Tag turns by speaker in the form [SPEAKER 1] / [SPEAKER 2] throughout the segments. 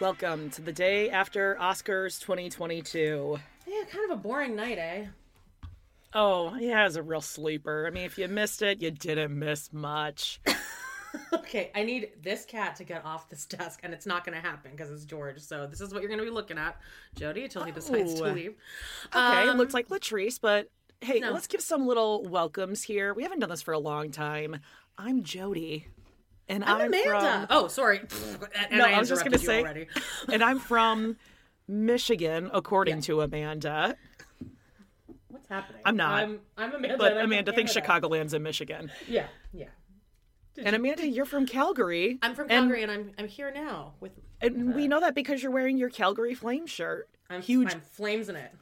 [SPEAKER 1] Welcome to the day after Oscars 2022.
[SPEAKER 2] Yeah, kind of a boring night, eh?
[SPEAKER 1] Oh, yeah, it was a real sleeper. I mean, if you missed it, you didn't miss much.
[SPEAKER 2] okay, I need this cat to get off this desk, and it's not going to happen because it's George. So this is what you're going to be looking at, Jody, until he decides to
[SPEAKER 1] Oh.
[SPEAKER 2] leave.
[SPEAKER 1] Okay, it
[SPEAKER 2] Um,
[SPEAKER 1] looks like Latrice, but hey,
[SPEAKER 2] no.
[SPEAKER 1] let's give some little welcomes here. We haven't done this for a long time. I'm Jody. And
[SPEAKER 2] I'm,
[SPEAKER 1] I'm,
[SPEAKER 2] Amanda.
[SPEAKER 1] from
[SPEAKER 2] Oh, sorry. And
[SPEAKER 1] No,
[SPEAKER 2] I,
[SPEAKER 1] I was just gonna say-
[SPEAKER 2] already.
[SPEAKER 1] and I'm from Michigan, according to Amanda.
[SPEAKER 2] What's happening?
[SPEAKER 1] I'm not.
[SPEAKER 2] I'm, I'm Amanda.
[SPEAKER 1] But
[SPEAKER 2] and I'm
[SPEAKER 1] Amanda thinks. Chicagoland's in Michigan.
[SPEAKER 2] Yeah, yeah.
[SPEAKER 1] And Amanda, you're from Calgary.
[SPEAKER 2] I'm from Calgary, and, I'm I'm here now with.
[SPEAKER 1] And we know that because you're wearing your Calgary Flame shirt.
[SPEAKER 2] I'm
[SPEAKER 1] huge,
[SPEAKER 2] I'm flames in it.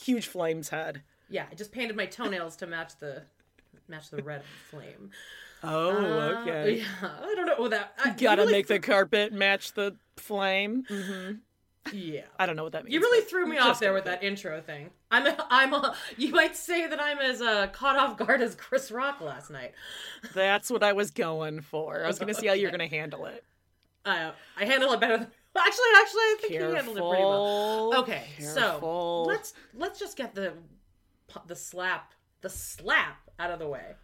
[SPEAKER 1] huge Flames head.
[SPEAKER 2] Yeah, I just painted my toenails to match the match the red flame.
[SPEAKER 1] Oh,
[SPEAKER 2] Uh,
[SPEAKER 1] okay.
[SPEAKER 2] Yeah, I don't know what that. I, you
[SPEAKER 1] Gotta
[SPEAKER 2] really
[SPEAKER 1] make the carpet match the flame.
[SPEAKER 2] Yeah.
[SPEAKER 1] I don't know what that means.
[SPEAKER 2] You really threw me off there with that intro thing. I'm a, I'm a, you might say that I'm as uh, caught off guard as Chris Rock last night.
[SPEAKER 1] That's what I was going for. I was going to see how you're going to handle it.
[SPEAKER 2] Uh, I handle it better than actually actually I think
[SPEAKER 1] Careful.
[SPEAKER 2] he handled it pretty well. Okay,
[SPEAKER 1] Careful.
[SPEAKER 2] so let's let's just get the the slap the slap out of the way.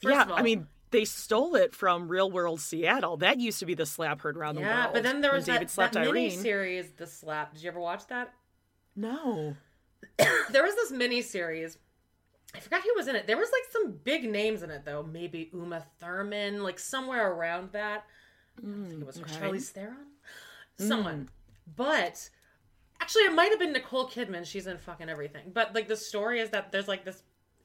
[SPEAKER 2] First
[SPEAKER 1] yeah,
[SPEAKER 2] of all,
[SPEAKER 1] I mean, they stole it from Real World Seattle. That used to be the slap heard around the world.
[SPEAKER 2] yeah, but then there was
[SPEAKER 1] David
[SPEAKER 2] that,
[SPEAKER 1] slapped
[SPEAKER 2] that mini
[SPEAKER 1] Irene.
[SPEAKER 2] series, The Slap. Did you ever watch that?
[SPEAKER 1] No.
[SPEAKER 2] there was this mini series. I forgot who was in it. There was like some big names in it though. Maybe Uma Thurman, like somewhere around that. I think it was mm,
[SPEAKER 1] okay.
[SPEAKER 2] Charlize Theron. Mm. Someone, but actually, it might have been Nicole Kidman. She's in fucking everything. But like the story is that there's like this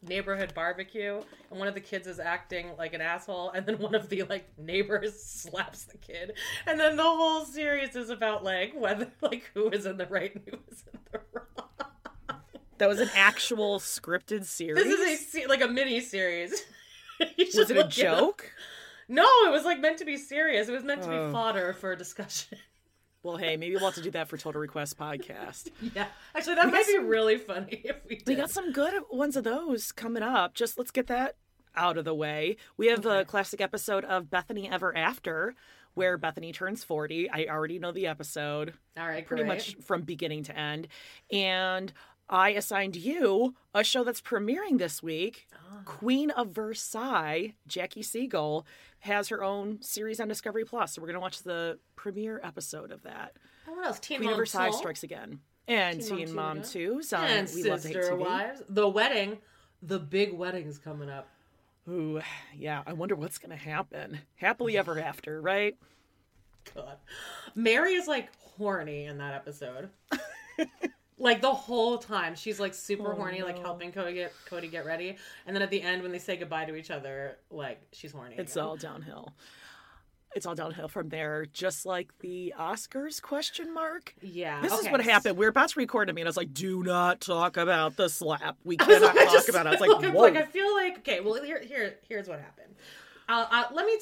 [SPEAKER 2] neighborhood barbecue and one of the kids is acting like an asshole and then one of the like neighbors slaps the kid and then the whole series is about like whether like who is in the right and who is in the wrong
[SPEAKER 1] That was an actual scripted series.
[SPEAKER 2] This is a like a mini series.
[SPEAKER 1] Was it a joke?
[SPEAKER 2] No, it was like meant to be serious. It was meant to be
[SPEAKER 1] Oh.
[SPEAKER 2] fodder for a discussion.
[SPEAKER 1] Well, hey, maybe we'll have to do that for Total Request podcast.
[SPEAKER 2] yeah, actually, that
[SPEAKER 1] We
[SPEAKER 2] might be
[SPEAKER 1] some-
[SPEAKER 2] really funny if we did.
[SPEAKER 1] We got some good ones of those coming up. Just let's get that out of the way. We have a classic episode of Bethany Ever After where Bethany turns 40. I already know the episode
[SPEAKER 2] All right,
[SPEAKER 1] pretty
[SPEAKER 2] great.
[SPEAKER 1] much from beginning to end. And I assigned you a show that's premiering this week.
[SPEAKER 2] Ah.
[SPEAKER 1] Queen of Versailles, Jackie Siegel, has her own series on Discovery Plus. So we're going to watch the premiere episode of that.
[SPEAKER 2] Oh, what else? Teen
[SPEAKER 1] Queen of Versailles
[SPEAKER 2] Soul?
[SPEAKER 1] strikes again. And
[SPEAKER 2] Teen Mom
[SPEAKER 1] Teen Mom
[SPEAKER 2] again.
[SPEAKER 1] 2's on
[SPEAKER 2] and
[SPEAKER 1] We Love to Hate
[SPEAKER 2] Sister
[SPEAKER 1] TV.
[SPEAKER 2] Wives. The wedding. The big wedding is coming up.
[SPEAKER 1] Ooh, yeah. I wonder what's going to happen. Happily ever after, right?
[SPEAKER 2] God. Mary is like horny in that episode. like the whole time. She's like super
[SPEAKER 1] Oh,
[SPEAKER 2] horny, like helping Cody get Cody get ready. And then at the end when they say goodbye to each other, like she's horny.
[SPEAKER 1] It's
[SPEAKER 2] again.
[SPEAKER 1] all downhill. It's all downhill from there, just like the Oscars question mark.
[SPEAKER 2] Yeah.
[SPEAKER 1] This is what happened. We were about to record me, and I was like, "Do not talk about the slap. We cannot
[SPEAKER 2] like,
[SPEAKER 1] talk about it." I was like,
[SPEAKER 2] like,
[SPEAKER 1] "Whoa!"
[SPEAKER 2] like, I feel like okay. Well, here, here, here's what happened. I'll, I'll, let me.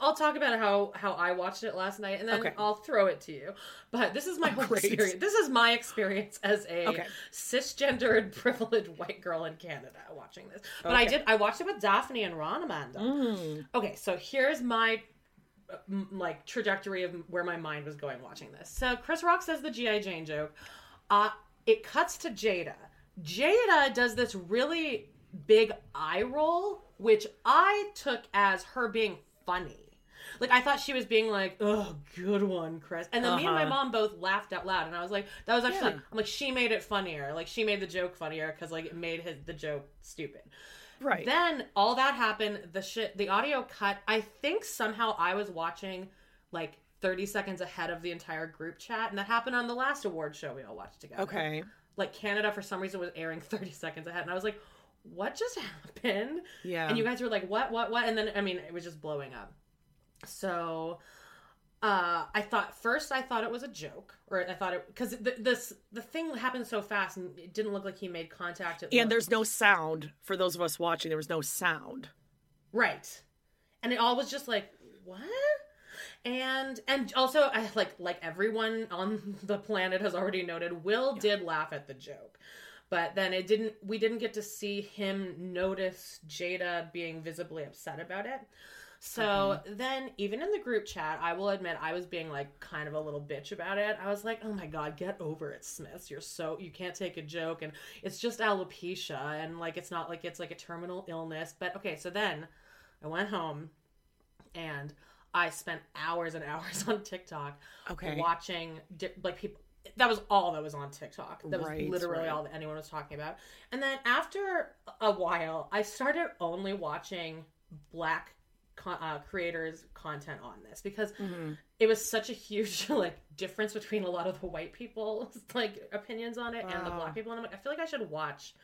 [SPEAKER 2] I'll talk about how how I watched it last night, and then
[SPEAKER 1] Okay.
[SPEAKER 2] I'll throw it to you. But this is my whole
[SPEAKER 1] great.
[SPEAKER 2] experience. This is my experience as a
[SPEAKER 1] Okay.
[SPEAKER 2] cisgendered, privileged white girl in Canada watching this. But I did. I watched it with Daphne and Ron Amanda.
[SPEAKER 1] Mm.
[SPEAKER 2] Okay, so here's my like trajectory of where my mind was going watching this. So Chris Rock says the GI Jane joke. Uh, it cuts to Jada. Jada does this really big eye roll, which I took as her being funny. Like I thought she was being like, "Oh, good one, Chris," and then me and my
[SPEAKER 1] Uh-huh.
[SPEAKER 2] mom both laughed out loud, and I was like, "That was actually."
[SPEAKER 1] Yeah.
[SPEAKER 2] I'm like, she made it funnier. Like she made the joke funnier because like it made his the joke stupid.
[SPEAKER 1] Right.
[SPEAKER 2] Then all that happened. The shit, the audio cut. I think somehow I was watching like 30 seconds ahead of the entire group chat, and that happened on the last award show we all watched together.
[SPEAKER 1] okay.
[SPEAKER 2] Like Canada, for some reason, was airing 30 seconds ahead, and I was like, "What just happened?"
[SPEAKER 1] Yeah.
[SPEAKER 2] And you guys were like, "What? What? What?" And then I mean, it was just blowing up. So. Uh, I thought first I thought it was a joke, or I thought it because the, this the thing happened so fast and it didn't look like he made contact.
[SPEAKER 1] And
[SPEAKER 2] looked-
[SPEAKER 1] there's no sound for those of us watching. There was no sound.
[SPEAKER 2] Right. And it all was just like, what? And and also I like like everyone on the planet has already noted, Will did laugh at the joke. But then it didn't we didn't get to see him notice Jada being visibly upset about it. So mm-hmm. then even in the group chat, I will admit I was being like kind of a little bitch about it. I was like, "Oh my god, get over it, Smiths. You're so you can't take a joke and it's just alopecia and like it's not like it's like a terminal illness." But okay, so then I went home and I spent hours and hours on TikTok
[SPEAKER 1] Okay.
[SPEAKER 2] watching di- like people that was all that was on TikTok. That was
[SPEAKER 1] Right,
[SPEAKER 2] literally
[SPEAKER 1] right.
[SPEAKER 2] all that anyone was talking about. And then after a while, I started only watching black con- uh, creators content on this because
[SPEAKER 1] Mm-hmm.
[SPEAKER 2] it was such a huge like difference between a lot of the white people's like opinions on it and the black people. And I'm like, I feel like I should watch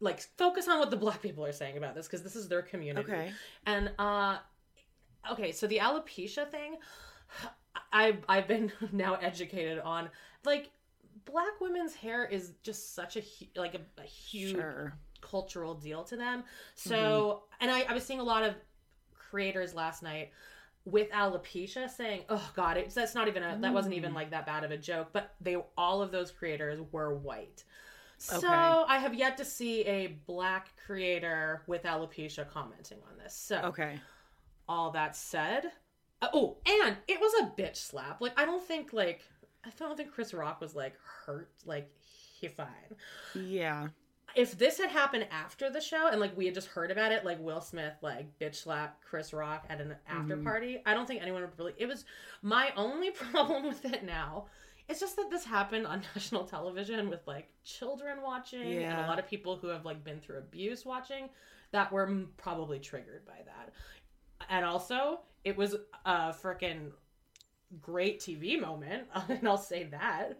[SPEAKER 2] like focus on what the black people are saying about this because this is their community.
[SPEAKER 1] Okay.
[SPEAKER 2] And uh okay, so the alopecia thing, I've I've been now educated on like black women's hair is just such a like a, a huge
[SPEAKER 1] Sure.
[SPEAKER 2] cultural deal to them. So, and I, I was seeing a lot of creators last night with alopecia saying, "Oh God, it's that's not even a that wasn't even like that bad of a joke." But they all of those creators were white. So
[SPEAKER 1] Okay.
[SPEAKER 2] I have yet to see a black creator with alopecia commenting on this. So
[SPEAKER 1] Okay.
[SPEAKER 2] all that said, uh, oh, and it was a bitch slap. Like I don't think like I don't think Chris Rock was like hurt. Like he fine.
[SPEAKER 1] Yeah.
[SPEAKER 2] If this had happened after the show and like we had just heard about it, like Will Smith like bitch slap Chris Rock at an after
[SPEAKER 1] Mm-hmm.
[SPEAKER 2] party, I don't think anyone would really. It was my only problem with it now. It's just that this happened on national television with like children watching and a lot of people who have like been through abuse watching that were probably triggered by that. And also, it was a freaking great TV moment, and I'll say that.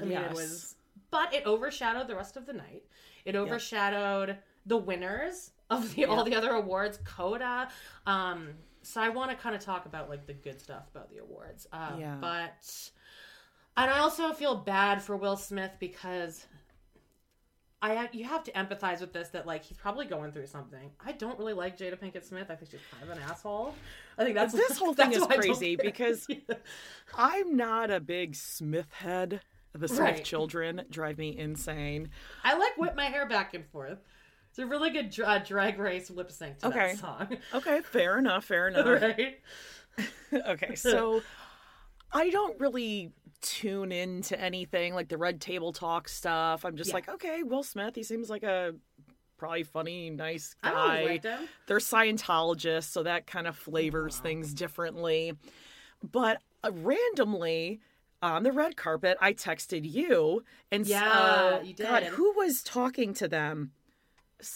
[SPEAKER 2] I mean, it was, but it overshadowed the rest of the night. It overshadowed the winners of the all the other awards, Coda. Um, so I want to kind of talk about like the good stuff about the awards. Uh,
[SPEAKER 1] Yeah.
[SPEAKER 2] But and I also feel bad for Will Smith because I you have to empathize with this that like he's probably going through something. I don't really like Jada Pinkett Smith. I think she's kind of an asshole. I think that's
[SPEAKER 1] This whole thing is
[SPEAKER 2] why I don't
[SPEAKER 1] crazy because I'm not a big Smith head. The Smith
[SPEAKER 2] Right.
[SPEAKER 1] children drive me insane.
[SPEAKER 2] I like whip my hair back and forth. It's a really good dra- uh, drag race lip sync to
[SPEAKER 1] Okay.
[SPEAKER 2] that song,
[SPEAKER 1] Okay, fair enough, fair enough.
[SPEAKER 2] right?
[SPEAKER 1] okay, so I don't really tune into anything like the Red Table Talk stuff. I'm just
[SPEAKER 2] Yeah.
[SPEAKER 1] like, okay, Will Smith, he seems like a probably funny, nice guy. They're Scientologists, so that kind of flavors things differently. But uh, randomly on the red carpet, I texted you and
[SPEAKER 2] Yeah,
[SPEAKER 1] uh,
[SPEAKER 2] you
[SPEAKER 1] God,
[SPEAKER 2] did.
[SPEAKER 1] who was talking to them?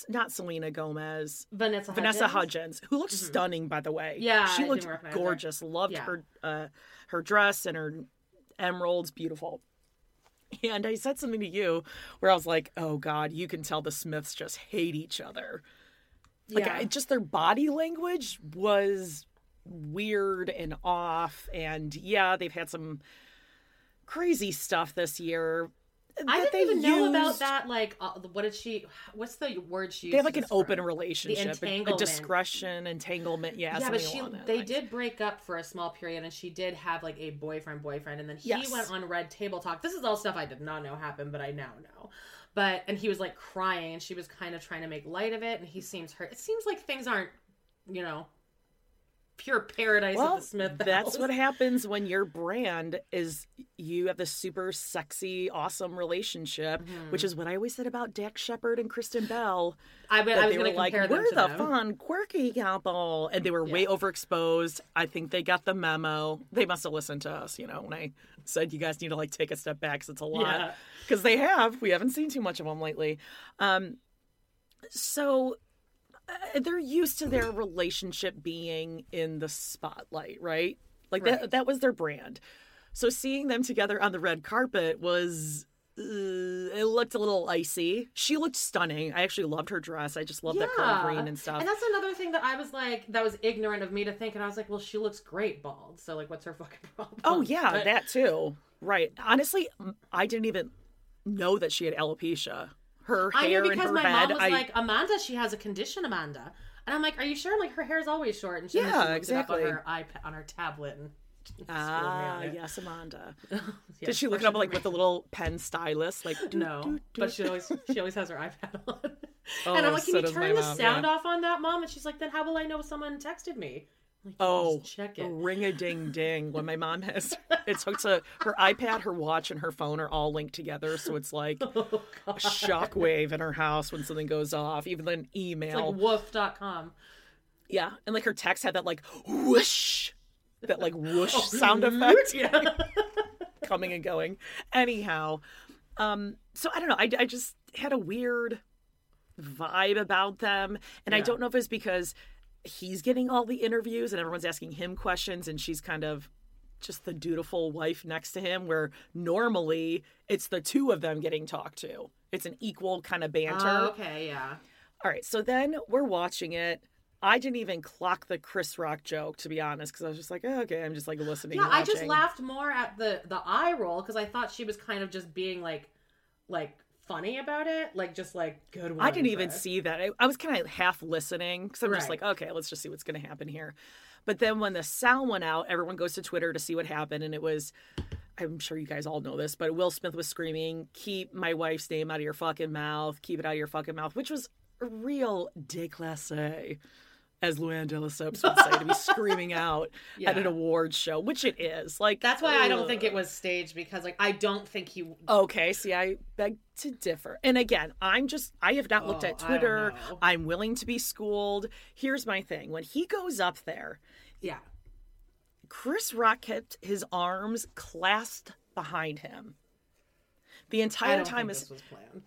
[SPEAKER 1] Not Selena Gomez.
[SPEAKER 2] Vanessa Hudgens.
[SPEAKER 1] Vanessa Hudgens, who looked stunning, by the way.
[SPEAKER 2] Mm-hmm. Yeah,
[SPEAKER 1] she looked gorgeous. Loved
[SPEAKER 2] Yeah.
[SPEAKER 1] her uh, her dress and her emeralds, beautiful. And I said something to you where I was like, "Oh God, you can tell the Smiths just hate each other. Like,
[SPEAKER 2] Yeah.
[SPEAKER 1] I, just their body language was weird and off. And yeah, they've had some crazy stuff this year.
[SPEAKER 2] I didn't even know about that. Like, uh, what did she? What's the word she?
[SPEAKER 1] They have like an open relationship, a- a discretion, entanglement. Yeah,
[SPEAKER 2] Yeah, but she they
[SPEAKER 1] lines.
[SPEAKER 2] did break up for a small period, and she did have like a boyfriend, boyfriend, and then he
[SPEAKER 1] Yes.
[SPEAKER 2] went on Red Table Talk. This is all stuff I did not know happened, but I now know. But and he was like crying, and she was kind of trying to make light of it, and he seems hurt. It seems like things aren't, you know, pure paradise
[SPEAKER 1] Well,
[SPEAKER 2] at the Smith.
[SPEAKER 1] that's what happens when your brand is you have this super sexy, awesome relationship,
[SPEAKER 2] Mm-hmm.
[SPEAKER 1] which is what I always said about Dax Shepard and Kristen Bell.
[SPEAKER 2] I, I was going
[SPEAKER 1] were
[SPEAKER 2] to
[SPEAKER 1] like,
[SPEAKER 2] compare
[SPEAKER 1] we're the
[SPEAKER 2] them.
[SPEAKER 1] fun, quirky couple, and they were way overexposed. I think they got the memo. They must have listened to us, you know, when I said you guys need to like take a step back because it's a lot. Because they have. We haven't seen too much of them lately. Um, so uh, they're used to their relationship being in the spotlight, right? Like that
[SPEAKER 2] Right.
[SPEAKER 1] that was their brand. So seeing them together on the red carpet was uh, it looked a little icy. She looked stunning. I actually loved her dress. I just love that color green and stuff.
[SPEAKER 2] And that's another thing that I was like, that was ignorant of me to think. And I was like, well, she looks great bald. So, like, what's her fucking problem?
[SPEAKER 1] oh yeah,
[SPEAKER 2] But-
[SPEAKER 1] that too. Right. Honestly, I didn't even know that she had alopecia. Her hair
[SPEAKER 2] I
[SPEAKER 1] and
[SPEAKER 2] because my
[SPEAKER 1] head.
[SPEAKER 2] mom was
[SPEAKER 1] I,
[SPEAKER 2] like, Amanda, she has a condition, Amanda. And I'm like, are you sure? I'm like, her hair's always short. And she,
[SPEAKER 1] Yeah,
[SPEAKER 2] looked
[SPEAKER 1] exactly.
[SPEAKER 2] it up on her iPad, on her tablet. And
[SPEAKER 1] ah, yes, Amanda. Did she look it up like with the little pen stylus? Like
[SPEAKER 2] No, but she always she always has her iPad on.
[SPEAKER 1] Oh,
[SPEAKER 2] and I'm like,
[SPEAKER 1] so
[SPEAKER 2] can you
[SPEAKER 1] does my
[SPEAKER 2] turn the
[SPEAKER 1] mom,
[SPEAKER 2] sound
[SPEAKER 1] yeah.
[SPEAKER 2] off on that, mom? And she's like, then how will I know someone texted me? Like,
[SPEAKER 1] Oh,
[SPEAKER 2] check it.
[SPEAKER 1] ring a ding ding. When my mom has, it's hooked to her iPad, her watch, and her phone are all linked together. So it's like
[SPEAKER 2] Oh,
[SPEAKER 1] a shockwave in her house when something goes off, even an
[SPEAKER 2] It's
[SPEAKER 1] email.
[SPEAKER 2] like woof.com.
[SPEAKER 1] yeah. And like her text had that like whoosh, that like whoosh sound effect
[SPEAKER 2] Yeah.
[SPEAKER 1] coming and going. Anyhow, um, so I don't know. I, I just had a weird vibe about them. And I don't know if it's because he's getting all the interviews and everyone's asking him questions and she's kind of just the dutiful wife next to him where normally it's the two of them getting talked to. It's an equal kind of banter.
[SPEAKER 2] Oh, okay, yeah.
[SPEAKER 1] All right, so then we're watching it. I didn't even clock the Chris Rock joke to be honest because I was just like, oh, okay, I'm just like listening.
[SPEAKER 2] Yeah, I just laughed more at the the eye roll because I thought she was kind of just being like like funny about it, like just like good one.
[SPEAKER 1] I didn't even see that. I, I was kind of half listening because I'm just like, okay, let's just see what's going to happen here. But then when the sound went out, everyone goes to Twitter to see what happened, and it was. I'm sure you guys all know this, but Will Smith was screaming, "Keep my wife's name out of your fucking mouth. Keep it out of your fucking mouth," which was a real déclassé, as Luann de Lesseps would say, to be screaming out at an
[SPEAKER 2] Yeah.
[SPEAKER 1] awards show, which it is. Like
[SPEAKER 2] That's why I don't think it was staged because like I don't think he.
[SPEAKER 1] Okay, see, I beg to differ. And again, I'm just, I have not looked
[SPEAKER 2] Oh,
[SPEAKER 1] at Twitter. I'm willing to be schooled. Here's my thing when he goes up there,
[SPEAKER 2] Yeah.
[SPEAKER 1] Chris Rock kept his arms clasped behind him. The entire time is,
[SPEAKER 2] this was planned.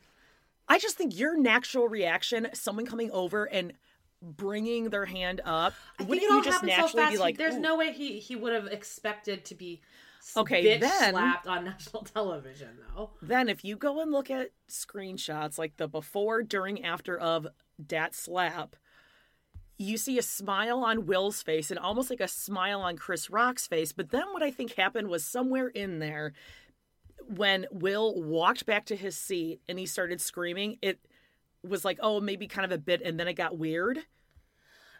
[SPEAKER 1] I just think your natural reaction, someone coming over and bringing their hand up,
[SPEAKER 2] I think
[SPEAKER 1] wouldn't
[SPEAKER 2] it all
[SPEAKER 1] just
[SPEAKER 2] happened so fast.
[SPEAKER 1] be like,
[SPEAKER 2] there's
[SPEAKER 1] "Ooh."
[SPEAKER 2] no way he he would have expected to be
[SPEAKER 1] Okay, then-
[SPEAKER 2] slapped on national television though.
[SPEAKER 1] Then, if you go and look at screenshots, like the before, during, after of that slap, you see a smile on Will's face and almost like a smile on Chris Rock's face. But then, what I think happened was somewhere in there, when Will walked back to his seat and he started screaming, it was like, oh, maybe kind of a bit, and then it got weird.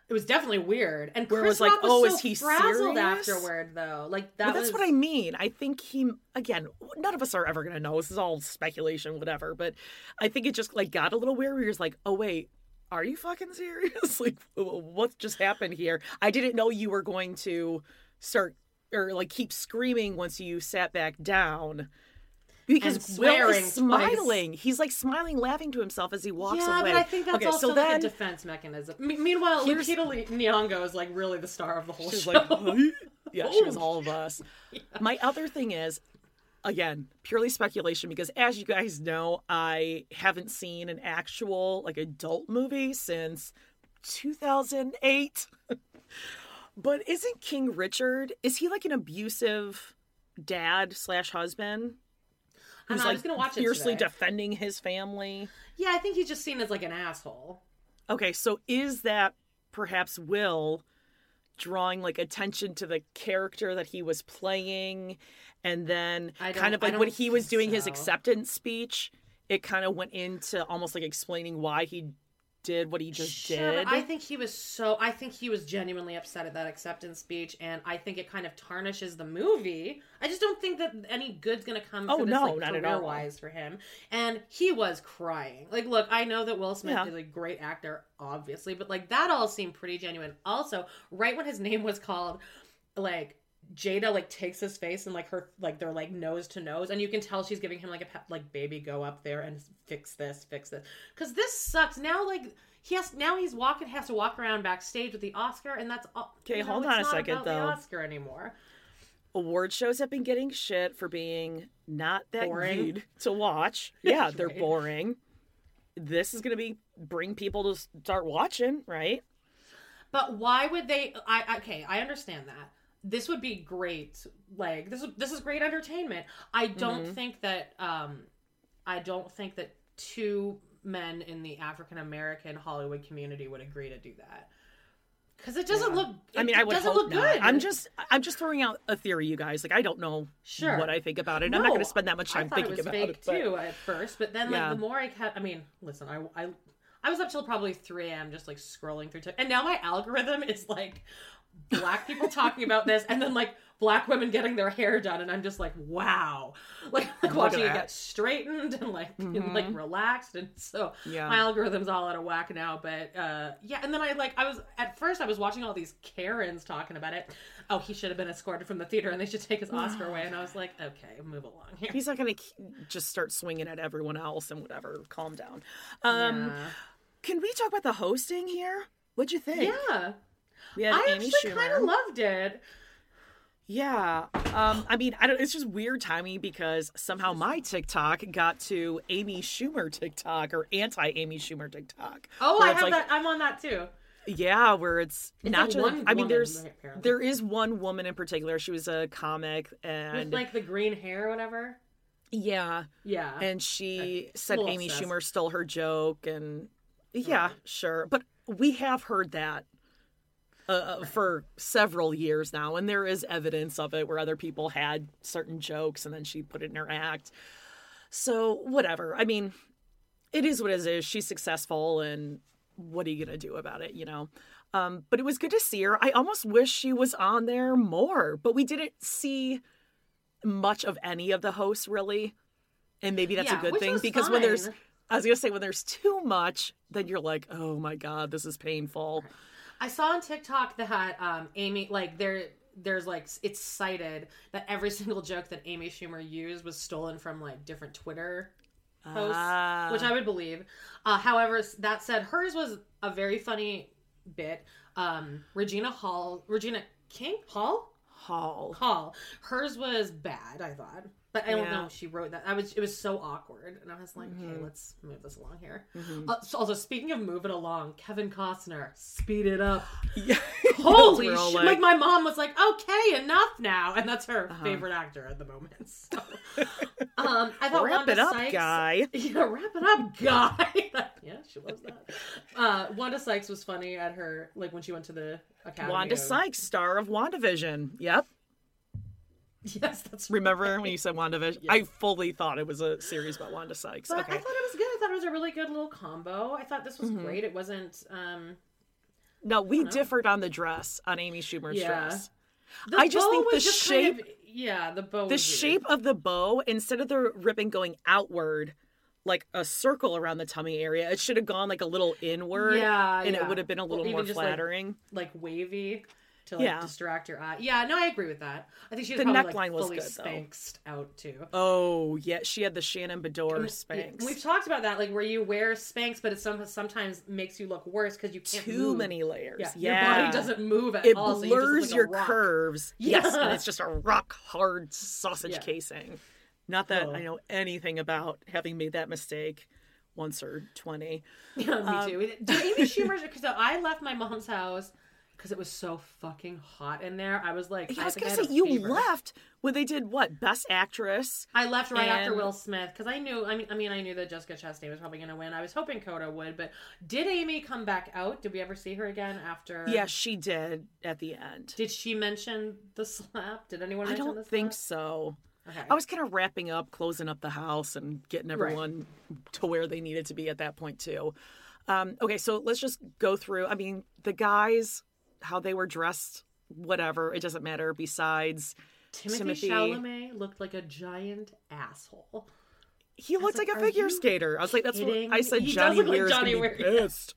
[SPEAKER 2] It was definitely weird. And
[SPEAKER 1] Where
[SPEAKER 2] Chris
[SPEAKER 1] was like,
[SPEAKER 2] Rock was
[SPEAKER 1] oh,
[SPEAKER 2] so
[SPEAKER 1] is he
[SPEAKER 2] frazzled
[SPEAKER 1] serious?
[SPEAKER 2] afterward though. Like that
[SPEAKER 1] But that's
[SPEAKER 2] was
[SPEAKER 1] what I mean. I think he again. None of us are ever gonna know. This is all speculation, whatever. But I think it just like got a little weird. Where you're just like, oh wait, are you fucking serious? like, what just happened here? I didn't know you were going to start or like keep screaming once you sat back down. Because Will is
[SPEAKER 2] twice.
[SPEAKER 1] smiling. He's like smiling, laughing to himself as he walks
[SPEAKER 2] yeah,
[SPEAKER 1] away.
[SPEAKER 2] but I think that's
[SPEAKER 1] okay,
[SPEAKER 2] also
[SPEAKER 1] so
[SPEAKER 2] like
[SPEAKER 1] then
[SPEAKER 2] a defense mechanism. Me- meanwhile, Lupita Nyong'o is like really the star of the whole
[SPEAKER 1] She's
[SPEAKER 2] show.
[SPEAKER 1] like, yeah, she was all of us. My other thing is, again, purely speculation because as you guys know, I haven't seen an actual like adult movie since 2008. but isn't King Richard? Is he like an abusive dad slash husband?
[SPEAKER 2] I
[SPEAKER 1] Who's like
[SPEAKER 2] gonna watch
[SPEAKER 1] fiercely defending his family.
[SPEAKER 2] yeah, I think he's just seen as like an asshole.
[SPEAKER 1] Okay, so is that perhaps Will drawing like attention to the character that he was playing and then kind of like when he was doing his acceptance speech it kind of went into almost like explaining why he did what he just
[SPEAKER 2] Sure,
[SPEAKER 1] did
[SPEAKER 2] I think he was so. I think he was genuinely upset at that acceptance speech, and I think it kind of tarnishes the movie. I just don't think that any good's gonna come.
[SPEAKER 1] Oh,
[SPEAKER 2] for this,
[SPEAKER 1] no,
[SPEAKER 2] like,
[SPEAKER 1] not at all.
[SPEAKER 2] Career-wise for him, and he was crying. Like, look, I know that Will Smith
[SPEAKER 1] Yeah.
[SPEAKER 2] is a great actor, obviously, but like that all seemed pretty genuine. Also, right when his name was called, like. Jada like takes his face and like her like they're like nose to nose and you can tell she's giving him like a pep, like baby go up there and fix this fix this. Because this sucks. Now like he has now he's walking has to walk around backstage with the Oscar and that's all
[SPEAKER 1] Okay,
[SPEAKER 2] you know,
[SPEAKER 1] hold on a second, though.
[SPEAKER 2] Oscar anymore.
[SPEAKER 1] Award shows have been getting shit for being not that
[SPEAKER 2] Boring.
[SPEAKER 1] to watch. Yeah they're
[SPEAKER 2] Right.
[SPEAKER 1] boring. This is gonna be bring people to start watching right?
[SPEAKER 2] But why would they I okay I understand that this would be great like this is this is great entertainment I don't
[SPEAKER 1] Mm-hmm.
[SPEAKER 2] think that um I don't think that two men in the African American Hollywood community would agree to do that because it doesn't look
[SPEAKER 1] I mean,
[SPEAKER 2] it
[SPEAKER 1] I would
[SPEAKER 2] doesn't look
[SPEAKER 1] not.
[SPEAKER 2] good
[SPEAKER 1] I'm just, I'm just throwing out a theory, you guys. Like, I don't know
[SPEAKER 2] Sure.
[SPEAKER 1] what I think about it. I'm not going to spend that much time
[SPEAKER 2] thought
[SPEAKER 1] thinking
[SPEAKER 2] it was
[SPEAKER 1] about
[SPEAKER 2] fake
[SPEAKER 1] it. but-
[SPEAKER 2] too at first, but then like
[SPEAKER 1] Yeah.
[SPEAKER 2] the more I kept, I mean, listen, I I I was up till probably 3 a.m. just like scrolling through, TikTok. and now my algorithm is like black people talking about this, and then like black women getting their hair done, and I'm just like, wow, like, like watching it.
[SPEAKER 1] Mm-hmm.
[SPEAKER 2] get straightened and like and, like relaxed, and so
[SPEAKER 1] Yeah.
[SPEAKER 2] my algorithm's all out of whack now. But uh yeah, and then I like I was at first I was watching all these Karens talking about it. Oh, he should have been escorted from the theater, and they should take his Oscar away. And I was like, okay, move along here.
[SPEAKER 1] He's not going to just start swinging at everyone else and whatever. Calm down. Um,
[SPEAKER 2] Yeah.
[SPEAKER 1] Can we talk about the hosting here? What'd you think?
[SPEAKER 2] Yeah,
[SPEAKER 1] We had
[SPEAKER 2] I
[SPEAKER 1] Amy
[SPEAKER 2] actually kind of loved it.
[SPEAKER 1] Yeah. Um, I mean, I don't. It's just weird timing because somehow my TikTok got to Amy Schumer TikTok or anti Amy Schumer TikTok.
[SPEAKER 2] Oh, I have
[SPEAKER 1] like,
[SPEAKER 2] that. I'm on that too.
[SPEAKER 1] Yeah, where it's,
[SPEAKER 2] It's
[SPEAKER 1] not
[SPEAKER 2] like
[SPEAKER 1] just. I mean, there's there is one woman in particular. She was a comic
[SPEAKER 2] With
[SPEAKER 1] and
[SPEAKER 2] like the green hair or whatever.
[SPEAKER 1] yeah,
[SPEAKER 2] Yeah.
[SPEAKER 1] and she said Amy
[SPEAKER 2] obsessed.
[SPEAKER 1] Schumer stole her joke and yeah, sure, but we have heard that. Uh, for several years now, and there is evidence of it where other people had certain jokes and then she put it in her act. So, whatever. I mean, it is what it is. She's successful, and what are you going to do about it, you know? Um, but it was good to see her. I almost wish she was on there more, but we didn't see much of any of the hosts, really. And maybe that's
[SPEAKER 2] Yeah,
[SPEAKER 1] a good thing because when there's. I was going to say, when there's too much, then you're like, oh my God, this is painful.
[SPEAKER 2] I saw on TikTok that um, Amy, like there, there's like it's cited that every single joke that Amy Schumer used was stolen from like different Twitter posts,
[SPEAKER 1] Ah.
[SPEAKER 2] which I would believe. Uh, however, that said, hers was a very funny bit. Um, Regina Hall, Regina King Hall,
[SPEAKER 1] Hall.
[SPEAKER 2] Hall. Hers was bad, I thought. But I don't
[SPEAKER 1] Yeah.
[SPEAKER 2] know she wrote that. I was it was so awkward. And I was like,
[SPEAKER 1] Mm-hmm.
[SPEAKER 2] okay, let's move this along here. Uh, so also speaking of moving along, Kevin Costner, speed it up.
[SPEAKER 1] Yeah.
[SPEAKER 2] Holy shit.
[SPEAKER 1] like-
[SPEAKER 2] Like, my mom was like, okay, enough now. And that's her
[SPEAKER 1] Uh-huh.
[SPEAKER 2] favorite actor at the moment. So, um, I thought
[SPEAKER 1] Wrap
[SPEAKER 2] Wanda
[SPEAKER 1] it up,
[SPEAKER 2] Sykes,
[SPEAKER 1] guy.
[SPEAKER 2] Yeah, wrap it up, guy. yeah, she loves that. Uh, Wanda Sykes was funny at her, like when she went to the Academy.
[SPEAKER 1] Wanda
[SPEAKER 2] of-
[SPEAKER 1] Sykes, star of WandaVision. Yep.
[SPEAKER 2] Yes, that's
[SPEAKER 1] Remember when you said WandaVision? I fully thought it was a series about Wanda Sykes.
[SPEAKER 2] But
[SPEAKER 1] okay.
[SPEAKER 2] I thought it was good. I thought it was a really good little combo. I thought this was
[SPEAKER 1] Mm-hmm.
[SPEAKER 2] great. It wasn't. um
[SPEAKER 1] no, we differed on the dress, on Amy Schumer's
[SPEAKER 2] Yeah.
[SPEAKER 1] dress.
[SPEAKER 2] the
[SPEAKER 1] I just think the
[SPEAKER 2] just kind
[SPEAKER 1] shape-
[SPEAKER 2] of- yeah, the bow.
[SPEAKER 1] The shape of the bow, instead of the ribbon going outward, like a circle around the tummy area, it should have gone like a little inward.
[SPEAKER 2] Yeah,
[SPEAKER 1] And
[SPEAKER 2] yeah.
[SPEAKER 1] it would have been a little
[SPEAKER 2] even
[SPEAKER 1] more
[SPEAKER 2] just, like,
[SPEAKER 1] flattering.
[SPEAKER 2] like wavy to like
[SPEAKER 1] Yeah.
[SPEAKER 2] distract your eye. Yeah, no, I agree with that. I think she was
[SPEAKER 1] The
[SPEAKER 2] probably
[SPEAKER 1] neckline
[SPEAKER 2] like
[SPEAKER 1] was
[SPEAKER 2] fully
[SPEAKER 1] good, though.
[SPEAKER 2] spanked out too.
[SPEAKER 1] oh, yeah. She had the Shannon Beador Spanx.
[SPEAKER 2] We've talked about that, like where you wear Spanx, but it some, sometimes makes you look worse because you can't
[SPEAKER 1] Too
[SPEAKER 2] move.
[SPEAKER 1] many layers.
[SPEAKER 2] Yeah,
[SPEAKER 1] Yeah.
[SPEAKER 2] your body doesn't move at
[SPEAKER 1] it
[SPEAKER 2] all. so you
[SPEAKER 1] blurs
[SPEAKER 2] like a
[SPEAKER 1] your curves. Yes, and it's just a rock hard sausage
[SPEAKER 2] Yeah.
[SPEAKER 1] casing. Not that
[SPEAKER 2] Oh.
[SPEAKER 1] I know anything about having made that mistake once or twenty.
[SPEAKER 2] Yeah, me
[SPEAKER 1] Um,
[SPEAKER 2] too. Do Amy Schumer? Because I left my mom's house because it was so fucking hot in there. I was like,
[SPEAKER 1] Yeah, I was gonna
[SPEAKER 2] had
[SPEAKER 1] say you
[SPEAKER 2] fever.
[SPEAKER 1] left when they did what best actress.
[SPEAKER 2] I left right after Will Smith because I knew. I mean, I mean, I knew that Jessica Chastain was probably going to win. I was hoping Coda would, but did Amy come back out? Did we ever see her again after?
[SPEAKER 1] Yeah, she did at the end.
[SPEAKER 2] Did she mention the slap? Did anyone
[SPEAKER 1] I don't
[SPEAKER 2] the
[SPEAKER 1] think
[SPEAKER 2] slap?
[SPEAKER 1] so.
[SPEAKER 2] Okay.
[SPEAKER 1] I was kind of wrapping up, closing up the house, and getting everyone to where they needed to be at that point too. Um, okay, so let's just go through. I mean, the guys, how they were dressed, whatever, it doesn't matter. Besides,
[SPEAKER 2] Timothy,
[SPEAKER 1] Timothy-
[SPEAKER 2] Chalamet looked like a giant asshole.
[SPEAKER 1] he looked
[SPEAKER 2] like,
[SPEAKER 1] like, a figure skater. I was like, that's what
[SPEAKER 2] kidding?
[SPEAKER 1] I said.
[SPEAKER 2] He does
[SPEAKER 1] Johnny
[SPEAKER 2] look like Johnny Weir,
[SPEAKER 1] pissed.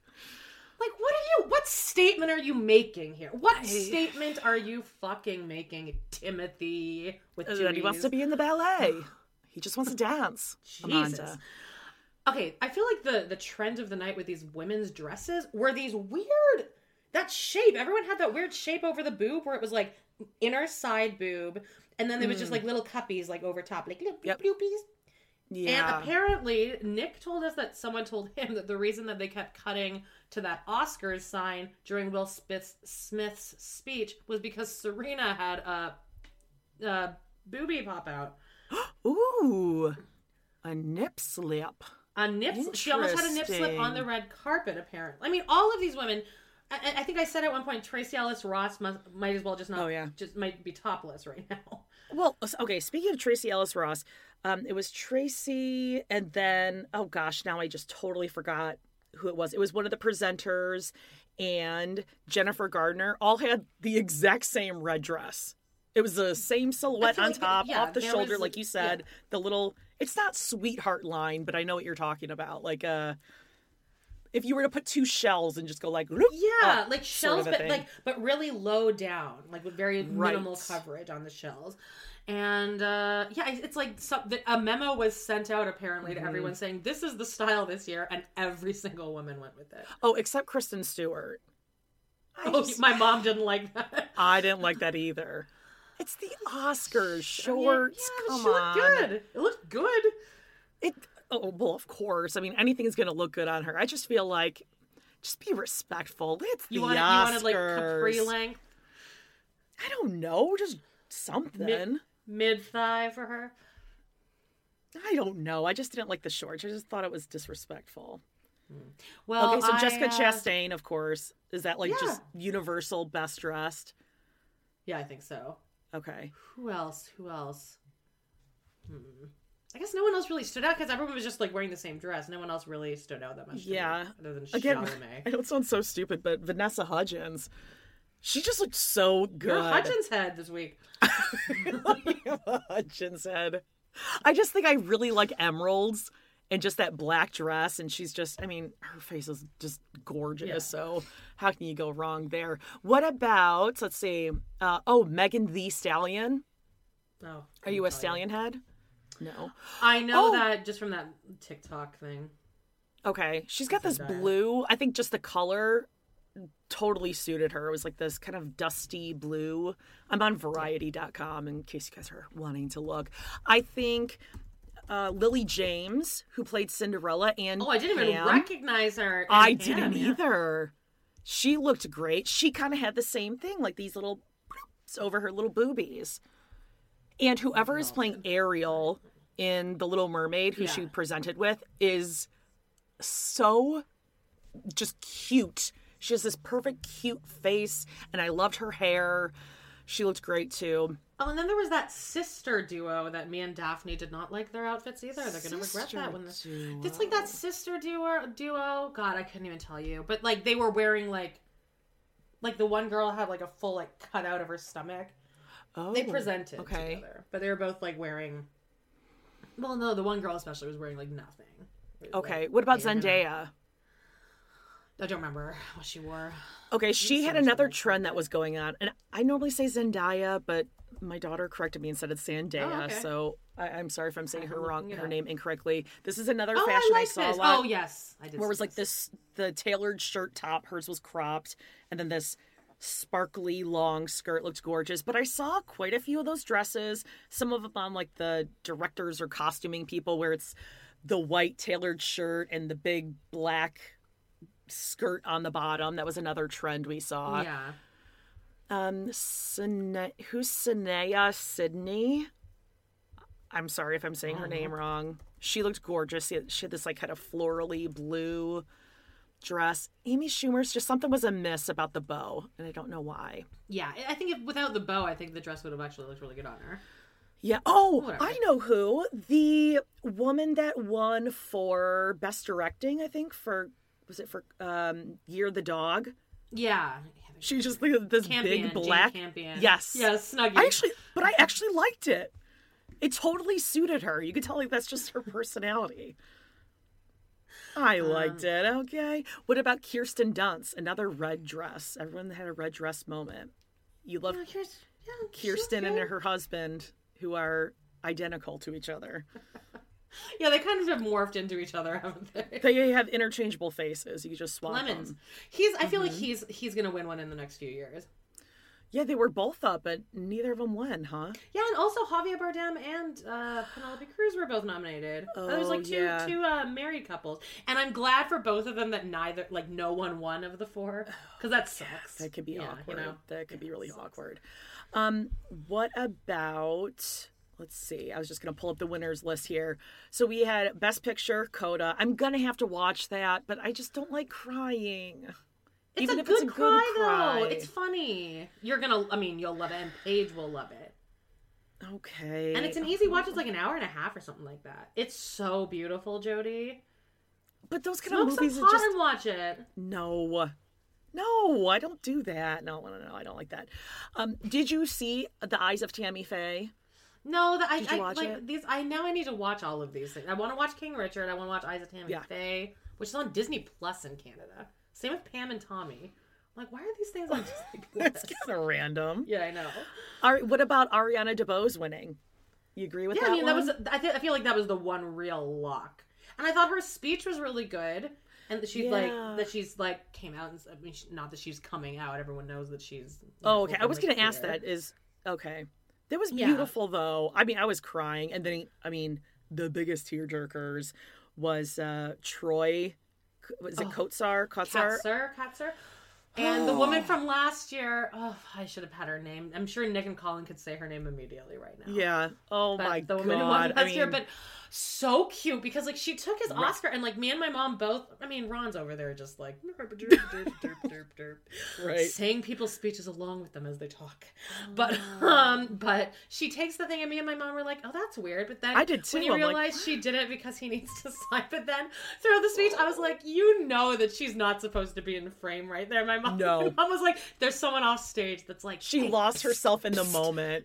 [SPEAKER 2] Like, what are you? What statement are you making here? What statement are you fucking making, Timothy? With uh, two
[SPEAKER 1] That he wants to be in the ballet. He just wants to dance.
[SPEAKER 2] Jesus.
[SPEAKER 1] Amanda.
[SPEAKER 2] Okay, I feel like the the trend of the night with these women's dresses were these weird that shape. Everyone had that weird shape over the boob where it was like inner side boob, and then there was just like little cuppies like over top, like little
[SPEAKER 1] Mm. Yep.
[SPEAKER 2] bloopies.
[SPEAKER 1] Yeah.
[SPEAKER 2] And apparently, Nick told us that someone told him that the reason that they kept cutting to that Oscars sign during Will Smith's, Smith's speech was because Serena had a, a boobie pop out.
[SPEAKER 1] Ooh, a nip slip.
[SPEAKER 2] A nip. She almost had a nip slip on the red carpet. Apparently, I mean, all of these women. I, I think I said at one point, Tracee Ellis Ross must, might as well just not.
[SPEAKER 1] Oh, yeah.
[SPEAKER 2] just might be topless right now.
[SPEAKER 1] Well, okay. Speaking of Tracee Ellis Ross, um, it was Tracee, and then oh gosh, now I just totally forgot who it was. It was one of the presenters and Jennifer Gardner all had the exact same red dress. It was the same silhouette on
[SPEAKER 2] like,
[SPEAKER 1] top,
[SPEAKER 2] yeah,
[SPEAKER 1] off the shoulder,
[SPEAKER 2] was-
[SPEAKER 1] like you said. The little, it's not sweetheart line, but I know what you're talking about. Like, uh, if you were to put two shells and just go like, "Loop,"
[SPEAKER 2] Yeah,
[SPEAKER 1] up,
[SPEAKER 2] like shells, but
[SPEAKER 1] thing.
[SPEAKER 2] like but really low down, like with very minimal
[SPEAKER 1] Right.
[SPEAKER 2] coverage on the shells. And uh yeah, it's like some, a memo was sent out apparently
[SPEAKER 1] Mm-hmm.
[SPEAKER 2] to everyone saying this is the style this year, and every single woman went with it.
[SPEAKER 1] oh, except Kristen Stewart. I
[SPEAKER 2] Oh,
[SPEAKER 1] just-
[SPEAKER 2] my mom didn't like that.
[SPEAKER 1] I didn't like that either. It's the Oscars shorts.
[SPEAKER 2] Yeah, but
[SPEAKER 1] Come
[SPEAKER 2] she
[SPEAKER 1] on.
[SPEAKER 2] looked good. It looked good.
[SPEAKER 1] It. Oh well, of course. I mean, anything is going to look good on her. I just feel like, just be respectful. It's the
[SPEAKER 2] You wanted, you
[SPEAKER 1] Oscars.
[SPEAKER 2] wanted like capri length,
[SPEAKER 1] I don't know, just something.
[SPEAKER 2] mid thigh for her.
[SPEAKER 1] I don't know. I just didn't like the shorts. I just thought it was disrespectful.
[SPEAKER 2] Well,
[SPEAKER 1] okay, so
[SPEAKER 2] I,
[SPEAKER 1] Jessica
[SPEAKER 2] uh,
[SPEAKER 1] Chastain, of course, is that like
[SPEAKER 2] Yeah.
[SPEAKER 1] just universal best dressed?
[SPEAKER 2] Yeah, I think so.
[SPEAKER 1] Okay.
[SPEAKER 2] Who else? Who else? Hmm. I guess no one else really stood out because everyone was just like wearing the same dress. No one else really stood out that much. me,
[SPEAKER 1] Yeah.
[SPEAKER 2] other than
[SPEAKER 1] Again,
[SPEAKER 2] Chalamet.
[SPEAKER 1] I know it sounds so stupid, but Vanessa Hudgens, she just looked so good.
[SPEAKER 2] You're Hutchins head this week.
[SPEAKER 1] Hudgens head. I just think I really like emeralds and just that black dress. And she's just, I mean, her face is just gorgeous.
[SPEAKER 2] Yeah.
[SPEAKER 1] So how can you go wrong there? What about, let's see, uh, oh, Megan Thee Stallion.
[SPEAKER 2] Oh,
[SPEAKER 1] Are you a stallion head? No.
[SPEAKER 2] I know
[SPEAKER 1] Oh.
[SPEAKER 2] that just from that TikTok thing.
[SPEAKER 1] Okay. She's got this blue. I think just the color totally suited her. It was like this kind of dusty blue. I'm on variety.com in case you guys are wanting to look. I think uh, Lily James, who played Cinderella and
[SPEAKER 2] Oh, I didn't even recognize her.
[SPEAKER 1] I
[SPEAKER 2] Pam,
[SPEAKER 1] didn't
[SPEAKER 2] yeah.
[SPEAKER 1] either. She looked great. She kind of had the same thing, like these little over her little boobies. And whoever is playing Ariel in The Little Mermaid, who she presented with, is so just cute. She has this perfect, cute face, and I loved her hair. She looked great too.
[SPEAKER 2] Oh, and then there was that sister duo that me and Daphne did not like their outfits either. They're gonna regret that when the, it's like that sister duo. Duo. God, I couldn't even tell you. But like they were wearing like, like the one girl had like a full like cut out of her stomach.
[SPEAKER 1] Oh,
[SPEAKER 2] They presented
[SPEAKER 1] okay.
[SPEAKER 2] together, but they were both like wearing. Well, no, the one girl especially was wearing like nothing. Was,
[SPEAKER 1] Okay,
[SPEAKER 2] like,
[SPEAKER 1] what about
[SPEAKER 2] they were gonna-
[SPEAKER 1] Zendaya?
[SPEAKER 2] I don't remember what she wore.
[SPEAKER 1] Okay, she had another
[SPEAKER 2] like
[SPEAKER 1] trend that was going on, and I normally say Zendaya, but my daughter corrected me and said it's Zendaya.
[SPEAKER 2] Oh, okay.
[SPEAKER 1] So I, I'm sorry if I'm saying her
[SPEAKER 2] I'm
[SPEAKER 1] wrong, her name incorrectly. This is another
[SPEAKER 2] Oh,
[SPEAKER 1] fashion
[SPEAKER 2] I
[SPEAKER 1] I, saw
[SPEAKER 2] this.
[SPEAKER 1] a lot.
[SPEAKER 2] Oh, yes, I did.
[SPEAKER 1] where it was like this the tailored shirt top, hers was cropped, and then this sparkly long skirt looked gorgeous. But I saw quite a few of those dresses, some of them on like the directors or costuming people, where it's the white tailored shirt and the big black skirt on the bottom. That was another trend we saw.
[SPEAKER 2] Yeah.
[SPEAKER 1] Um, Sine- who's Saniyya Sidney? I'm sorry if I'm saying her name wrong. She looked gorgeous. She had this like kind of florally blue dress. Amy Schumer's just something was amiss about the bow, and I don't know why.
[SPEAKER 2] Yeah, I- think if without the bow, I think the dress would have actually looked really good on her.
[SPEAKER 1] Yeah. Oh,
[SPEAKER 2] Whatever.
[SPEAKER 1] I know who. The woman that won for best directing, I think for was it for um Year the Dog?
[SPEAKER 2] Yeah.
[SPEAKER 1] She just like this
[SPEAKER 2] Campion,
[SPEAKER 1] big black. Yes.
[SPEAKER 2] Yes, Snuggie.
[SPEAKER 1] I actually, but I actually liked it. It totally suited her. You could tell like that's just her personality. I liked it. Okay. What about Kirsten Dunst? Another red dress. Everyone had a red dress moment. You love
[SPEAKER 2] Yeah, here's- yeah,
[SPEAKER 1] Kirsten and her husband, who are identical to each other.
[SPEAKER 2] Yeah, they kind of have morphed into each other, haven't they?
[SPEAKER 1] They have interchangeable faces. You just swap
[SPEAKER 2] Lemons.
[SPEAKER 1] them.
[SPEAKER 2] He's. I feel
[SPEAKER 1] Mm-hmm.
[SPEAKER 2] like he's he's gonna win one in the next few years.
[SPEAKER 1] Yeah, they were both up, but neither of them won, huh?
[SPEAKER 2] Yeah, and also Javier Bardem and uh, Penelope Cruz were both nominated. there was
[SPEAKER 1] Oh,
[SPEAKER 2] like two
[SPEAKER 1] yeah.
[SPEAKER 2] two uh, married couples, and I'm glad for both of them that neither like no one won of the four because that sucks.
[SPEAKER 1] That could be
[SPEAKER 2] Yeah,
[SPEAKER 1] awkward.
[SPEAKER 2] You know,
[SPEAKER 1] That could be really awkward. Um, what about? Let's see. I was just gonna pull up the winners list here. So we had Best Picture, Coda. I'm gonna have to watch that, but I just don't like crying.
[SPEAKER 2] It's
[SPEAKER 1] Even
[SPEAKER 2] a
[SPEAKER 1] if
[SPEAKER 2] good
[SPEAKER 1] it's a good
[SPEAKER 2] cry,
[SPEAKER 1] cry.
[SPEAKER 2] though. It's funny. You're gonna. I mean, you'll love it, and Paige will love it.
[SPEAKER 1] Okay.
[SPEAKER 2] And it's an easy watch. It's like an hour and a half or something like that. It's so beautiful, Jody.
[SPEAKER 1] But those kind
[SPEAKER 2] Smoke
[SPEAKER 1] of
[SPEAKER 2] some
[SPEAKER 1] movies are just
[SPEAKER 2] and watch it.
[SPEAKER 1] no. No, I don't do that. No, no, no, I don't like that. Um, did you see The Eyes of Tammy Faye?
[SPEAKER 2] No, that I, I
[SPEAKER 1] watch
[SPEAKER 2] like
[SPEAKER 1] it?
[SPEAKER 2] these. I now I need to watch all of these things. I want to watch King Richard. I want to watch Eyes of Tammy
[SPEAKER 1] Yeah.
[SPEAKER 2] Faye, which is on Disney Plus in Canada. Same with Pam and Tommy. I'm like, why are these things on Disney
[SPEAKER 1] It's
[SPEAKER 2] Plus?
[SPEAKER 1] kind of random.
[SPEAKER 2] yeah, I know.
[SPEAKER 1] Ari, what about Ariana DeBose winning? You agree with
[SPEAKER 2] Yeah,
[SPEAKER 1] that?
[SPEAKER 2] I mean that was. I, th- I feel like that was the one real lock, and I thought her speech was really good. And that she's
[SPEAKER 1] Yeah.
[SPEAKER 2] like that she's like came out and I mean she, not that she's coming out. Everyone knows that she's.
[SPEAKER 1] Oh, okay. I was going to ask that. Is okay. That was
[SPEAKER 2] Yeah.
[SPEAKER 1] beautiful, though. I mean, I was crying, and then I mean, the biggest tearjerkers was uh Troy. Was it oh. Kotsur? Kotsur?
[SPEAKER 2] Katzer, Katzer. And the woman from last year, oh, I should have had her name. I'm sure Nick and Colin could say her name immediately right now.
[SPEAKER 1] Yeah. Oh
[SPEAKER 2] But
[SPEAKER 1] my
[SPEAKER 2] the
[SPEAKER 1] god.
[SPEAKER 2] woman who won
[SPEAKER 1] I mean,
[SPEAKER 2] year, but so cute because like she took his Oscar and like me and my mom both. I mean, Ron's over there just like
[SPEAKER 1] right.
[SPEAKER 2] saying people's speeches along with them as they talk. But um, but she takes the thing, and me and my mom were like, "Oh, that's weird." But then
[SPEAKER 1] I did too.
[SPEAKER 2] When you
[SPEAKER 1] I'm like,
[SPEAKER 2] realize she did it because he needs to sign, but then throughout the speech, I was like, "You know that she's not supposed to be in the frame right there." My mom,
[SPEAKER 1] No.
[SPEAKER 2] my mom was like, "There's someone off stage that's like
[SPEAKER 1] She
[SPEAKER 2] "Hey,
[SPEAKER 1] lost herself in the moment.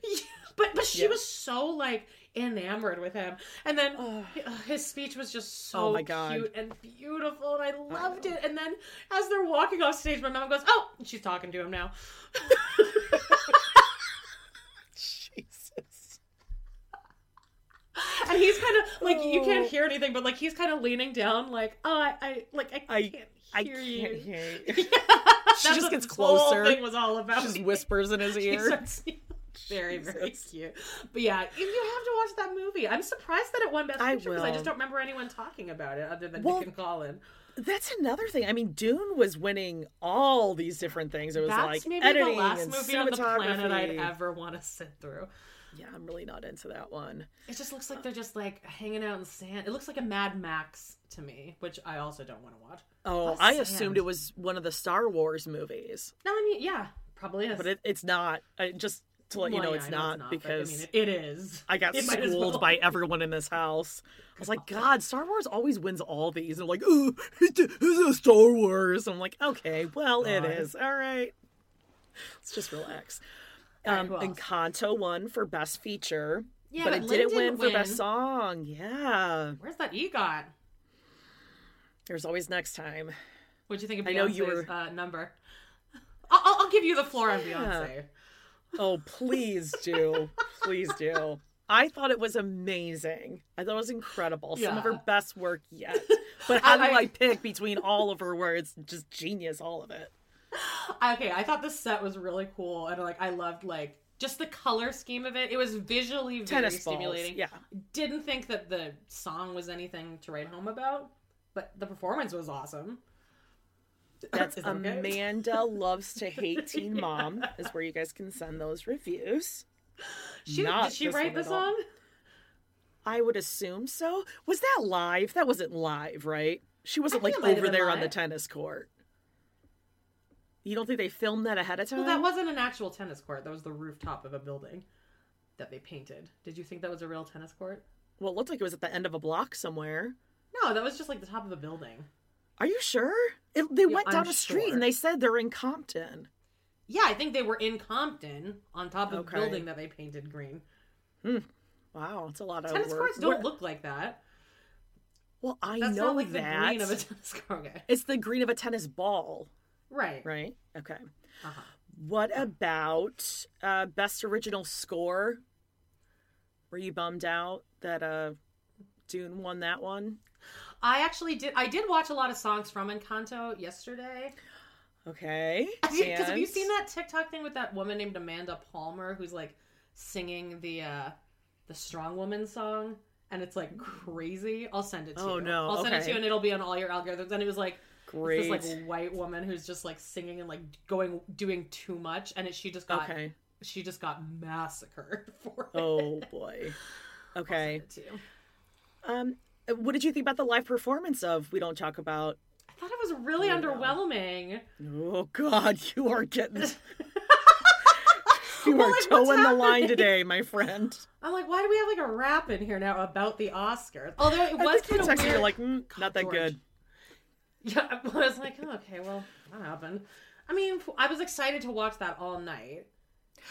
[SPEAKER 2] but but she
[SPEAKER 1] Yeah.
[SPEAKER 2] was so like enamored with him, and then uh, his speech was just so
[SPEAKER 1] Oh my God.
[SPEAKER 2] cute and beautiful, and I loved it. And then as they're walking off stage, my mom goes, "Oh, she's talking to him now."
[SPEAKER 1] Jesus.
[SPEAKER 2] And he's kind of like you
[SPEAKER 1] Oh.
[SPEAKER 2] can't hear anything, but like he's kind of leaning down, like, "Oh, I, I like I
[SPEAKER 1] I
[SPEAKER 2] can't
[SPEAKER 1] I
[SPEAKER 2] hear
[SPEAKER 1] can't
[SPEAKER 2] you."
[SPEAKER 1] hear.
[SPEAKER 2] That's
[SPEAKER 1] just
[SPEAKER 2] what
[SPEAKER 1] gets
[SPEAKER 2] this whole
[SPEAKER 1] closer.
[SPEAKER 2] thing was all about.
[SPEAKER 1] She just whispers in his
[SPEAKER 2] She
[SPEAKER 1] ear.
[SPEAKER 2] Very very cute. But yeah, you you have to watch that movie. I'm surprised that it won Best Picture because I just don't remember anyone talking about it other than
[SPEAKER 1] Well,
[SPEAKER 2] Nick and Colin.
[SPEAKER 1] That's another thing. I mean, Dune was winning all these different things. It was
[SPEAKER 2] That's
[SPEAKER 1] like
[SPEAKER 2] maybe
[SPEAKER 1] editing
[SPEAKER 2] the last movie on the planet I'd ever want to sit through.
[SPEAKER 1] Yeah, I'm really not into that one.
[SPEAKER 2] It just looks like uh, they're just like hanging out in the sand. It looks like a Mad Max to me, which I also don't want to watch.
[SPEAKER 1] Oh,
[SPEAKER 2] Plus
[SPEAKER 1] I
[SPEAKER 2] sand.
[SPEAKER 1] assumed it was one of the Star Wars movies,
[SPEAKER 2] No, I mean, yeah, probably is.
[SPEAKER 1] but it, it's not. I, just to let you know,
[SPEAKER 2] yeah,
[SPEAKER 1] it's
[SPEAKER 2] know
[SPEAKER 1] not,
[SPEAKER 2] but,
[SPEAKER 1] because
[SPEAKER 2] I mean, it, it is.
[SPEAKER 1] I got
[SPEAKER 2] It
[SPEAKER 1] schooled
[SPEAKER 2] well.
[SPEAKER 1] by everyone in this house. I was like, God, Star Wars always wins all these. And they're like, oh, it's a, a Star Wars. I'm like, okay, well, it
[SPEAKER 2] God.
[SPEAKER 1] is. All right. Let's just relax.
[SPEAKER 2] right,
[SPEAKER 1] Um,
[SPEAKER 2] who
[SPEAKER 1] and? Kanto won for Best Feature.
[SPEAKER 2] Yeah,
[SPEAKER 1] but
[SPEAKER 2] but
[SPEAKER 1] it
[SPEAKER 2] Lin
[SPEAKER 1] didn't win
[SPEAKER 2] didn't
[SPEAKER 1] for Best. Song. Yeah.
[SPEAKER 2] Where's that EGOT?
[SPEAKER 1] There's always next time.
[SPEAKER 2] What'd you think of
[SPEAKER 1] I
[SPEAKER 2] Beyonce's
[SPEAKER 1] know you were-
[SPEAKER 2] uh, number? I'll, I'll- I'll give you the floor on Beyonce.
[SPEAKER 1] Oh, please do. please do. I thought it was amazing. I thought it was incredible. Some of her best work yet. But how do
[SPEAKER 2] I-
[SPEAKER 1] I pick between all of her words? just genius, all of it?
[SPEAKER 2] Okay, I thought the set was really cool, and like I loved like just the color scheme of it. It was visually very
[SPEAKER 1] Tennis balls.
[SPEAKER 2] stimulating.
[SPEAKER 1] Yeah.
[SPEAKER 2] Didn't think that the song was anything to write home about, but the performance was awesome.
[SPEAKER 1] That's
[SPEAKER 2] okay?
[SPEAKER 1] Amanda loves to hate Teen Mom. Is where you guys can send those reviews.
[SPEAKER 2] She,
[SPEAKER 1] Not
[SPEAKER 2] did she
[SPEAKER 1] this
[SPEAKER 2] write the song?
[SPEAKER 1] I would assume so. Was that live? That wasn't live, right? She wasn't like
[SPEAKER 2] it might have
[SPEAKER 1] over there on the tennis court. You don't think they filmed that ahead of time?
[SPEAKER 2] Well, that wasn't an actual tennis court. That was the rooftop of a building that they painted. Did you think that was a real tennis court?
[SPEAKER 1] Well, it looked like it was at the end of a block somewhere.
[SPEAKER 2] No, that was just like the top of a building.
[SPEAKER 1] Are you sure? It, they went down
[SPEAKER 2] I'm
[SPEAKER 1] a street
[SPEAKER 2] sure.
[SPEAKER 1] and they said they're in Compton.
[SPEAKER 2] Yeah, I think they were in Compton on top of
[SPEAKER 1] Okay.
[SPEAKER 2] a building that they painted green.
[SPEAKER 1] Wow, it's a lot of
[SPEAKER 2] Tennis
[SPEAKER 1] work.
[SPEAKER 2] courts don't
[SPEAKER 1] Where-
[SPEAKER 2] look like that.
[SPEAKER 1] Well, I
[SPEAKER 2] That's
[SPEAKER 1] know
[SPEAKER 2] like
[SPEAKER 1] that.
[SPEAKER 2] the green of a tennis court. Okay.
[SPEAKER 1] It's the green of a tennis ball,
[SPEAKER 2] Right.
[SPEAKER 1] right? Okay.
[SPEAKER 2] Uh-huh.
[SPEAKER 1] What about uh, best original score? Were you bummed out that uh, Dune won that one?
[SPEAKER 2] I actually did. I did watch a lot of songs from Encanto yesterday.
[SPEAKER 1] Okay.
[SPEAKER 2] Because have you seen that TikTok thing with that woman named Amanda Palmer who's like singing the uh the Strong Woman song? And it's like crazy. I'll send it to
[SPEAKER 1] Oh,
[SPEAKER 2] you.
[SPEAKER 1] no,
[SPEAKER 2] I'll send it to you and it'll be on all your algorithms. And it was like
[SPEAKER 1] Great.
[SPEAKER 2] this like white woman who's just like singing and like going doing too much and it, she just got
[SPEAKER 1] Okay.
[SPEAKER 2] she just got massacred for it.
[SPEAKER 1] Oh boy. Okay.
[SPEAKER 2] Send it to you.
[SPEAKER 1] Um, what did you think about the live performance of "We Don't Talk About"?
[SPEAKER 2] I thought it was really underwhelming.
[SPEAKER 1] Oh God, you are getting. you
[SPEAKER 2] Well,
[SPEAKER 1] are
[SPEAKER 2] like,
[SPEAKER 1] toeing the line today, my friend.
[SPEAKER 2] I'm like, why do we have like a rap in here now about the Oscars? Although it was kind of weird.
[SPEAKER 1] you're like, mm, not that
[SPEAKER 2] George.
[SPEAKER 1] good.
[SPEAKER 2] Yeah, I was like, oh, okay, well, that happened. I mean, I was excited to watch that all night.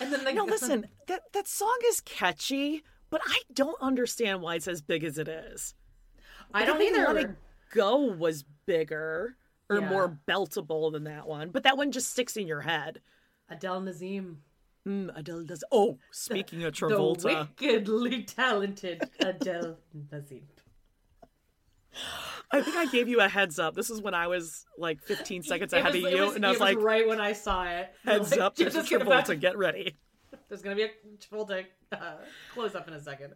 [SPEAKER 2] And then like
[SPEAKER 1] No, listen, that that song is catchy, but I don't understand why it's as big as it is.
[SPEAKER 2] I don't
[SPEAKER 1] think
[SPEAKER 2] either.
[SPEAKER 1] Let It Go was bigger or
[SPEAKER 2] Yeah.
[SPEAKER 1] more beltable than that one, but that one just sticks in your head.
[SPEAKER 2] Adele Dazeem,
[SPEAKER 1] Mm, Adele does. Oh, speaking of Travolta, the
[SPEAKER 2] wickedly talented Adele Dazeem.
[SPEAKER 1] I think I gave you a heads up. This is when I was like 15 seconds
[SPEAKER 2] It
[SPEAKER 1] ahead
[SPEAKER 2] was-
[SPEAKER 1] of you,
[SPEAKER 2] was-
[SPEAKER 1] and I was
[SPEAKER 2] it
[SPEAKER 1] like,
[SPEAKER 2] right when I saw it.
[SPEAKER 1] heads
[SPEAKER 2] Like,
[SPEAKER 1] up, there's a
[SPEAKER 2] just about-
[SPEAKER 1] Travolta. Get ready.
[SPEAKER 2] There's gonna be a Travolta uh, close up in a second.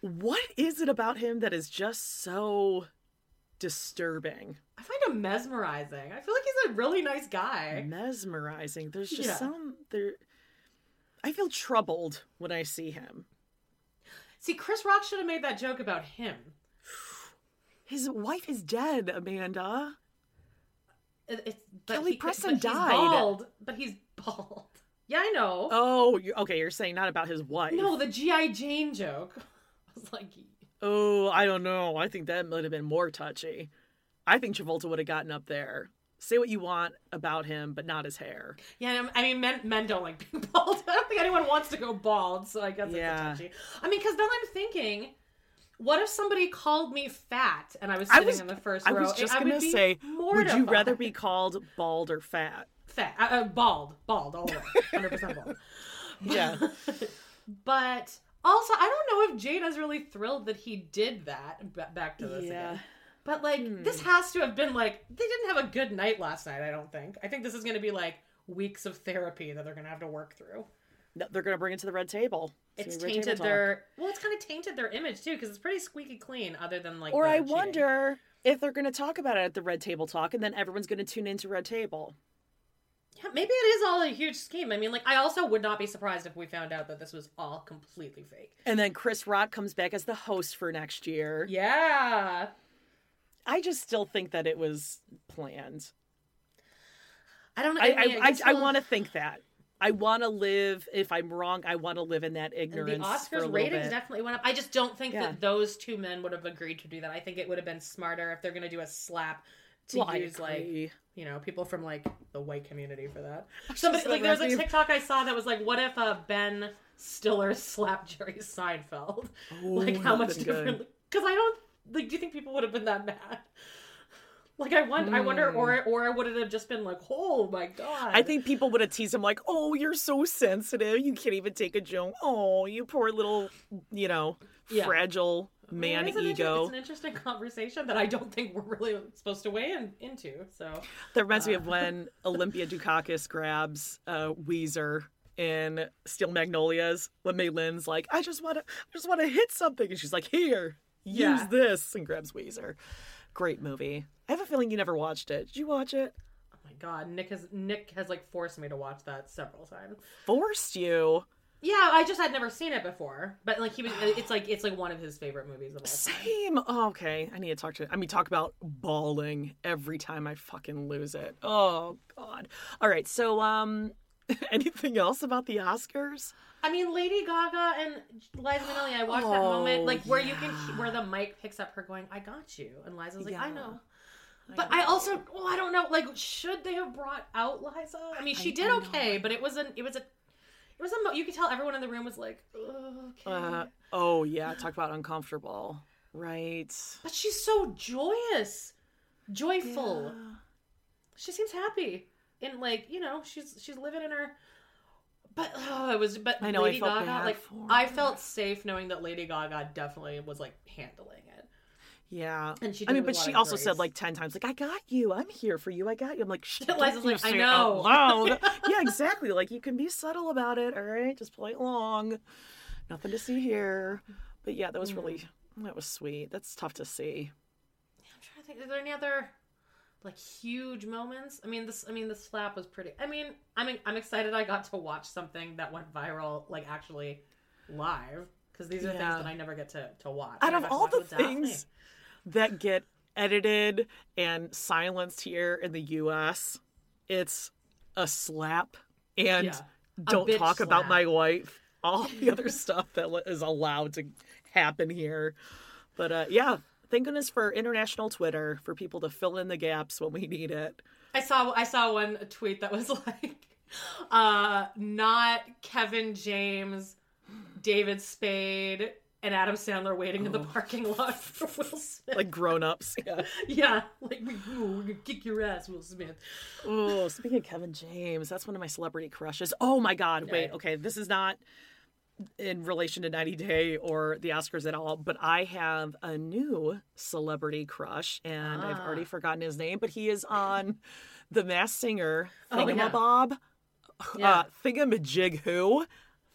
[SPEAKER 1] What is it about him that is just so disturbing?
[SPEAKER 2] I find him mesmerizing. I feel like he's a really nice guy.
[SPEAKER 1] mesmerizing. There's just
[SPEAKER 2] Yeah.
[SPEAKER 1] some there. I feel troubled when I see him.
[SPEAKER 2] See, Chris Rock should have made that joke about him.
[SPEAKER 1] His wife is dead, Amanda.
[SPEAKER 2] It's
[SPEAKER 1] Kelly
[SPEAKER 2] he-
[SPEAKER 1] Preston
[SPEAKER 2] but he's
[SPEAKER 1] died.
[SPEAKER 2] bald, but he's bald. Yeah, I know.
[SPEAKER 1] Oh, okay. You're saying not about his wife.
[SPEAKER 2] No, the GI Jane joke. I was like,
[SPEAKER 1] Oh, I don't know. I think that might have been more touchy. I think Travolta would have gotten up there. Say what you want about him, but not his hair.
[SPEAKER 2] yeah. I mean, men men don't like being bald. I don't think anyone wants to go bald, so I guess
[SPEAKER 1] Yeah.
[SPEAKER 2] it's touchy. I mean, because then I'm thinking, what if somebody called me fat and I was
[SPEAKER 1] I
[SPEAKER 2] sitting
[SPEAKER 1] was
[SPEAKER 2] in the first row?
[SPEAKER 1] I was just
[SPEAKER 2] I would
[SPEAKER 1] gonna
[SPEAKER 2] be
[SPEAKER 1] say, would you rather be called bald or fat?
[SPEAKER 2] fat, uh, uh, bald, bald, all the way, hundred percent bald.
[SPEAKER 1] Yeah.
[SPEAKER 2] But also, I don't know if Jada's really thrilled that he did that. ba- Back to this
[SPEAKER 1] Yeah.
[SPEAKER 2] again. But like, hmm. this has to have been like they didn't have a good night last night. I don't think. I think this is going to be like weeks of therapy that they're going to have to work through.
[SPEAKER 1] No, They're gonna bring it to the red table.
[SPEAKER 2] It's
[SPEAKER 1] table
[SPEAKER 2] tainted
[SPEAKER 1] talk.
[SPEAKER 2] their well. It's kind of tainted their image too because it's pretty squeaky clean. Other than like,
[SPEAKER 1] Or I
[SPEAKER 2] cheating.
[SPEAKER 1] wonder if they're gonna talk about it at the red table talk, and then everyone's gonna tune into red table.
[SPEAKER 2] Yeah, maybe it is all a huge scheme. I mean, like, I also would not be surprised if we found out that this was all completely fake.
[SPEAKER 1] And then Chris Rock comes back as the host for next year.
[SPEAKER 2] Yeah.
[SPEAKER 1] I just still think that it was planned.
[SPEAKER 2] I don't know.
[SPEAKER 1] I
[SPEAKER 2] mean,
[SPEAKER 1] I, I, I
[SPEAKER 2] we'll-
[SPEAKER 1] want to think that. I want to live. If I'm wrong, I want to live in that
[SPEAKER 2] And
[SPEAKER 1] ignorance.
[SPEAKER 2] the
[SPEAKER 1] for a
[SPEAKER 2] Oscars ratings
[SPEAKER 1] bit.
[SPEAKER 2] definitely went up. I just don't think
[SPEAKER 1] Yeah.
[SPEAKER 2] that those two men would have agreed to do that. I think it would have been smarter if they're going to do a slap to
[SPEAKER 1] Well, I
[SPEAKER 2] use like. You know people from like the white community for that. Somebody
[SPEAKER 1] so
[SPEAKER 2] like there's a. TikTok I saw that was like, what if uh, Ben Stiller slapped Jerry Seinfeld? like how much
[SPEAKER 1] been good.
[SPEAKER 2] different? Because I don't like. Do you think people would have been that mad? Like I wonder, I wonder, or or I would it have just been like, oh my god?
[SPEAKER 1] Hmm. I think people would have teased him like, "Oh, you're so sensitive. You can't even take a joke. Oh, you poor little, you know,
[SPEAKER 2] Yeah.
[SPEAKER 1] fragile Man
[SPEAKER 2] it's an
[SPEAKER 1] ego."
[SPEAKER 2] it's an interesting conversation that I don't think we're really supposed to weigh in, into. So
[SPEAKER 1] That reminds me of when Olympia Dukakis grabs uh, Ouiser in Steel Magnolias when M'Lynn's like, "I just want to, I just want to hit something," and she's like, "Here, use
[SPEAKER 2] Yeah.
[SPEAKER 1] this," and grabs Ouiser. Great movie. I have a feeling you never watched it. Did you watch it?
[SPEAKER 2] oh my god, Nick has Nick has like forced me to watch that several times.
[SPEAKER 1] Forced you.
[SPEAKER 2] Yeah, I just had never seen it before, but like he was, it's like it's like one of his favorite movies of all time.
[SPEAKER 1] Same. Oh, okay. I need to talk to. I mean, talk about bawling every time I fucking lose it. Oh God. All right. So, um, anything else about the Oscars?
[SPEAKER 2] I mean, Lady Gaga and Liza Minnelli. I watched that
[SPEAKER 1] Oh,
[SPEAKER 2] moment, like where you can, where the mic picks up her going, "I got you," and Liza's like, "I know." But I also, well, I don't know. Like, should they have brought out Liza? I mean, she
[SPEAKER 1] I-
[SPEAKER 2] did
[SPEAKER 1] I
[SPEAKER 2] okay, but it was an, it was a, it was a. mo- You could tell everyone in the room was like, okay.
[SPEAKER 1] Uh, oh yeah. Talk about uncomfortable. Right.
[SPEAKER 2] but she's so joyous, joyful.
[SPEAKER 1] Yeah.
[SPEAKER 2] She seems happy, and like you know, she's she's living in her. But oh, it was. But
[SPEAKER 1] I know, I
[SPEAKER 2] Lady
[SPEAKER 1] felt
[SPEAKER 2] Gaga,
[SPEAKER 1] bad
[SPEAKER 2] like
[SPEAKER 1] for
[SPEAKER 2] I felt safe knowing that Lady Gaga definitely was like handling it.
[SPEAKER 1] Yeah.
[SPEAKER 2] And she
[SPEAKER 1] I mean, but
[SPEAKER 2] with a lot
[SPEAKER 1] she also
[SPEAKER 2] grace.
[SPEAKER 1] said like 10 times, like, I got you. I'm here for you. I got you. I'm like.
[SPEAKER 2] Liza's like, I know.
[SPEAKER 1] yeah, exactly. Like, you can be subtle about it. All right. Just play along. Nothing to see here. But yeah, that was really, mm. that was sweet. That's tough to see.
[SPEAKER 2] Yeah, I'm trying to think. Is there any other like huge moments? I mean, this. I mean, the slap was pretty. I mean, I'm I'm excited. I got to watch something that went viral, like actually live, because these are
[SPEAKER 1] Yeah.
[SPEAKER 2] things that I never get to to watch.
[SPEAKER 1] Out of all the things. That get edited and silenced here in the US, it's a slap and
[SPEAKER 2] Yeah. A
[SPEAKER 1] don't talk about my wife. All the other stuff that is allowed to happen here. But uh, yeah, thank goodness for international Twitter for people to fill in the gaps when we need it.
[SPEAKER 2] I saw I saw one tweet that was like, uh, not Kevin James, David Spade, and Adam Sandler waiting in the parking lot for Will Smith.
[SPEAKER 1] Like grown ups. Yeah.
[SPEAKER 2] yeah, like we, ooh, we're gonna kick your ass, Will Smith.
[SPEAKER 1] Oh, speaking of Kevin James, that's one of my celebrity crushes. Oh my God. Wait,
[SPEAKER 2] Okay.
[SPEAKER 1] okay. This is not in relation to 90 Day or the Oscars at all, but I have a new celebrity crush, and I've already forgotten his name, but he is on The Masked Singer,
[SPEAKER 2] Oh.
[SPEAKER 1] Thingamabob.
[SPEAKER 2] Yeah.
[SPEAKER 1] Uh, Thingamajig who?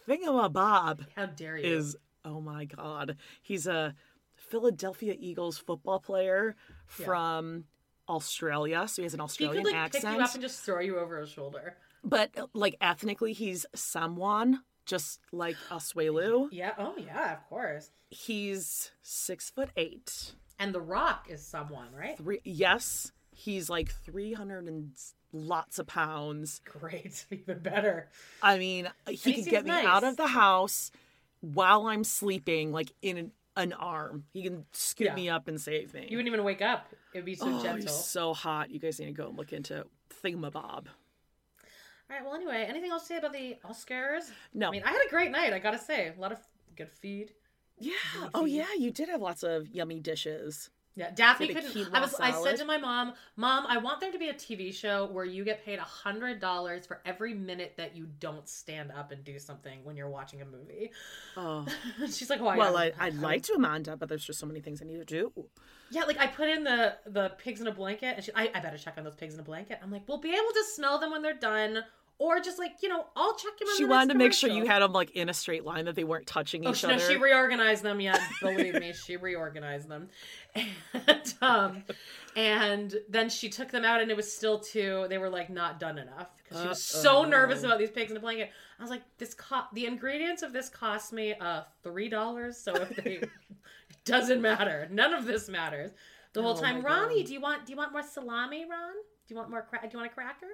[SPEAKER 1] Thingamabob
[SPEAKER 2] How dare you?
[SPEAKER 1] is, oh my God. He's a Philadelphia Eagles football player from Australia, so he has an
[SPEAKER 2] he
[SPEAKER 1] Australian
[SPEAKER 2] could like
[SPEAKER 1] accent
[SPEAKER 2] pick you up and just throw you over his shoulder.
[SPEAKER 1] but like ethnically he's someone just like Asuelu.
[SPEAKER 2] Yeah. Oh yeah, of course.
[SPEAKER 1] He's six foot eight.
[SPEAKER 2] And The Rock is someone, right?
[SPEAKER 1] Three yes, he's like three hundred and lots of pounds.
[SPEAKER 2] Great, even better.
[SPEAKER 1] I mean, he
[SPEAKER 2] he
[SPEAKER 1] can
[SPEAKER 2] seems
[SPEAKER 1] get me
[SPEAKER 2] nice.
[SPEAKER 1] out of the house while I'm sleeping, like in an, an arm. He can scoop
[SPEAKER 2] Yeah.
[SPEAKER 1] me up and save me.
[SPEAKER 2] You wouldn't even wake up. It'd be so
[SPEAKER 1] oh,
[SPEAKER 2] gentle.
[SPEAKER 1] he's so hot. You guys need to go and look into Thingamabob.
[SPEAKER 2] All right. Well, anyway, anything else to say about the Oscars?
[SPEAKER 1] No.
[SPEAKER 2] I mean, I had a great night. I gotta say, a lot of good feed.
[SPEAKER 1] Yeah. Oh yeah, you did have lots of yummy dishes.
[SPEAKER 2] Yeah, Daphne couldn't. I was. I said to my mom, "Mom, I want there to be a TV show where you get paid a hundred dollars for every minute that you don't stand up and do something when you're watching a movie."
[SPEAKER 1] Oh.
[SPEAKER 2] She's like, oh, "Why?"
[SPEAKER 1] Well, I, I'd like to, Amanda, but there's just so many things I need to do.
[SPEAKER 2] Yeah, like I put in the the pigs in a blanket, and she, I, I better check on those pigs in a blanket. I'm like, we'll be able to smell them when they're done, or just like you know, I'll check them. On
[SPEAKER 1] She
[SPEAKER 2] the
[SPEAKER 1] wanted to make sure you had them like in a straight line that they weren't touching
[SPEAKER 2] Oh,
[SPEAKER 1] each
[SPEAKER 2] she, no,
[SPEAKER 1] other.
[SPEAKER 2] she reorganized them. Yeah, believe me, she reorganized them, and um, and then she took them out, and it was still too. They were like not done enough because she was so nervous about these pigs in a blanket. I was like, this co- the ingredients of this cost me uh three dollars. So if they, it doesn't matter. None of this matters. The whole
[SPEAKER 1] Oh
[SPEAKER 2] time, Ronnie,
[SPEAKER 1] God.
[SPEAKER 2] do you want do you want more salami, Ron? Do you want more? Cra- do you want a cracker?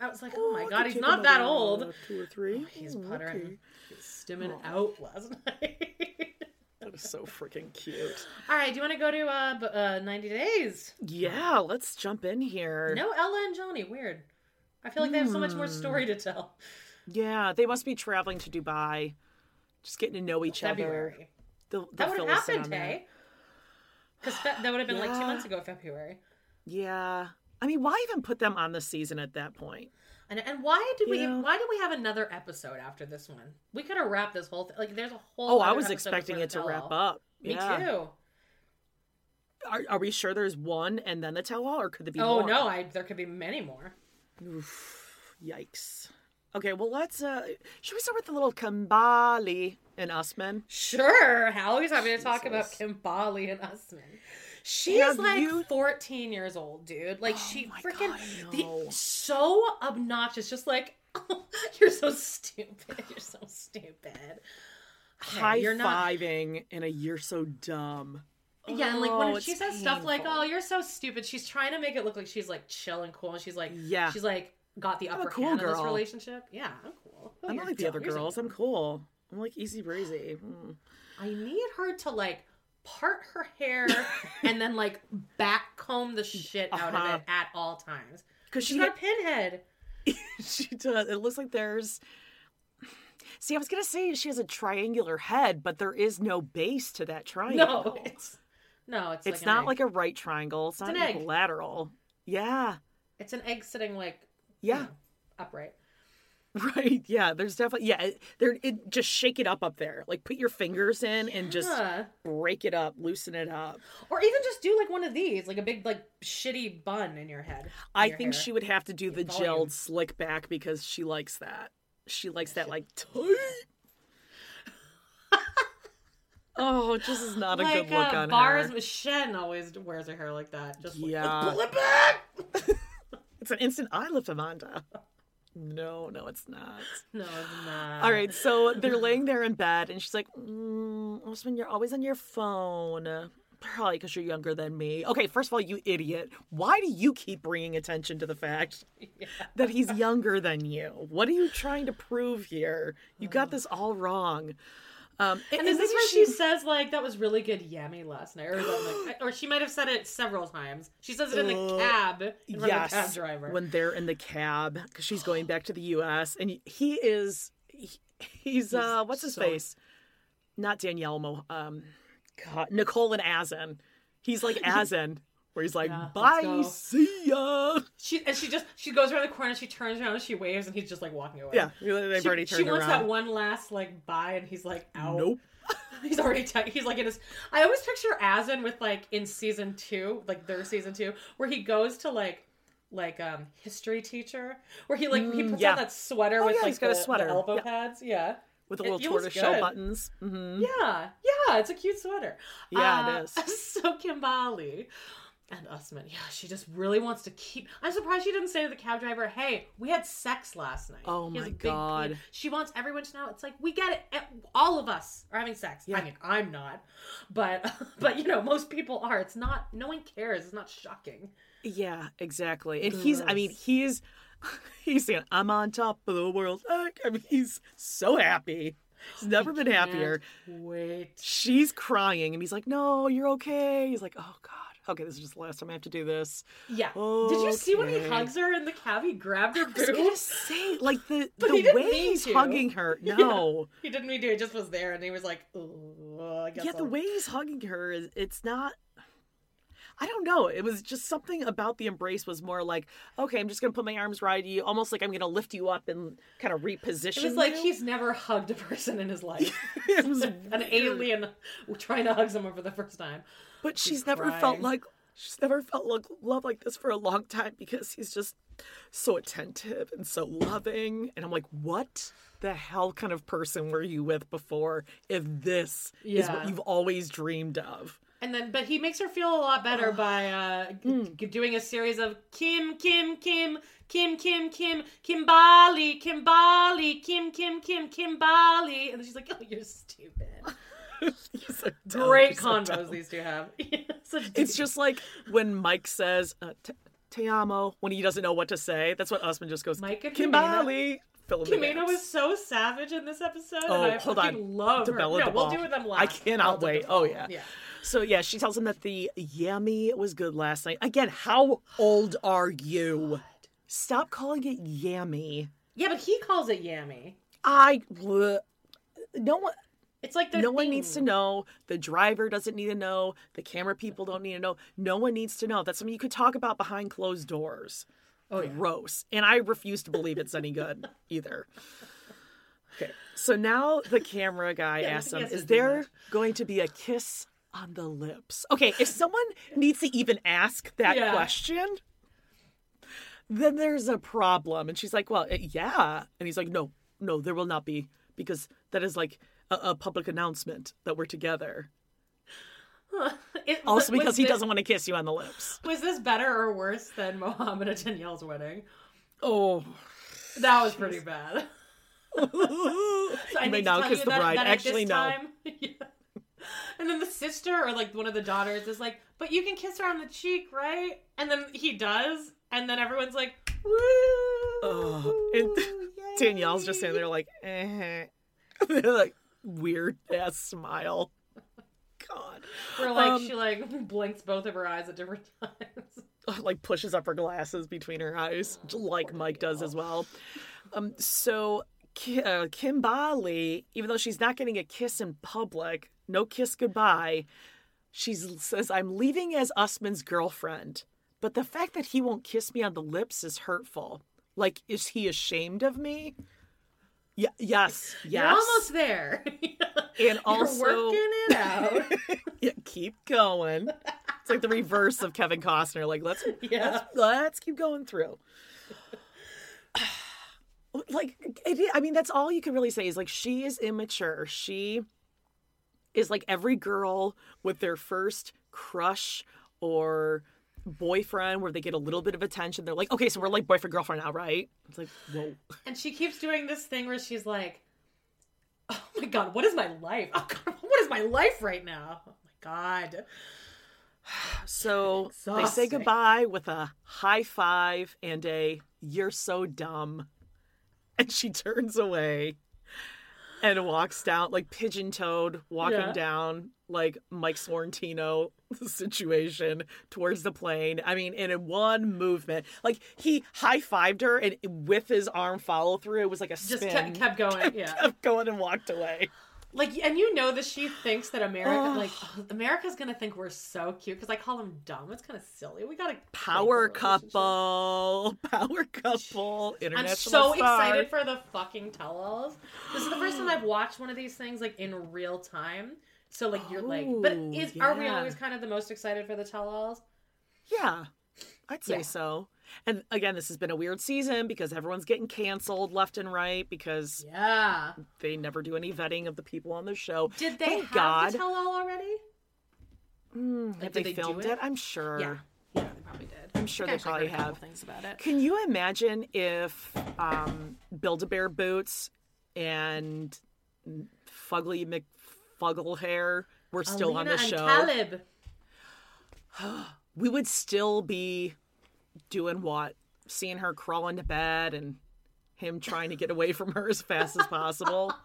[SPEAKER 2] I was like, oh,
[SPEAKER 1] I
[SPEAKER 2] my god, he's not that old.
[SPEAKER 1] uh, Two or three.
[SPEAKER 2] He's
[SPEAKER 1] Oh,
[SPEAKER 2] puttering.
[SPEAKER 1] okay.
[SPEAKER 2] He's stimming out last night.
[SPEAKER 1] That is so freaking cute.
[SPEAKER 2] All right, do you want to go to uh, b- uh 90 days?
[SPEAKER 1] Yeah, let's jump in here.
[SPEAKER 2] No, Ella and Johnny. Weird. I feel like they have so much more
[SPEAKER 1] Hmm.
[SPEAKER 2] story to tell.
[SPEAKER 1] Yeah, they must be traveling to Dubai, just getting to know each other.
[SPEAKER 2] February.
[SPEAKER 1] They'll,
[SPEAKER 2] That
[SPEAKER 1] they'll
[SPEAKER 2] would have
[SPEAKER 1] fill us in
[SPEAKER 2] happened, hey? Because fe- that would have been like two months ago, February.
[SPEAKER 1] Yeah. I mean, why even put them on the season at that point?
[SPEAKER 2] And, and why did we
[SPEAKER 1] Yeah.
[SPEAKER 2] why did we have another episode after this one? We could have wrapped this whole thing. Like, there's a whole.
[SPEAKER 1] Oh, I was expecting it to wrap up.
[SPEAKER 2] Me
[SPEAKER 1] yeah.
[SPEAKER 2] too.
[SPEAKER 1] Are, are we sure there's one and then the tell all, or could there be
[SPEAKER 2] Oh
[SPEAKER 1] more?
[SPEAKER 2] no, I there could be many more.
[SPEAKER 1] Yikes. Okay, well let's uh should we start with the little Kambali and Usman?
[SPEAKER 2] Sure, Hallie's happy to talk about. Kimbali and Usman. She's
[SPEAKER 1] Have
[SPEAKER 2] like
[SPEAKER 1] you-
[SPEAKER 2] 14 years old, dude. Like she freaking
[SPEAKER 1] God,
[SPEAKER 2] the, so obnoxious. Just like you're so stupid. You're so stupid. Okay,
[SPEAKER 1] High
[SPEAKER 2] you're not-
[SPEAKER 1] fiving and a you're so dumb.
[SPEAKER 2] Yeah, and like
[SPEAKER 1] Oh,
[SPEAKER 2] when
[SPEAKER 1] it's
[SPEAKER 2] she says stuff like, "Oh, you're so stupid," she's trying to make it look like she's like chill and cool, and she's like,
[SPEAKER 1] Yeah.
[SPEAKER 2] she's like got the upper
[SPEAKER 1] cool
[SPEAKER 2] hand in this
[SPEAKER 1] girl.
[SPEAKER 2] relationship. Yeah, I'm cool. Oh,
[SPEAKER 1] I'm not like the other girls. I'm cool. I'm like easy breezy. Mm.
[SPEAKER 2] I need her to like part her hair and then like back comb the shit out
[SPEAKER 1] Uh-huh.
[SPEAKER 2] of it at all times.
[SPEAKER 1] Because
[SPEAKER 2] She's
[SPEAKER 1] she
[SPEAKER 2] got a pinhead.
[SPEAKER 1] she does. It looks like there's. See, I was gonna say she has a triangular head, but there is no base to that triangle.
[SPEAKER 2] No, it's no, it's
[SPEAKER 1] it's
[SPEAKER 2] like
[SPEAKER 1] not like a right triangle. It's, not
[SPEAKER 2] an egg.
[SPEAKER 1] equilateral. Yeah,
[SPEAKER 2] it's an egg sitting like you
[SPEAKER 1] yeah,
[SPEAKER 2] know, upright.
[SPEAKER 1] Right. Yeah, there's definitely yeah. There, it just shake it up up there. Like put your fingers in and just break it up, loosen it up.
[SPEAKER 2] or even just do like one of these, like a big like shitty bun in your head.
[SPEAKER 1] I
[SPEAKER 2] your
[SPEAKER 1] think
[SPEAKER 2] hair.
[SPEAKER 1] she would have to do the
[SPEAKER 2] Volume.
[SPEAKER 1] gelled slick back because she likes that. She likes that like tight. oh, it just is not a
[SPEAKER 2] like
[SPEAKER 1] good look
[SPEAKER 2] uh,
[SPEAKER 1] on
[SPEAKER 2] bars.
[SPEAKER 1] her.
[SPEAKER 2] Shen always wears her hair like that. Just like,
[SPEAKER 1] Yeah.
[SPEAKER 2] pull it back.
[SPEAKER 1] It's an instant eye lift, Amanda. No, no, it's not.
[SPEAKER 2] No, it's not.
[SPEAKER 1] All right, so they're laying there in bed, and she's like, mm, Usman, you're always on your phone. Probably because you're younger than me. Okay, first of all, you idiot. Why do you keep bringing attention to the fact that he's younger than you? What are you trying to prove here? You got this all wrong. Um,
[SPEAKER 2] And is this
[SPEAKER 1] maybe
[SPEAKER 2] where she says like that was really good yummy last night, or like, or she might have said it several times. She says it in the
[SPEAKER 1] Uh,
[SPEAKER 2] cab in
[SPEAKER 1] yes,
[SPEAKER 2] the cab driver.
[SPEAKER 1] when they're in the cab because she's going back to the U.S. and he, he is he- he's, uh what's his
[SPEAKER 2] so-
[SPEAKER 1] face? Not Danielle Mo, um, God, Nicole and Azan. He's like Azan, where he's like,
[SPEAKER 2] Yeah,
[SPEAKER 1] "Bye, see ya."
[SPEAKER 2] She and she just she goes around the corner, she turns around and she waves, and he's just like walking away.
[SPEAKER 1] Yeah, they've
[SPEAKER 2] She,
[SPEAKER 1] already
[SPEAKER 2] she
[SPEAKER 1] turned
[SPEAKER 2] wants that one last like bye, and he's like out.
[SPEAKER 1] Nope.
[SPEAKER 2] He's already te- he's like in his. I always picture Azan with like in season two, like their season two, where he goes to like like um history teacher, where he like he
[SPEAKER 1] Mm,
[SPEAKER 2] puts
[SPEAKER 1] yeah.
[SPEAKER 2] on that sweater
[SPEAKER 1] Oh,
[SPEAKER 2] with
[SPEAKER 1] yeah,
[SPEAKER 2] like
[SPEAKER 1] he's got a
[SPEAKER 2] the- the
[SPEAKER 1] sweater.
[SPEAKER 2] elbow
[SPEAKER 1] Yeah.
[SPEAKER 2] pads. Yeah,
[SPEAKER 1] With the
[SPEAKER 2] It-
[SPEAKER 1] little tortoiseshell buttons. hmm
[SPEAKER 2] yeah, yeah. It's a cute sweater.
[SPEAKER 1] Yeah, it
[SPEAKER 2] Uh,
[SPEAKER 1] is.
[SPEAKER 2] So Kimbali. And Usman, yeah, she just really wants to keep. I'm surprised she didn't say to the cab driver, "Hey, we had sex last night."
[SPEAKER 1] Oh
[SPEAKER 2] He
[SPEAKER 1] my God.
[SPEAKER 2] She wants everyone to know. It's like we get it. Eh, All of us are having sex.
[SPEAKER 1] Yeah.
[SPEAKER 2] I mean, I'm not, but but you know, most people are. It's not. No one cares. It's not shocking.
[SPEAKER 1] Yeah, exactly. And he's, I mean, he's, he's saying, I'm on top of the world. I mean, he's so happy. He's never been happier.
[SPEAKER 2] Wait.
[SPEAKER 1] She's crying, and he's like, No, you're okay. He's like, Oh, God. Okay, this is just the last time I have to do this.
[SPEAKER 2] Yeah. Did you see when he hugs her in the cab? He grabbed her
[SPEAKER 1] I was gonna say, like, the,
[SPEAKER 2] But
[SPEAKER 1] the way he's
[SPEAKER 2] to.
[SPEAKER 1] hugging her.
[SPEAKER 2] Yeah.
[SPEAKER 1] No.
[SPEAKER 2] He didn't mean to. He just was there, and he was like, "Ooh, I guess."
[SPEAKER 1] Yeah, the
[SPEAKER 2] I'll-"
[SPEAKER 1] way he's hugging her is, it's not. I don't know. It was just something about the embrace was more like, okay, I'm just gonna put my arms around you, almost like I'm gonna lift you up and kind of reposition.
[SPEAKER 2] It was like
[SPEAKER 1] you.
[SPEAKER 2] he's never hugged a person in his life.
[SPEAKER 1] It was
[SPEAKER 2] An alien trying to hug someone for the first time.
[SPEAKER 1] But
[SPEAKER 2] She's
[SPEAKER 1] she's never
[SPEAKER 2] crying.
[SPEAKER 1] felt like she's never felt like love like this for a long time because he's just so attentive and so loving. And I'm like, what the hell kind of person were you with before if this is what you've always dreamed of?
[SPEAKER 2] And then, but he makes her feel a lot better by uh,
[SPEAKER 1] Mm.
[SPEAKER 2] g- doing a series of Kim, Kim, Kim, Kim, Kim, Kim, Kimbali, Kimbali, Kim, Kim, Kim, Kimbali. And she's like, oh, you're stupid.
[SPEAKER 1] So
[SPEAKER 2] Great
[SPEAKER 1] so
[SPEAKER 2] convos
[SPEAKER 1] dumb.
[SPEAKER 2] these two have.
[SPEAKER 1] It's just like when Mike says, uh, te, te amo, when he doesn't know what to say. That's what Usman just goes,
[SPEAKER 2] Mike
[SPEAKER 1] Kimbali. Fill in the
[SPEAKER 2] Ximena
[SPEAKER 1] gaps.
[SPEAKER 2] was so savage in this episode.
[SPEAKER 1] Oh,
[SPEAKER 2] and I
[SPEAKER 1] hold on.
[SPEAKER 2] love her.
[SPEAKER 1] Debella
[SPEAKER 2] No, we'll do them
[SPEAKER 1] I
[SPEAKER 2] last.
[SPEAKER 1] cannot
[SPEAKER 2] Debella
[SPEAKER 1] wait. Oh, yeah.
[SPEAKER 2] Yeah.
[SPEAKER 1] So yeah, she tells him that the yummy was good last night. Again, how old are you? Stop calling it yummy.
[SPEAKER 2] Yeah, but he calls it yummy.
[SPEAKER 1] I no one
[SPEAKER 2] It's like
[SPEAKER 1] no one needs to know. The driver doesn't need to know. The camera people don't need to know. No one needs to know. That's something you could talk about behind closed doors.
[SPEAKER 2] Oh, yeah.
[SPEAKER 1] Gross. And I refuse to believe it's any good either. Okay. So now the camera guy
[SPEAKER 2] Yeah,
[SPEAKER 1] asks him, is there going to be a kiss on the lips? Okay, if someone needs to even ask that
[SPEAKER 2] Yeah.
[SPEAKER 1] question, then there's a problem. And she's like, well, yeah. And he's like, no, no, there will not be because that is like a, a public announcement that we're together.
[SPEAKER 2] It-
[SPEAKER 1] Also because he
[SPEAKER 2] this-
[SPEAKER 1] doesn't want to kiss you on the lips.
[SPEAKER 2] Was this better or worse than Mohammed and Danielle's wedding?
[SPEAKER 1] Oh.
[SPEAKER 2] That was pretty bad. So I
[SPEAKER 1] you may now kiss the
[SPEAKER 2] that-
[SPEAKER 1] bride.
[SPEAKER 2] that
[SPEAKER 1] Actually, no.
[SPEAKER 2] time- Yeah. And then the sister or like one of the daughters is like, "But you can kiss her on the cheek, right?" And then he does, and then everyone's like, "Woo!"
[SPEAKER 1] Ugh. And Danielle's just sitting there like, eh. like weird ass smile. God.
[SPEAKER 2] Where like
[SPEAKER 1] Um,
[SPEAKER 2] she like blinks both of her eyes at different times.
[SPEAKER 1] like pushes up her glasses between her eyes, like Mike does as well. Um, so uh, Kimbali, even though she's not getting a kiss in public, no kiss goodbye, she says, "I'm leaving as Usman's girlfriend." But the fact that he won't kiss me on the lips is hurtful. Like, is he ashamed of me? Yeah. Yes. Yes.
[SPEAKER 2] You're almost there.
[SPEAKER 1] And also,
[SPEAKER 2] You're working it out.
[SPEAKER 1] yeah, keep going. It's like the reverse of Kevin Costner. Like, let's
[SPEAKER 2] Yeah.
[SPEAKER 1] let's, let's keep going through. like, it, I mean, that's all you can really say is like she is immature. She is like every girl with their first crush or boyfriend where they get a little bit of attention. They're like, okay, so we're like boyfriend girlfriend now, right? It's like, whoa.
[SPEAKER 2] And she keeps doing this thing where she's like, "Oh my god, what is my life? Oh god, what is my life right now? Oh my god."
[SPEAKER 1] So they say goodbye with a high five and a "You're so dumb," and she turns away and walks down like pigeon-toed, walking
[SPEAKER 2] Yeah.
[SPEAKER 1] down like Mike Sorrentino situation towards the plane. I mean, in one movement, like he high fived her and with his arm follow through, it was like a
[SPEAKER 2] Just
[SPEAKER 1] spin.
[SPEAKER 2] kept, kept going, yeah.
[SPEAKER 1] kept going and walked away.
[SPEAKER 2] Like, and you know that she thinks that America, like, America's gonna think we're so cute because I call them dumb. It's kind of silly. We gotta
[SPEAKER 1] Power
[SPEAKER 2] make a relationship.
[SPEAKER 1] couple, power couple, International I'm
[SPEAKER 2] so
[SPEAKER 1] star.
[SPEAKER 2] excited for the fucking tell-alls. This is the first time I've watched one of these things like in real time. So like you're like, but
[SPEAKER 1] Oh,
[SPEAKER 2] is are we always kind of the most excited for the tell-alls?
[SPEAKER 1] Yeah, I'd say
[SPEAKER 2] Yeah.
[SPEAKER 1] so. And again, this has been a weird season because everyone's getting canceled left and right because
[SPEAKER 2] Yeah.
[SPEAKER 1] they never do any vetting of the people on the show.
[SPEAKER 2] Did they
[SPEAKER 1] Thank
[SPEAKER 2] have
[SPEAKER 1] God.
[SPEAKER 2] the tell-all already?
[SPEAKER 1] Mm,
[SPEAKER 2] Like,
[SPEAKER 1] have they,
[SPEAKER 2] they
[SPEAKER 1] filmed
[SPEAKER 2] it?
[SPEAKER 1] it? I'm sure.
[SPEAKER 2] Yeah. Yeah, they probably did.
[SPEAKER 1] I'm sure they
[SPEAKER 2] think I actually
[SPEAKER 1] probably have.
[SPEAKER 2] things about it.
[SPEAKER 1] Can you imagine if um, Build-A-Bear Boots and Fugly McFuggle Hair were still on
[SPEAKER 2] Alina
[SPEAKER 1] the
[SPEAKER 2] and
[SPEAKER 1] show?
[SPEAKER 2] Caleb.
[SPEAKER 1] we would still be doing what? Seeing her crawl into bed and him trying to get away from her as fast as possible.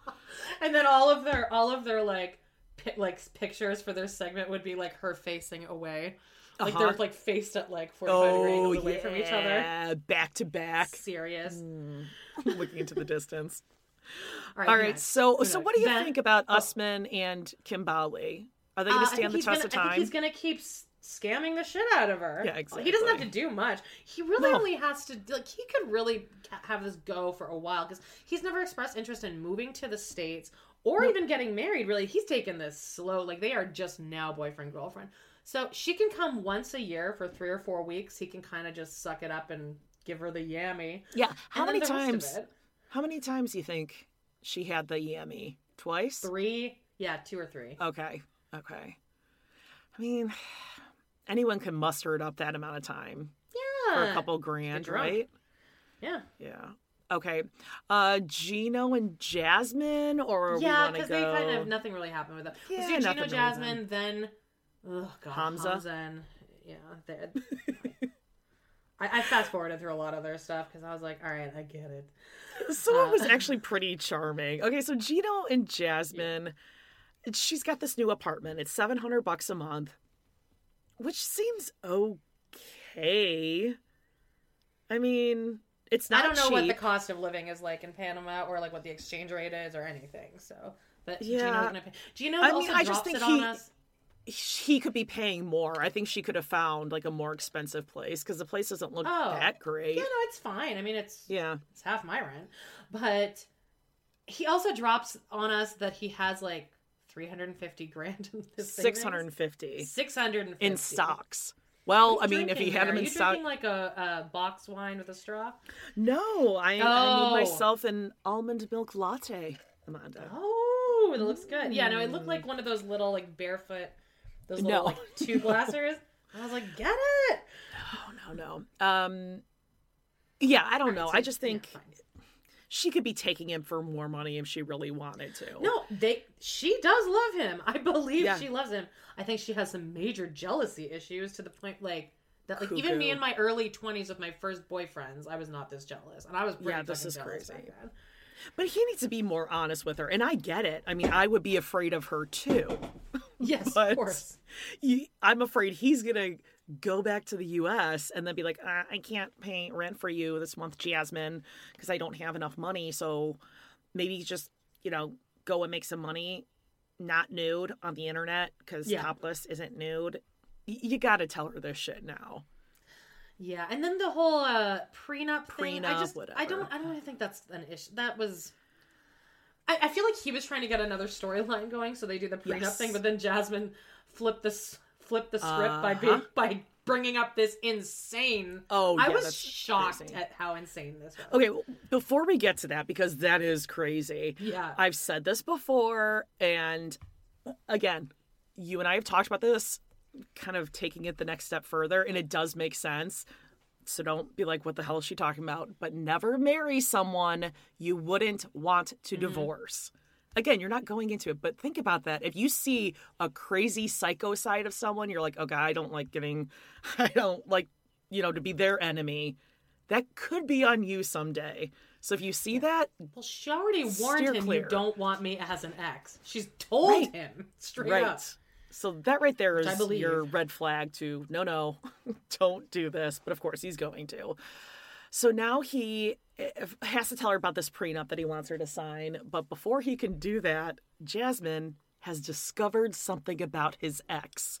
[SPEAKER 2] And then all of their all of their like pi- like pictures for their segment would be like her facing away. Like
[SPEAKER 1] Uh-huh.
[SPEAKER 2] they're like faced at like 45 degree
[SPEAKER 1] Oh,
[SPEAKER 2] angles away from each other.
[SPEAKER 1] yeah, back to back,
[SPEAKER 2] Serious.
[SPEAKER 1] looking into the distance.
[SPEAKER 2] All right,
[SPEAKER 1] All
[SPEAKER 2] who
[SPEAKER 1] so so what do you think about. Usman and Kimbali? Are they
[SPEAKER 2] Uh,
[SPEAKER 1] going to stand the test
[SPEAKER 2] gonna-
[SPEAKER 1] of
[SPEAKER 2] I think
[SPEAKER 1] time?
[SPEAKER 2] he's gonna keep scamming the shit out of her.
[SPEAKER 1] Yeah, exactly.
[SPEAKER 2] He doesn't have to do much. He really
[SPEAKER 1] No.
[SPEAKER 2] only has to like he could really have this go for a while because he's never expressed interest in moving to the states or even getting married. Really, he's taken this slow. Like they are just now boyfriend girlfriend. So she can come once a year for three or four weeks. He can kind of just suck it up and give her the yammy.
[SPEAKER 1] Yeah. How many
[SPEAKER 2] the rest of
[SPEAKER 1] times?
[SPEAKER 2] it-
[SPEAKER 1] How many times do you think she had the yummy? Twice.
[SPEAKER 2] Three, yeah, two or three.
[SPEAKER 1] Okay. Okay. I mean, anyone can muster it up that amount of time
[SPEAKER 2] yeah,
[SPEAKER 1] for a couple grand, right?
[SPEAKER 2] Yeah.
[SPEAKER 1] Yeah. Okay. Uh Gino and Jasmine or
[SPEAKER 2] yeah,
[SPEAKER 1] because
[SPEAKER 2] they kind of nothing really happened with them.
[SPEAKER 1] Yeah,
[SPEAKER 2] Gino
[SPEAKER 1] really
[SPEAKER 2] Jasmine, then oh god,
[SPEAKER 1] Hamza?
[SPEAKER 2] Hamza, and yeah, I, I fast forwarded through a lot of their stuff because I was like, all right, I get it.
[SPEAKER 1] Of it was
[SPEAKER 2] Uh,
[SPEAKER 1] actually pretty charming. Okay, so Gino and Jasmine, she's got this new apartment. It's seven hundred bucks a month, which seems okay. I mean, it's not
[SPEAKER 2] I don't know what the cost of living is like in Panama or like what the exchange rate is or anything. So, but
[SPEAKER 1] Yeah.
[SPEAKER 2] Gino's gonna pay. Gino
[SPEAKER 1] I mean,
[SPEAKER 2] also
[SPEAKER 1] I just
[SPEAKER 2] drops
[SPEAKER 1] think
[SPEAKER 2] it
[SPEAKER 1] he-
[SPEAKER 2] on us.
[SPEAKER 1] He could be paying more. I think she could have found like a more expensive place because the place doesn't look
[SPEAKER 2] Oh.
[SPEAKER 1] that great.
[SPEAKER 2] Yeah, no, it's fine. I mean, it's
[SPEAKER 1] Yeah.
[SPEAKER 2] it's half my rent, but he also drops on us that he has like 350 grand in his
[SPEAKER 1] Six hundred and fifty
[SPEAKER 2] 650
[SPEAKER 1] in stocks. Well, I mean, if he had them
[SPEAKER 2] Are
[SPEAKER 1] in
[SPEAKER 2] you
[SPEAKER 1] stock,
[SPEAKER 2] drinking like a, a box wine with a straw?
[SPEAKER 1] no, I, I
[SPEAKER 2] Oh.
[SPEAKER 1] made myself an almond milk latte, Amanda.
[SPEAKER 2] Oh, it looks good. Yeah, no, it looked like mm. one of those little like barefoot Those little
[SPEAKER 1] No.
[SPEAKER 2] like two blasters. I was like, get it.
[SPEAKER 1] No, no, no. Um, yeah, I don't know.
[SPEAKER 2] so-
[SPEAKER 1] I just think
[SPEAKER 2] fine.
[SPEAKER 1] she could be taking him for more money if she really wanted to.
[SPEAKER 2] No, they. She does love him. I believe
[SPEAKER 1] Yeah.
[SPEAKER 2] she loves him. I think she has some major jealousy issues to the point like that. Like even me in my early twenties with my first boyfriends, I was not this jealous, and I was pretty
[SPEAKER 1] Yeah, this is crazy. But he needs to be more honest with her, and I get it. I mean, I would be afraid of her too.
[SPEAKER 2] Yes,
[SPEAKER 1] But
[SPEAKER 2] of course.
[SPEAKER 1] you- I'm afraid he's gonna go back to the U.S. and then be like, uh, "I can't pay rent for you this month, Jasmine, because I don't have enough money. So maybe just you know go and make some money, not nude on the internet because
[SPEAKER 2] Yeah.
[SPEAKER 1] topless isn't nude. Y- you got to tell her this shit now.
[SPEAKER 2] Yeah, and then the whole uh prenup thing. I
[SPEAKER 1] Prenup,
[SPEAKER 2] just I don't I don't think that's an issue. That was I, I feel like he was trying to get another storyline going, so they do the prenup
[SPEAKER 1] Yes.
[SPEAKER 2] thing, but then Jasmine flipped this flipped the script by
[SPEAKER 1] Uh-huh.
[SPEAKER 2] by bringing up this insane
[SPEAKER 1] Oh,
[SPEAKER 2] I
[SPEAKER 1] yeah,
[SPEAKER 2] was shocked
[SPEAKER 1] crazy.
[SPEAKER 2] at how insane this was.
[SPEAKER 1] Okay, well, before we get to that, because that is crazy.
[SPEAKER 2] Yeah.
[SPEAKER 1] I've said this before, and again, you and I have talked about this, kind of taking it the next step further, and it does make sense. So don't be like, what the hell is she talking about? But never marry someone you wouldn't want to mm-hmm. divorce. Again, you're not going into it, but think about that. If you see a crazy psycho side of someone, you're like, okay, I don't like getting, I don't like, you know, to be their enemy. That could be on you someday. So if you see that,
[SPEAKER 2] Well, she already warned him
[SPEAKER 1] clear.
[SPEAKER 2] you don't want me as an ex. She's told
[SPEAKER 1] Right.
[SPEAKER 2] him straight
[SPEAKER 1] right.
[SPEAKER 2] up.
[SPEAKER 1] So that right there is your red flag to no, no, don't do this. But of course, he's going to. So now he has to tell her about this prenup that he wants her to sign. But before he can do that, Jasmine has discovered something about his ex.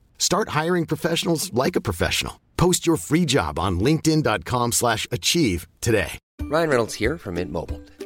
[SPEAKER 3] Start hiring professionals like a professional. Post your free job on linkedin.com/achieve slash achieve today.
[SPEAKER 4] Ryan Reynolds here from Mint Mobile.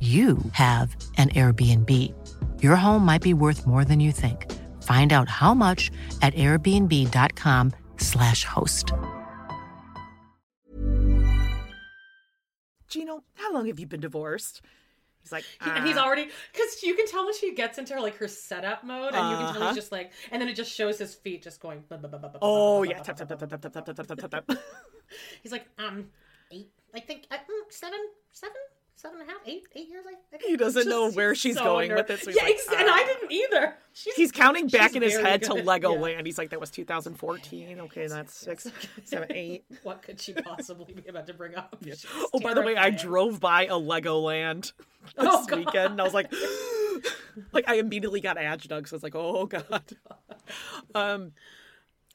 [SPEAKER 5] you have an Airbnb. Your home might be worth more than you think. Find out how much at airbnb.com/slash host.
[SPEAKER 1] Gino, how long have you been divorced? He's like,
[SPEAKER 2] and he's already because you can tell when she gets into like her setup mode, and you can tell
[SPEAKER 1] Uh-huh.
[SPEAKER 2] he's just like, and then it just shows his feet just going. blah, blah, blah, blah, blah,
[SPEAKER 1] Oh yeah, tap tap tap tap tap tap tap tap tap tap.
[SPEAKER 2] He's like, um, eight. I think uh, mm, seven, seven, seven and a half, eight, eight years. I, think.
[SPEAKER 1] He doesn't
[SPEAKER 2] Just-
[SPEAKER 1] know where she's
[SPEAKER 2] so
[SPEAKER 1] going with it, so
[SPEAKER 2] yeah,
[SPEAKER 1] like,
[SPEAKER 2] ex- and I
[SPEAKER 1] "Ah."
[SPEAKER 2] didn't either. She's,
[SPEAKER 1] He's counting back in his head to
[SPEAKER 2] good.
[SPEAKER 1] Legoland.
[SPEAKER 2] Yeah.
[SPEAKER 1] He's like, that was 2014. Okay, that's six, seven, eight.
[SPEAKER 2] What could she possibly be about to bring up? She's
[SPEAKER 1] Oh, by the way, I drove by a Legoland this
[SPEAKER 2] Oh,
[SPEAKER 1] weekend, and I was like, like I immediately got agita because I was like, oh god. Um,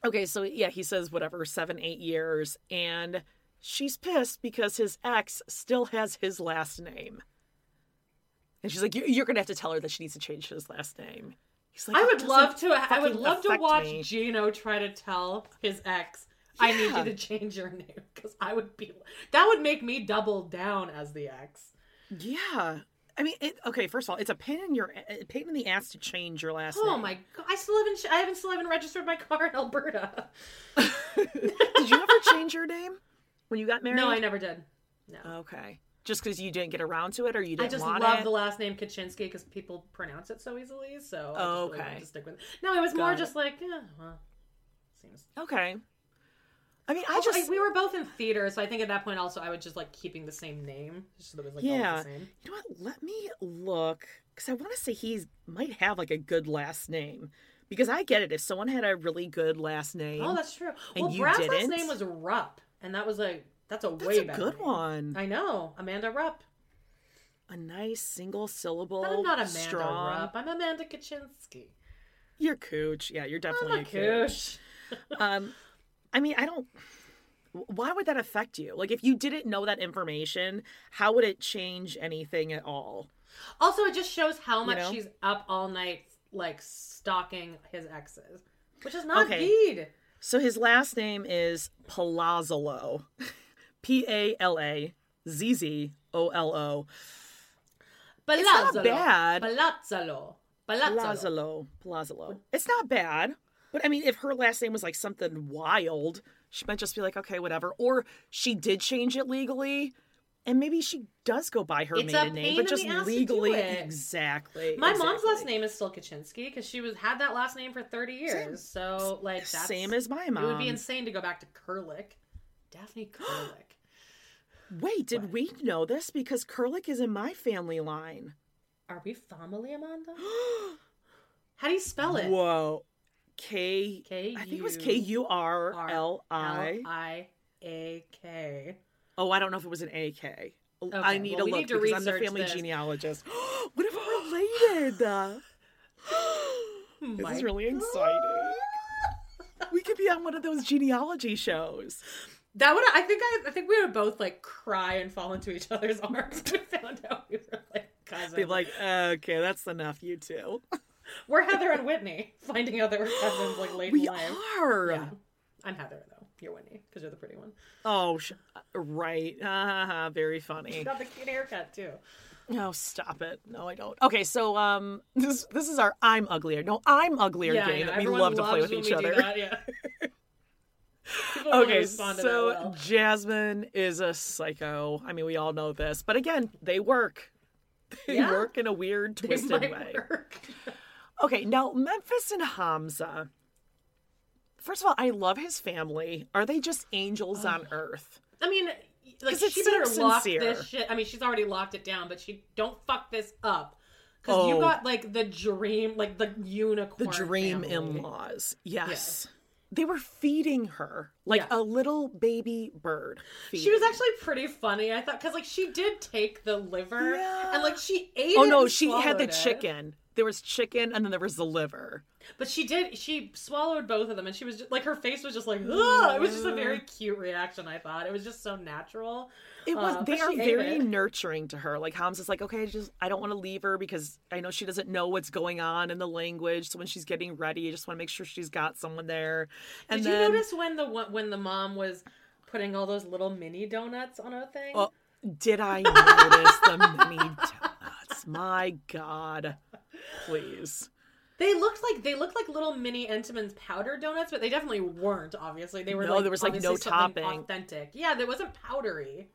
[SPEAKER 1] okay, so yeah, he says whatever seven, eight years, and she's pissed because his ex still has his last name. And she's like, "You- "You're gonna have to tell her that she needs to change his last name." He's like,
[SPEAKER 2] I would love to. I would love to watch
[SPEAKER 1] me."
[SPEAKER 2] Gino try to tell his ex, "I need you to change your name," because I would be. That would make me double down as the ex.
[SPEAKER 1] Yeah. I mean, it, okay. First of all, it's a pain in your a pain in the ass to change your last name.
[SPEAKER 2] Oh
[SPEAKER 1] name.
[SPEAKER 2] my god! I still haven't. I haven't still haven't registered my car in Alberta.
[SPEAKER 1] Did you ever change your name when you got married?
[SPEAKER 2] No, I never did. No.
[SPEAKER 1] Okay. Just because you didn't get around to it, or you didn't
[SPEAKER 2] I
[SPEAKER 1] just
[SPEAKER 2] love
[SPEAKER 1] it?
[SPEAKER 2] the last name Kaczynski because people pronounce it so easily. So I just really
[SPEAKER 1] Okay.
[SPEAKER 2] to stick with it. No, it was more
[SPEAKER 1] it.
[SPEAKER 2] just like, yeah, well, seems.
[SPEAKER 1] Okay. I mean, I
[SPEAKER 2] Also,
[SPEAKER 1] just
[SPEAKER 2] I- we were both in theater, so I think at that point also I would just like keeping the same name, just so that it was like all
[SPEAKER 1] yeah.
[SPEAKER 2] the same.
[SPEAKER 1] You know what? Let me look because I want to say he's might have like a good last name because I get it if someone had a really good last name.
[SPEAKER 2] Oh, that's true.
[SPEAKER 1] And
[SPEAKER 2] well,
[SPEAKER 1] you
[SPEAKER 2] Brad's last name was Rupp, and that was like that's a
[SPEAKER 1] That's
[SPEAKER 2] way
[SPEAKER 1] a
[SPEAKER 2] better
[SPEAKER 1] good
[SPEAKER 2] name.
[SPEAKER 1] one.
[SPEAKER 2] I know, Amanda Rupp.
[SPEAKER 1] A nice single syllable.
[SPEAKER 2] But I'm not Amanda
[SPEAKER 1] strong.
[SPEAKER 2] Rupp. I'm Amanda Kaczynski.
[SPEAKER 1] You're cooch. Yeah, you're
[SPEAKER 2] I'm
[SPEAKER 1] definitely
[SPEAKER 2] a
[SPEAKER 1] a cooch.
[SPEAKER 2] cooch.
[SPEAKER 1] um, I mean, I don't. Why would that affect you? Like, if you didn't know that information, how would it change anything at all?
[SPEAKER 2] Also, it just shows how much
[SPEAKER 1] know?
[SPEAKER 2] she's up all night, like stalking his exes, which is not
[SPEAKER 1] Okay.
[SPEAKER 2] good.
[SPEAKER 1] So his last name is Palazzolo, P A L A Z Z O L O. It's not
[SPEAKER 2] Palazzolo.
[SPEAKER 1] bad.
[SPEAKER 2] Palazzolo. Palazzolo.
[SPEAKER 1] Palazzolo, Palazzolo. It's not bad, but I mean, if her last name was like something wild, she might just be like, okay, whatever. Or she did change it legally, and maybe she does go by her
[SPEAKER 2] It's
[SPEAKER 1] maiden name, but just
[SPEAKER 2] the ass to do
[SPEAKER 1] legally, exactly.
[SPEAKER 2] My mom's last name is still Kaczynski because she was had that last name for 30 years. So like that's
[SPEAKER 1] Same as my mom.
[SPEAKER 2] It would be insane to go back to Kurlick. Daphne Kurlick.
[SPEAKER 1] Wait, did we know this? Because Kurlick is in my family line.
[SPEAKER 2] Are we family, Amanda? How do you spell it?
[SPEAKER 1] Whoa. K.
[SPEAKER 2] K.
[SPEAKER 1] I think it was K U R L I.
[SPEAKER 2] I A K.
[SPEAKER 1] Oh, I don't know if it was an AK.
[SPEAKER 2] Okay,
[SPEAKER 1] need
[SPEAKER 2] well,
[SPEAKER 1] to look
[SPEAKER 2] need to
[SPEAKER 1] because I'm the family
[SPEAKER 2] this.
[SPEAKER 1] genealogist. what if we're related? this is really exciting. we could be on one of those genealogy shows.
[SPEAKER 2] That would I think I I think we would both like cry and fall into each other's arms if we found out we were like cousins.
[SPEAKER 1] Be like, okay, that's enough, you two.
[SPEAKER 2] we're Heather and Whitney, finding out that we're cousins like late in
[SPEAKER 1] We are.
[SPEAKER 2] Yeah. I'm Heather. You're Whitney because you're the pretty one.
[SPEAKER 1] Oh, sh- right. Ah, very
[SPEAKER 2] You
[SPEAKER 1] funny.
[SPEAKER 2] got the cute haircut too.
[SPEAKER 1] No, stop it. No, I don't. Okay, so um, this this is our I'm uglier. No, I'm uglier
[SPEAKER 2] yeah,
[SPEAKER 1] game that we love to play with each other.
[SPEAKER 2] that, yeah.
[SPEAKER 1] Okay, so
[SPEAKER 2] well.
[SPEAKER 1] Jasmine is a psycho. I mean, we all know this, but again, they work. They
[SPEAKER 2] Yeah.
[SPEAKER 1] work in a weird, twisted way. Okay, now Memphis and Hamza. First of all, I love his family. Are they just angels on earth?
[SPEAKER 2] I mean, like she better
[SPEAKER 1] seems
[SPEAKER 2] lock
[SPEAKER 1] sincere.
[SPEAKER 2] this shit. I mean, she's already locked it down, but she don't fuck this up. Because you
[SPEAKER 1] Oh.
[SPEAKER 2] got like the dream, like the unicorn.
[SPEAKER 1] The dream
[SPEAKER 2] family.
[SPEAKER 1] in-laws. Yes.
[SPEAKER 2] Yes.
[SPEAKER 1] They were feeding her like
[SPEAKER 2] Yeah.
[SPEAKER 1] a little baby bird.
[SPEAKER 2] She was actually pretty funny, I thought, because like she did take the liver
[SPEAKER 1] Yeah.
[SPEAKER 2] and like she ate.
[SPEAKER 1] Oh no, she had the
[SPEAKER 2] it.
[SPEAKER 1] chicken. There was chicken and then there was the liver.
[SPEAKER 2] But she did. She swallowed both of them, and she was just, like, her face was just like, Ugh! it was just a very cute reaction. I thought it was just so natural.
[SPEAKER 1] It was.
[SPEAKER 2] Uh,
[SPEAKER 1] they are very
[SPEAKER 2] it.
[SPEAKER 1] nurturing to her. Like Hamza's like, okay, I just I don't want to leave her because I know she doesn't know what's going on in the language. So when she's getting ready, I just want to make sure she's got someone there. And
[SPEAKER 2] Did
[SPEAKER 1] then,
[SPEAKER 2] you notice when the when the mom was putting all those little mini donuts on a thing?
[SPEAKER 1] Oh, did I notice the mini donuts? My God, please.
[SPEAKER 2] They looked like they looked like little mini Entenmann's powder donuts, but they definitely weren't. Obviously, they were.
[SPEAKER 1] No,
[SPEAKER 2] like,
[SPEAKER 1] there was, like, no topping.
[SPEAKER 2] Authentic. Yeah, there wasn't powdery.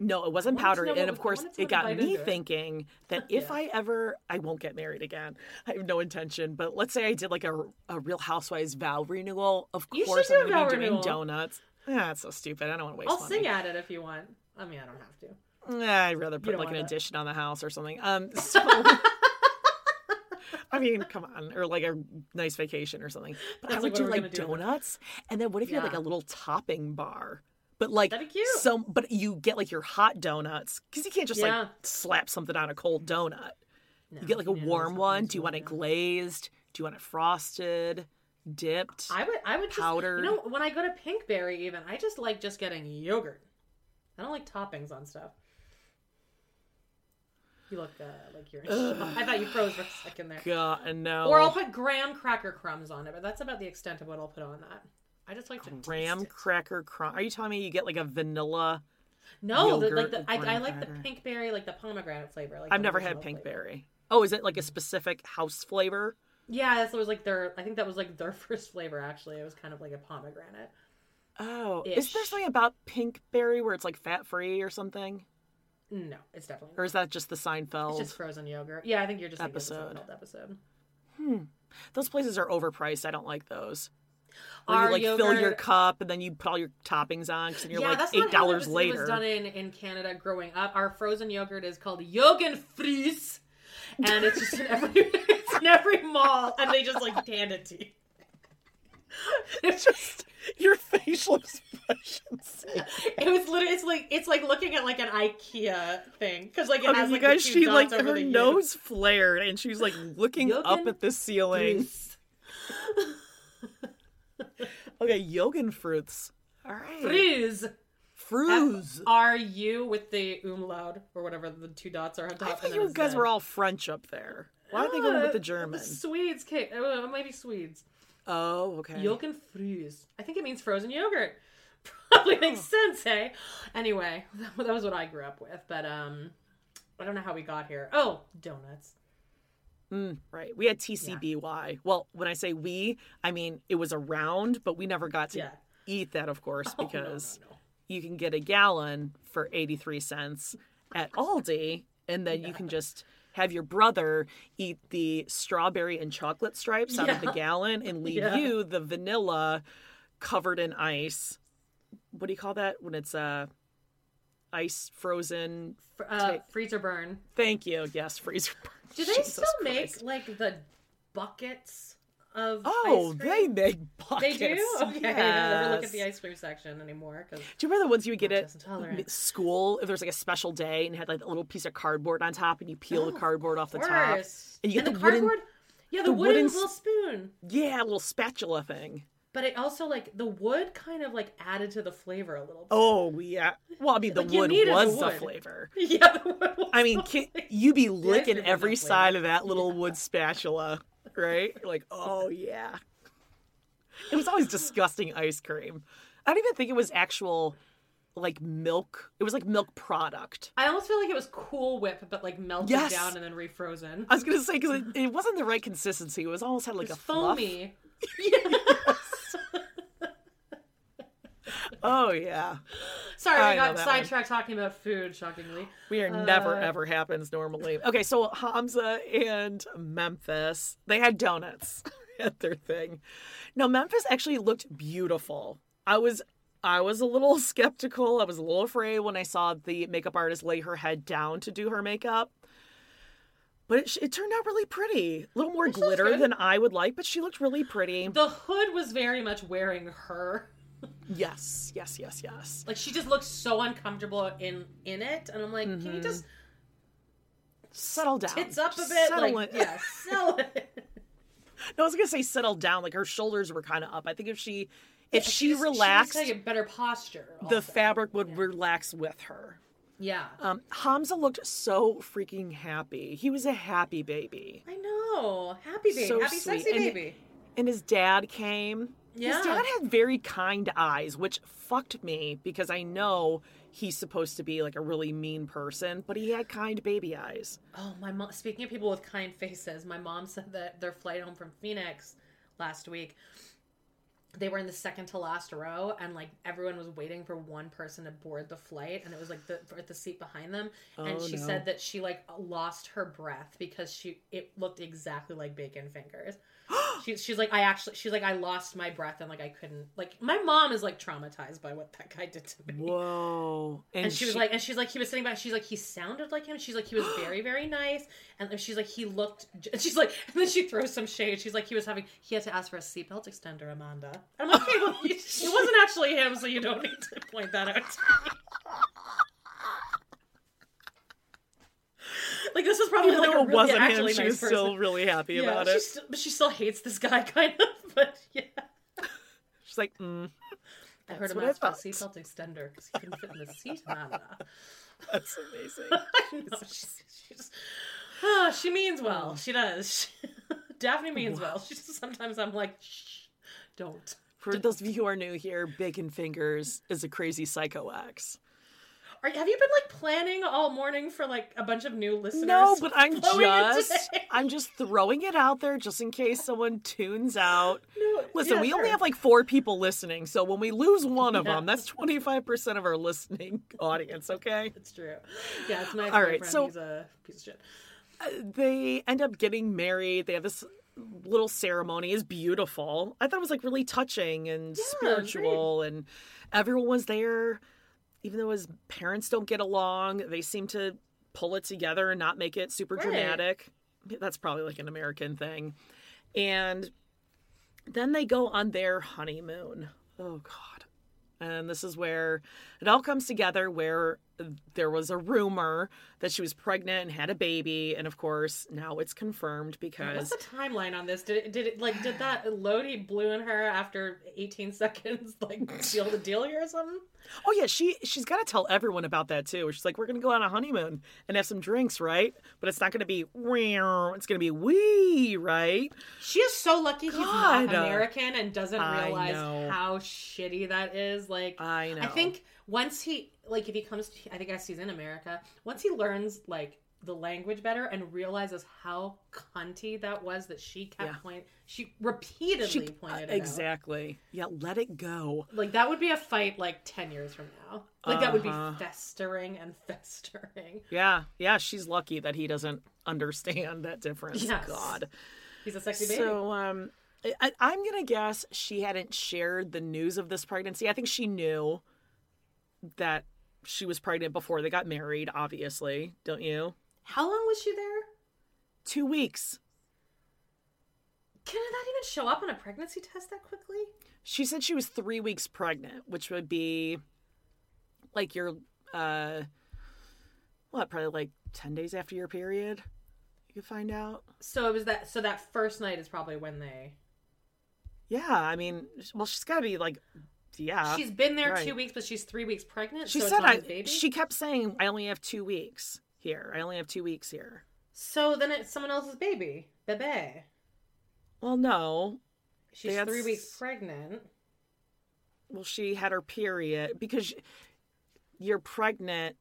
[SPEAKER 1] No, it wasn't
[SPEAKER 2] I wanted to
[SPEAKER 1] powdery. And of course, it got me
[SPEAKER 2] into it.
[SPEAKER 1] thinking that if
[SPEAKER 2] Yeah.
[SPEAKER 1] I ever, I won't get married again. I have no intention. But let's say I did like a, a Real Housewives vow renewal. Of
[SPEAKER 2] You
[SPEAKER 1] course, I'm going to be doing
[SPEAKER 2] renewal.
[SPEAKER 1] donuts. Ah, that's so stupid. I don't want to waste
[SPEAKER 2] I'll
[SPEAKER 1] money.
[SPEAKER 2] sing at it if you want. I mean, I don't have to.
[SPEAKER 1] I'd rather put like an addition on the house or something. Um, so I mean, come on, or like a nice vacation or something. But I would
[SPEAKER 2] like
[SPEAKER 1] do like
[SPEAKER 2] do.
[SPEAKER 1] donuts, and then what if you had like a little topping bar? But like
[SPEAKER 2] That'd be cute.
[SPEAKER 1] some, but you get like your hot donuts because you can't just
[SPEAKER 2] Yeah.
[SPEAKER 1] like slap something on a cold donut.
[SPEAKER 2] No,
[SPEAKER 1] You get like a
[SPEAKER 2] yeah,
[SPEAKER 1] warm one. Do you want it glazed? Do you want it frosted? Dipped?
[SPEAKER 2] I would. I would just.
[SPEAKER 1] Powdered.
[SPEAKER 2] You know, when I go to Pinkberry, even I just like just getting yogurt. I don't like toppings on stuff. You look uh, like you're. I thought you froze for a second there.
[SPEAKER 1] God, no.
[SPEAKER 2] Or I'll put graham cracker crumbs on it, but that's about the extent of what I'll put on that. I just like to
[SPEAKER 1] graham cracker crumb. Are you telling me you get like a vanilla?
[SPEAKER 2] No, the, like the, I, I like the pink berry, like the pomegranate flavor. Like
[SPEAKER 1] I've never had pink
[SPEAKER 2] flavor.
[SPEAKER 1] berry. Oh, is it like a specific house flavor?
[SPEAKER 2] Yeah, that was like their. I think that was like their first flavor. Actually, it was kind of like a pomegranate.
[SPEAKER 1] Oh, is there something about pink berry where it's like fat free or something?
[SPEAKER 2] No, it's definitely.
[SPEAKER 1] Or is that just the Seinfeld?
[SPEAKER 2] It's just frozen yogurt. Yeah, I think you're just thinking of the
[SPEAKER 1] Episode.
[SPEAKER 2] Seinfeld episode. Hmm.
[SPEAKER 1] Those places are overpriced. I don't like those. Where
[SPEAKER 2] Our
[SPEAKER 1] you like fill your cup and then you put all your toppings on because you're
[SPEAKER 2] yeah,
[SPEAKER 1] like
[SPEAKER 2] that's
[SPEAKER 1] eight
[SPEAKER 2] not how it
[SPEAKER 1] dollars later.
[SPEAKER 2] It was done in, in Canada growing up. Our frozen yogurt is called Yogen Früz, and it's just in every it's in every mall, and they just like hand it to you.
[SPEAKER 1] it's just your facial expressions.
[SPEAKER 2] It was literally it's like it's like looking at like an IKEA thing because like it
[SPEAKER 1] Okay,
[SPEAKER 2] has
[SPEAKER 1] you
[SPEAKER 2] like the
[SPEAKER 1] guys,
[SPEAKER 2] two
[SPEAKER 1] she like
[SPEAKER 2] dots
[SPEAKER 1] her
[SPEAKER 2] the U.
[SPEAKER 1] nose flared and she's like looking up at the ceiling. Okay, Yogen fruits. All right.
[SPEAKER 2] Fries.
[SPEAKER 1] Fruits.
[SPEAKER 2] Are you with the umlaut or whatever the two dots are on top?
[SPEAKER 1] I
[SPEAKER 2] and
[SPEAKER 1] thought you guys were all French up there. Why are they going with the
[SPEAKER 2] Uh,
[SPEAKER 1] German?
[SPEAKER 2] Swedes, cake. Uh, maybe Swedes.
[SPEAKER 1] Oh, okay.
[SPEAKER 2] Yolken Fries. I think it means frozen yogurt. Probably makes sense, eh? Anyway, that was what I grew up with. But um, I don't know how we got here. Oh, donuts.
[SPEAKER 1] Mm, right. We had TCBY. Well, when I say we, I mean it was around, but we never got to
[SPEAKER 2] Yeah.
[SPEAKER 1] eat that, of course,
[SPEAKER 2] Oh,
[SPEAKER 1] because
[SPEAKER 2] no, no.
[SPEAKER 1] you can get a gallon for 83 cents at Aldi, and then you can just have your brother eat the strawberry and chocolate stripes out of the gallon and leave
[SPEAKER 2] Yeah.
[SPEAKER 1] you the vanilla covered in ice. What do you call that when it's uh, ice frozen?
[SPEAKER 2] Uh, freezer burn.
[SPEAKER 1] Thank you. Yes, freezer. burn.
[SPEAKER 2] Do they
[SPEAKER 1] Jesus
[SPEAKER 2] still
[SPEAKER 1] Christ.
[SPEAKER 2] make like the buckets of
[SPEAKER 1] Oh, they make
[SPEAKER 2] They do? Okay. I never look at the ice cream section anymore. Cause...
[SPEAKER 1] Do you remember the ones you would get at school if there was like a special day and had like a little piece of cardboard on top and you peel the
[SPEAKER 2] Oh,
[SPEAKER 1] cardboard off the top and you get
[SPEAKER 2] the,
[SPEAKER 1] the, wooden
[SPEAKER 2] cardboard. Yeah, the,
[SPEAKER 1] the
[SPEAKER 2] wooden,
[SPEAKER 1] wooden
[SPEAKER 2] little spoon.
[SPEAKER 1] yeah a little spatula thing.
[SPEAKER 2] But it also like the wood kind of like added to the flavor a little bit.
[SPEAKER 1] Oh yeah. Well, I mean the
[SPEAKER 2] Like,
[SPEAKER 1] wood
[SPEAKER 2] needed the
[SPEAKER 1] was the flavor.
[SPEAKER 2] yeah. The wood was
[SPEAKER 1] I mean, can, you be licking every side of that little wood spatula, right? You're like, oh yeah. It was always disgusting ice cream. I don't even think it was actual like milk. It was like milk product.
[SPEAKER 2] I almost feel like it was Cool Whip, but like melted
[SPEAKER 1] Yes.
[SPEAKER 2] down and then refrozen.
[SPEAKER 1] I was gonna say because it, it wasn't the right consistency. It was almost had like
[SPEAKER 2] It's
[SPEAKER 1] a fluff.
[SPEAKER 2] foamy.
[SPEAKER 1] Oh yeah,
[SPEAKER 2] Sorry,
[SPEAKER 1] I
[SPEAKER 2] got sidetracked talking about food. Shockingly,
[SPEAKER 1] we are never
[SPEAKER 2] Uh,
[SPEAKER 1] ever happens normally. Okay, so Hamza and Memphis, they had donuts at their thing. No, Memphis actually looked beautiful. I was I was a little skeptical. I was a little afraid when I saw the makeup artist lay her head down to do her makeup. But it, it turned out really pretty. A little more glitter than I would like, but she looked really pretty.
[SPEAKER 2] the hood was very much wearing her.
[SPEAKER 1] Yes, yes, yes, yes.
[SPEAKER 2] Like she just looks so uncomfortable in in it, and I'm like, can
[SPEAKER 1] Mm-hmm.
[SPEAKER 2] you just
[SPEAKER 1] Settle down.
[SPEAKER 2] tits up a bit?
[SPEAKER 1] Settle
[SPEAKER 2] like,
[SPEAKER 1] in.
[SPEAKER 2] yeah, sell it.
[SPEAKER 1] No, I was gonna say settle down. Like her shoulders were kind of up. I think if she, if she,
[SPEAKER 2] just-
[SPEAKER 1] relaxed,
[SPEAKER 2] to get better posture.
[SPEAKER 1] the fabric would relax with her.
[SPEAKER 2] Yeah,
[SPEAKER 1] Um, Hamza looked so freaking happy. He was a happy baby,
[SPEAKER 2] I know. Happy baby,
[SPEAKER 1] So
[SPEAKER 2] happy
[SPEAKER 1] sweet.
[SPEAKER 2] sexy
[SPEAKER 1] And-
[SPEAKER 2] baby.
[SPEAKER 1] and his dad came.
[SPEAKER 2] Yeah.
[SPEAKER 1] His dad had very kind eyes, which fucked me because I know he's supposed to be like a really mean person, but he had kind baby eyes.
[SPEAKER 2] Oh, my mom. Speaking of people with kind faces, my mom said that their flight home from Phoenix last week, they were in the second to last row, and like everyone was waiting for one person to board the flight, and it was like the at the seat behind them, oh, and
[SPEAKER 1] Oh,
[SPEAKER 2] she
[SPEAKER 1] no.
[SPEAKER 2] said that she like lost her breath because she it looked exactly like bacon fingers. She, she's like, I actually, she's like, I lost my breath and like I couldn't, like my mom is like traumatized by what that guy did to me.
[SPEAKER 1] Whoa!
[SPEAKER 2] And, she was like, and she's like, he was sitting back. She's like, he sounded like him. She's like, he was very, very nice. And she's like, he looked. And she's like, and then she throws some shade. She's like, he was having, he had to ask for a seatbelt extender, Amanda. I'm like, okay, well, it wasn't actually him, so you don't need to point that out. To me. Like this was probably
[SPEAKER 1] even
[SPEAKER 2] like a
[SPEAKER 1] it
[SPEAKER 2] really
[SPEAKER 1] wasn't him,
[SPEAKER 2] actually
[SPEAKER 1] she
[SPEAKER 2] nice
[SPEAKER 1] was
[SPEAKER 2] person.
[SPEAKER 1] still really happy
[SPEAKER 2] yeah,
[SPEAKER 1] about it.
[SPEAKER 2] still, but she still hates this guy, kind of. But yeah,
[SPEAKER 1] She's like, mm.
[SPEAKER 2] I heard him ask for a seatbelt extender because he couldn't fit in the seat.
[SPEAKER 1] That's amazing.
[SPEAKER 2] Know, she's, she's, ah, she means well. She does. Daphne means well. She just sometimes I'm like, shh, don't.
[SPEAKER 1] For those of you who are new here, Bacon Fingers is a crazy psycho ex.
[SPEAKER 2] Are, have you been like planning all morning for like a bunch of new listeners?
[SPEAKER 1] No, but I'm just? I'm just throwing it out there just in case someone tunes out.
[SPEAKER 2] No,
[SPEAKER 1] Listen,
[SPEAKER 2] yeah,
[SPEAKER 1] we only have like four people listening, so when we lose one of
[SPEAKER 2] Yeah.
[SPEAKER 1] them, that's 25% of our listening audience, okay?
[SPEAKER 2] It's true. Yeah, it's my
[SPEAKER 1] All right, so-
[SPEAKER 2] He's a piece of shit.
[SPEAKER 1] Uh, they end up getting married. They have this little ceremony is beautiful. I thought it was like really touching and spiritual and everyone was there even though his parents don't get along, they seem to pull it together and not make it super
[SPEAKER 2] Right.
[SPEAKER 1] dramatic. That's probably like an American thing. And then they go on their honeymoon. Oh god. And this is where it all comes together where there was a rumor that she was pregnant and had a baby and of course now it's confirmed because
[SPEAKER 2] What's the timeline on this? Did it, did it like did that Lodi blew in her after 18 seconds like seal the deal here or something?
[SPEAKER 1] Oh yeah, she she's got to tell everyone about that too. She's like, we're gonna go on a honeymoon and have some drinks, right? But it's not gonna be wow. It's gonna be wee, right?
[SPEAKER 2] She is so lucky he's not American and doesn't realize how shitty that is. Like
[SPEAKER 1] I know.
[SPEAKER 2] I think once he like if he comes to I think I see he's in America, once he learns like the language better and realizes how cunty that was that she kept
[SPEAKER 1] Yeah.
[SPEAKER 2] point she repeatedly
[SPEAKER 1] She
[SPEAKER 2] pointed it out.
[SPEAKER 1] exactly. Yeah, let it go.
[SPEAKER 2] Like that would be a fight like 10 years from now. Like that would be
[SPEAKER 1] Uh-huh.
[SPEAKER 2] festering and festering.
[SPEAKER 1] Yeah, yeah. She's lucky that he doesn't understand that difference.
[SPEAKER 2] Yes.
[SPEAKER 1] God.
[SPEAKER 2] He's a sexy baby.
[SPEAKER 1] So um, I, I'm gonna guess she hadn't shared the news of this pregnancy. I think she knew that she was pregnant before they got married. Obviously, don't you?
[SPEAKER 2] How long was she there?
[SPEAKER 1] Two weeks.
[SPEAKER 2] Can that even show up on a pregnancy test that quickly?
[SPEAKER 1] She said she was three weeks pregnant, which would be like your uh what, probably like ten days after your period. You could find out.
[SPEAKER 2] So it was that. So that first night is probably when they.
[SPEAKER 1] Yeah, I mean, well, she's got to be like, yeah.
[SPEAKER 2] she's been there
[SPEAKER 1] right.
[SPEAKER 2] two weeks, but she's three weeks pregnant.
[SPEAKER 1] She
[SPEAKER 2] so
[SPEAKER 1] said I. She kept saying, "I only have two weeks here. I only have two weeks here."
[SPEAKER 2] So then it's someone else's baby, bebe.
[SPEAKER 1] Well, no.
[SPEAKER 2] She's
[SPEAKER 1] That's-
[SPEAKER 2] three weeks pregnant.
[SPEAKER 1] Well, she had her period because you're pregnant.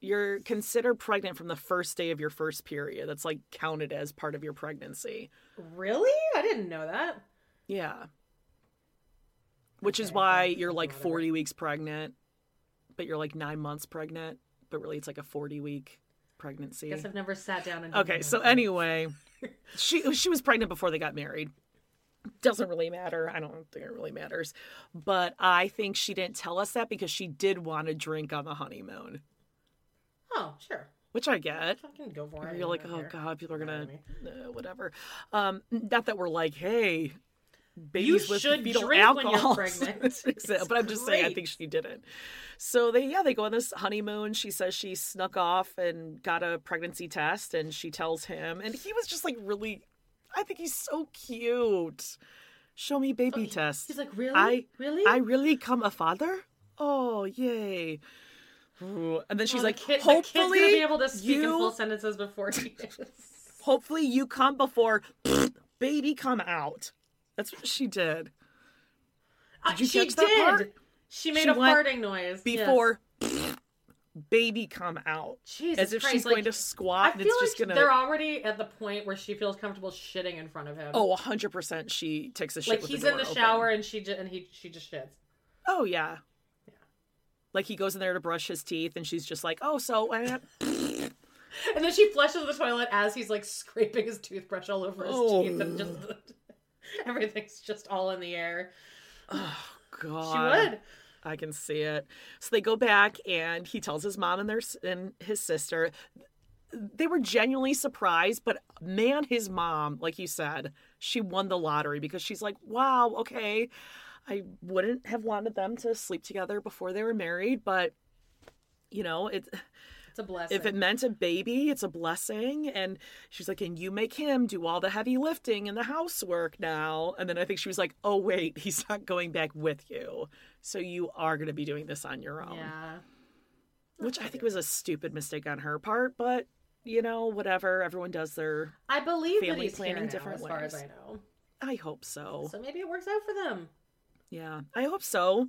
[SPEAKER 1] You're considered pregnant from the first day of your first period. That's like counted as part of your pregnancy.
[SPEAKER 2] Really? I didn't know that.
[SPEAKER 1] Yeah. Which is why you're like 40 weeks pregnant, but you're like nine months pregnant, but really it's like a 40 week pregnancy.
[SPEAKER 2] Guess I've never sat down and.
[SPEAKER 1] Okay, so anyway, she she was pregnant before they got married. Doesn't really matter. I don't think it really matters. But I think she didn't tell us that because she did want to drink on the honeymoon,
[SPEAKER 2] Oh, sure.
[SPEAKER 1] which I get.
[SPEAKER 2] Fucking go for it.
[SPEAKER 1] You're like, oh
[SPEAKER 2] care.
[SPEAKER 1] god, people are gonna uh, whatever. Um, not that we're like, hey,
[SPEAKER 2] You
[SPEAKER 1] with
[SPEAKER 2] should
[SPEAKER 1] fetal
[SPEAKER 2] drink when you're
[SPEAKER 1] alcohol.
[SPEAKER 2] pregnant.
[SPEAKER 1] but I'm just saying, I think she didn't. So they, yeah, they go on this honeymoon. She says she snuck off and got a pregnancy test, and she tells him, and he was just like really. I think he's so cute. Show me baby test.
[SPEAKER 2] He's like, really?
[SPEAKER 1] I
[SPEAKER 2] really?
[SPEAKER 1] I really come a father. Oh yay! Ooh. And then oh, she's
[SPEAKER 2] Oh,
[SPEAKER 1] like,
[SPEAKER 2] the kid, the
[SPEAKER 1] hopefully
[SPEAKER 2] gonna be able to speak in full sentences before he is.
[SPEAKER 1] hopefully you come before baby come out. That's what she did
[SPEAKER 2] Did
[SPEAKER 1] you
[SPEAKER 2] she
[SPEAKER 1] catch that
[SPEAKER 2] did.
[SPEAKER 1] part?
[SPEAKER 2] She made
[SPEAKER 1] She
[SPEAKER 2] a farting noise
[SPEAKER 1] before baby come out.
[SPEAKER 2] Jesus
[SPEAKER 1] As if
[SPEAKER 2] Christ,
[SPEAKER 1] she's
[SPEAKER 2] like,
[SPEAKER 1] going to squat
[SPEAKER 2] I
[SPEAKER 1] and
[SPEAKER 2] feel
[SPEAKER 1] it's
[SPEAKER 2] like
[SPEAKER 1] just gonna
[SPEAKER 2] they're already at the point where she feels comfortable shitting in front of him.
[SPEAKER 1] Oh, 100% she takes a shit
[SPEAKER 2] like he's
[SPEAKER 1] the
[SPEAKER 2] in the
[SPEAKER 1] open.
[SPEAKER 2] shower and she just and he she just shits.
[SPEAKER 1] Oh yeah. Yeah. Like he goes in there to brush his teeth and she's just like, "Oh, so uh,
[SPEAKER 2] And then she flushes the toilet as he's like scraping his toothbrush all over his
[SPEAKER 1] Oh.
[SPEAKER 2] teeth and just everything's just all in the air.
[SPEAKER 1] Oh god."
[SPEAKER 2] She would.
[SPEAKER 1] I can see it. So they go back, and he tells his mom and their and his sister. They were genuinely surprised, but man, his mom, like you said, she won the lottery because she's like, "Wow, okay, I wouldn't have wanted them to sleep together before they were married, but you know, it
[SPEAKER 2] It's a blessing.
[SPEAKER 1] If it meant a baby, it's a blessing. And she's like, and you make him do all the heavy lifting and the housework now. And then I think she was like, oh, wait, he's not going back with you. So you are going to be doing this on your own.
[SPEAKER 2] yeah.
[SPEAKER 1] Which I think was a stupid mistake on her part. But, you know, whatever. Everyone does their.
[SPEAKER 2] I believe
[SPEAKER 1] Family
[SPEAKER 2] he's
[SPEAKER 1] planning
[SPEAKER 2] here now,
[SPEAKER 1] different
[SPEAKER 2] as far as. I know.
[SPEAKER 1] I hope so.
[SPEAKER 2] So maybe it works out for them.
[SPEAKER 1] Yeah, I hope so.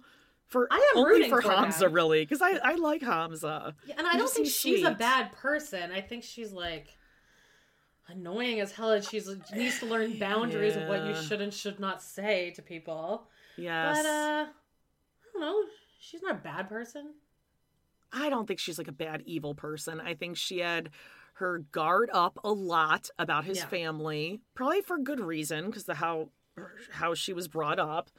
[SPEAKER 1] For
[SPEAKER 2] I am
[SPEAKER 1] only for,
[SPEAKER 2] for
[SPEAKER 1] Hamza, really, because I, I like Hamza.
[SPEAKER 2] Yeah, and I don't think she's a bad person. I think she's like annoying as hell, and she's needs to learn boundaries of what you should and should not say to people.
[SPEAKER 1] Yes.
[SPEAKER 2] But uh, I don't know. She's not a bad person.
[SPEAKER 1] I don't think she's like a bad evil person. I think she had her guard up a lot about his
[SPEAKER 2] Yeah.
[SPEAKER 1] family, probably for good reason because the how how she was brought up.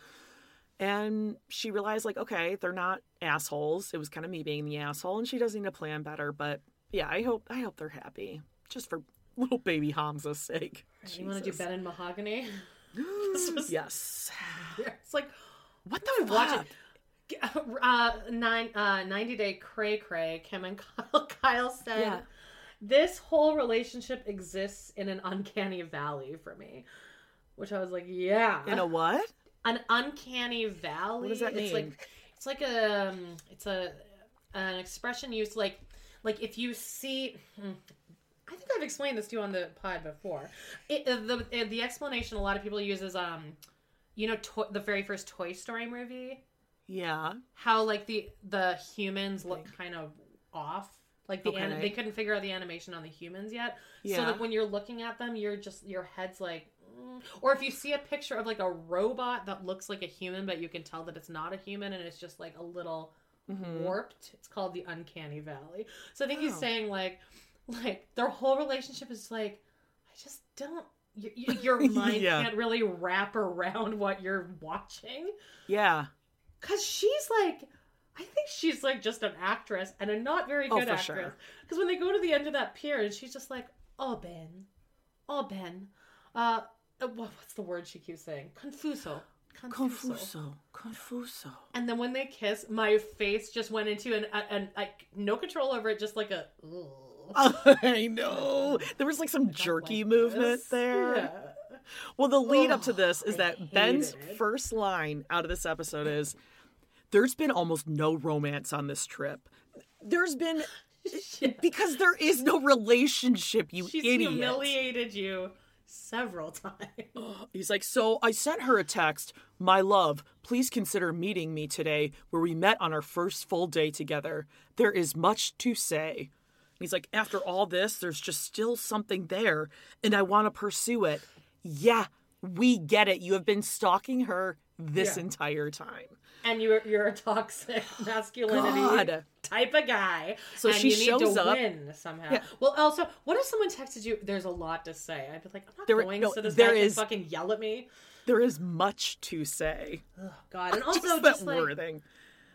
[SPEAKER 1] And she realized like, okay, they're not assholes. It was kind of me being the asshole, and she does need to plan better. But yeah, I hope I hope they're happy, just for little baby Hamza's sake.
[SPEAKER 2] You want to do Ben and Mahogany? Was-
[SPEAKER 1] Yes.
[SPEAKER 2] It's like
[SPEAKER 1] What the fuck?
[SPEAKER 2] Uh, nine, uh, 90 day cray cray. Kim and Kyle, Kyle said,
[SPEAKER 1] Yeah.
[SPEAKER 2] "This whole relationship exists in an uncanny valley for me," which I was like, "Yeah."
[SPEAKER 1] In a what?
[SPEAKER 2] An uncanny valley.
[SPEAKER 1] What does that
[SPEAKER 2] It's
[SPEAKER 1] mean?
[SPEAKER 2] like it's like a um, it's a an expression used like like if you see. hmm, I think I've explained this to you on the pod before. It, uh, the uh, the explanation a lot of people use is um, you know, to- the very first Toy Story movie,
[SPEAKER 1] Yeah.
[SPEAKER 2] how like the the humans look kind of off. Like the an- they couldn't figure out the animation on the humans yet. So
[SPEAKER 1] Yeah.
[SPEAKER 2] like when you're looking at them, you're just your head's like. Or if you see a picture of like a robot that looks like a human, but you can tell that it's not a human and it's just like a little
[SPEAKER 1] Mm-hmm.
[SPEAKER 2] warped. It's called the uncanny valley. So I think he's
[SPEAKER 1] Oh.
[SPEAKER 2] saying like, like their whole relationship is like, I just don't. Your mind
[SPEAKER 1] Yeah.
[SPEAKER 2] can't really wrap around what you're watching.
[SPEAKER 1] Yeah.
[SPEAKER 2] Cause she's like, I think she's like just an actress and a not very
[SPEAKER 1] Oh,
[SPEAKER 2] good
[SPEAKER 1] for
[SPEAKER 2] actress.
[SPEAKER 1] sure.
[SPEAKER 2] Because when they go to the end of that pier and she's just like, "Oh Ben, oh Ben," uh, Uh, what's the word she keeps saying? Confuso. Confuso.
[SPEAKER 1] Confuso. Confuso.
[SPEAKER 2] And then when they kiss, my face just went into an and like no control over it, just like a. "Ugh,
[SPEAKER 1] I know. There was like some jerky
[SPEAKER 2] like
[SPEAKER 1] movement
[SPEAKER 2] this."
[SPEAKER 1] there.
[SPEAKER 2] Yeah.
[SPEAKER 1] Well, the lead up to this is
[SPEAKER 2] I
[SPEAKER 1] that Ben's
[SPEAKER 2] it.
[SPEAKER 1] first line out of this episode is there's been almost no romance on this trip. There's been because there is no relationship, you
[SPEAKER 2] She's
[SPEAKER 1] idiot.
[SPEAKER 2] humiliated you several times.
[SPEAKER 1] He's like, So I sent her a text, My love, please consider meeting me today, where we met on our first full day together. There is much to say. He's like, After all this, there's just still something there, and I want to pursue it. Yeah, we get it. You have been stalking her this
[SPEAKER 2] Yeah.
[SPEAKER 1] entire time.
[SPEAKER 2] And you're you're a toxic oh, masculinity
[SPEAKER 1] God.
[SPEAKER 2] type of guy.
[SPEAKER 1] So
[SPEAKER 2] and
[SPEAKER 1] she
[SPEAKER 2] you need
[SPEAKER 1] shows
[SPEAKER 2] to
[SPEAKER 1] up-
[SPEAKER 2] win somemew.
[SPEAKER 1] Yeah.
[SPEAKER 2] Well, also, what if someone texted you? There's a lot to say. I'd be like, I'm not
[SPEAKER 1] There-
[SPEAKER 2] going
[SPEAKER 1] no,
[SPEAKER 2] so this
[SPEAKER 1] there
[SPEAKER 2] guy
[SPEAKER 1] is-
[SPEAKER 2] can fucking yell at me.
[SPEAKER 1] There is much to say.
[SPEAKER 2] Oh, God, and also
[SPEAKER 1] just
[SPEAKER 2] just, like,
[SPEAKER 1] wording.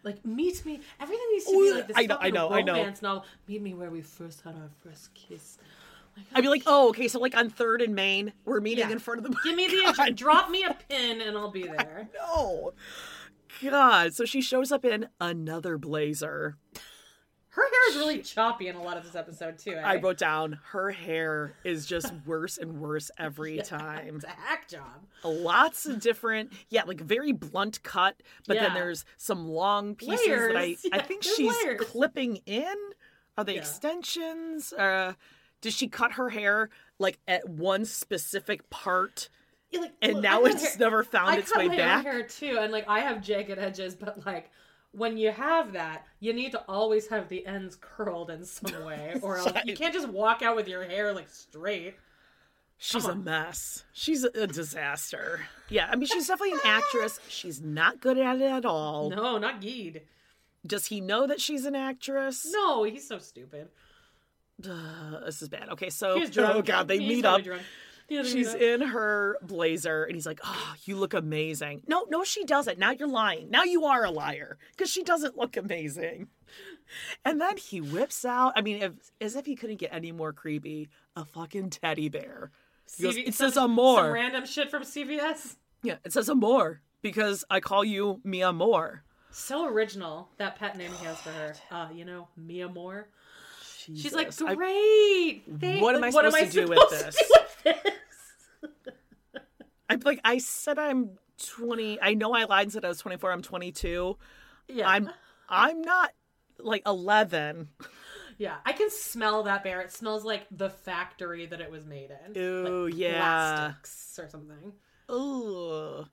[SPEAKER 2] like meet me. Everything needs to
[SPEAKER 1] Ooh,
[SPEAKER 2] be like this
[SPEAKER 1] I know, I know, I know.
[SPEAKER 2] novel. Meet me where we first had our first kiss.
[SPEAKER 1] I'd be like, oh, okay, so like on third and Main, we're meeting
[SPEAKER 2] Yeah.
[SPEAKER 1] in front of the.
[SPEAKER 2] Give me the
[SPEAKER 1] God,
[SPEAKER 2] drop me a pin and I'll be there.
[SPEAKER 1] No. God. So she shows up in another blazer.
[SPEAKER 2] Her hair is really choppy in a lot of this episode too. eh?
[SPEAKER 1] I wrote down her hair is just worse and worse every time.
[SPEAKER 2] it's a hack job.
[SPEAKER 1] Lots of different, yeah, like very blunt cut, but then there's some long pieces that I,
[SPEAKER 2] Layers.
[SPEAKER 1] I think she's
[SPEAKER 2] layers.
[SPEAKER 1] clipping in. Are they
[SPEAKER 2] Yeah.
[SPEAKER 1] extensions? Uh, does she cut her hair like at one specific part?
[SPEAKER 2] Yeah, like,
[SPEAKER 1] And
[SPEAKER 2] look,
[SPEAKER 1] now it's
[SPEAKER 2] hair-
[SPEAKER 1] never found its way back?
[SPEAKER 2] Hair too, and like I have jagged edges, but like when you have that, you need to always have the ends curled in some way, or else you can't just walk out with your hair like straight.
[SPEAKER 1] She's a mess. She's a, disaster. Yeah, I mean, she's definitely an actress. She's not good at it at all.
[SPEAKER 2] No, not Geed.
[SPEAKER 1] Does he know that she's an actress?
[SPEAKER 2] No, he's so stupid.
[SPEAKER 1] Uh, this is bad. Okay, so oh god, they
[SPEAKER 2] He's
[SPEAKER 1] meet up.
[SPEAKER 2] drunk.
[SPEAKER 1] She's in her blazer, and he's like, "Oh, you look amazing." No, no, she doesn't. Now you're lying. Now you are a liar because she doesn't look amazing. And then he whips out. I mean, if, as if he couldn't get any more creepy, a fucking teddy bear. He goes,
[SPEAKER 2] CV
[SPEAKER 1] it
[SPEAKER 2] some-
[SPEAKER 1] says amor.
[SPEAKER 2] Some random shit from CVS.
[SPEAKER 1] Yeah, it says amor because I call you mi amor.
[SPEAKER 2] So original that pet name he has for her. Uh, you know, mi amor. She's like,
[SPEAKER 1] Jesus. I-
[SPEAKER 2] great.
[SPEAKER 1] What am I
[SPEAKER 2] what am
[SPEAKER 1] supposed to do
[SPEAKER 2] supposed to do with this?
[SPEAKER 1] I'm like, I said I'm 20. I know I lied and said I was 24. I'm 22.
[SPEAKER 2] Yeah.
[SPEAKER 1] I'm, I'm not like 11.
[SPEAKER 2] Yeah, I can smell that bear. It smells like the factory that it was made in.
[SPEAKER 1] Ooh,
[SPEAKER 2] like
[SPEAKER 1] yeah.
[SPEAKER 2] Plastics or something.
[SPEAKER 1] Ugh.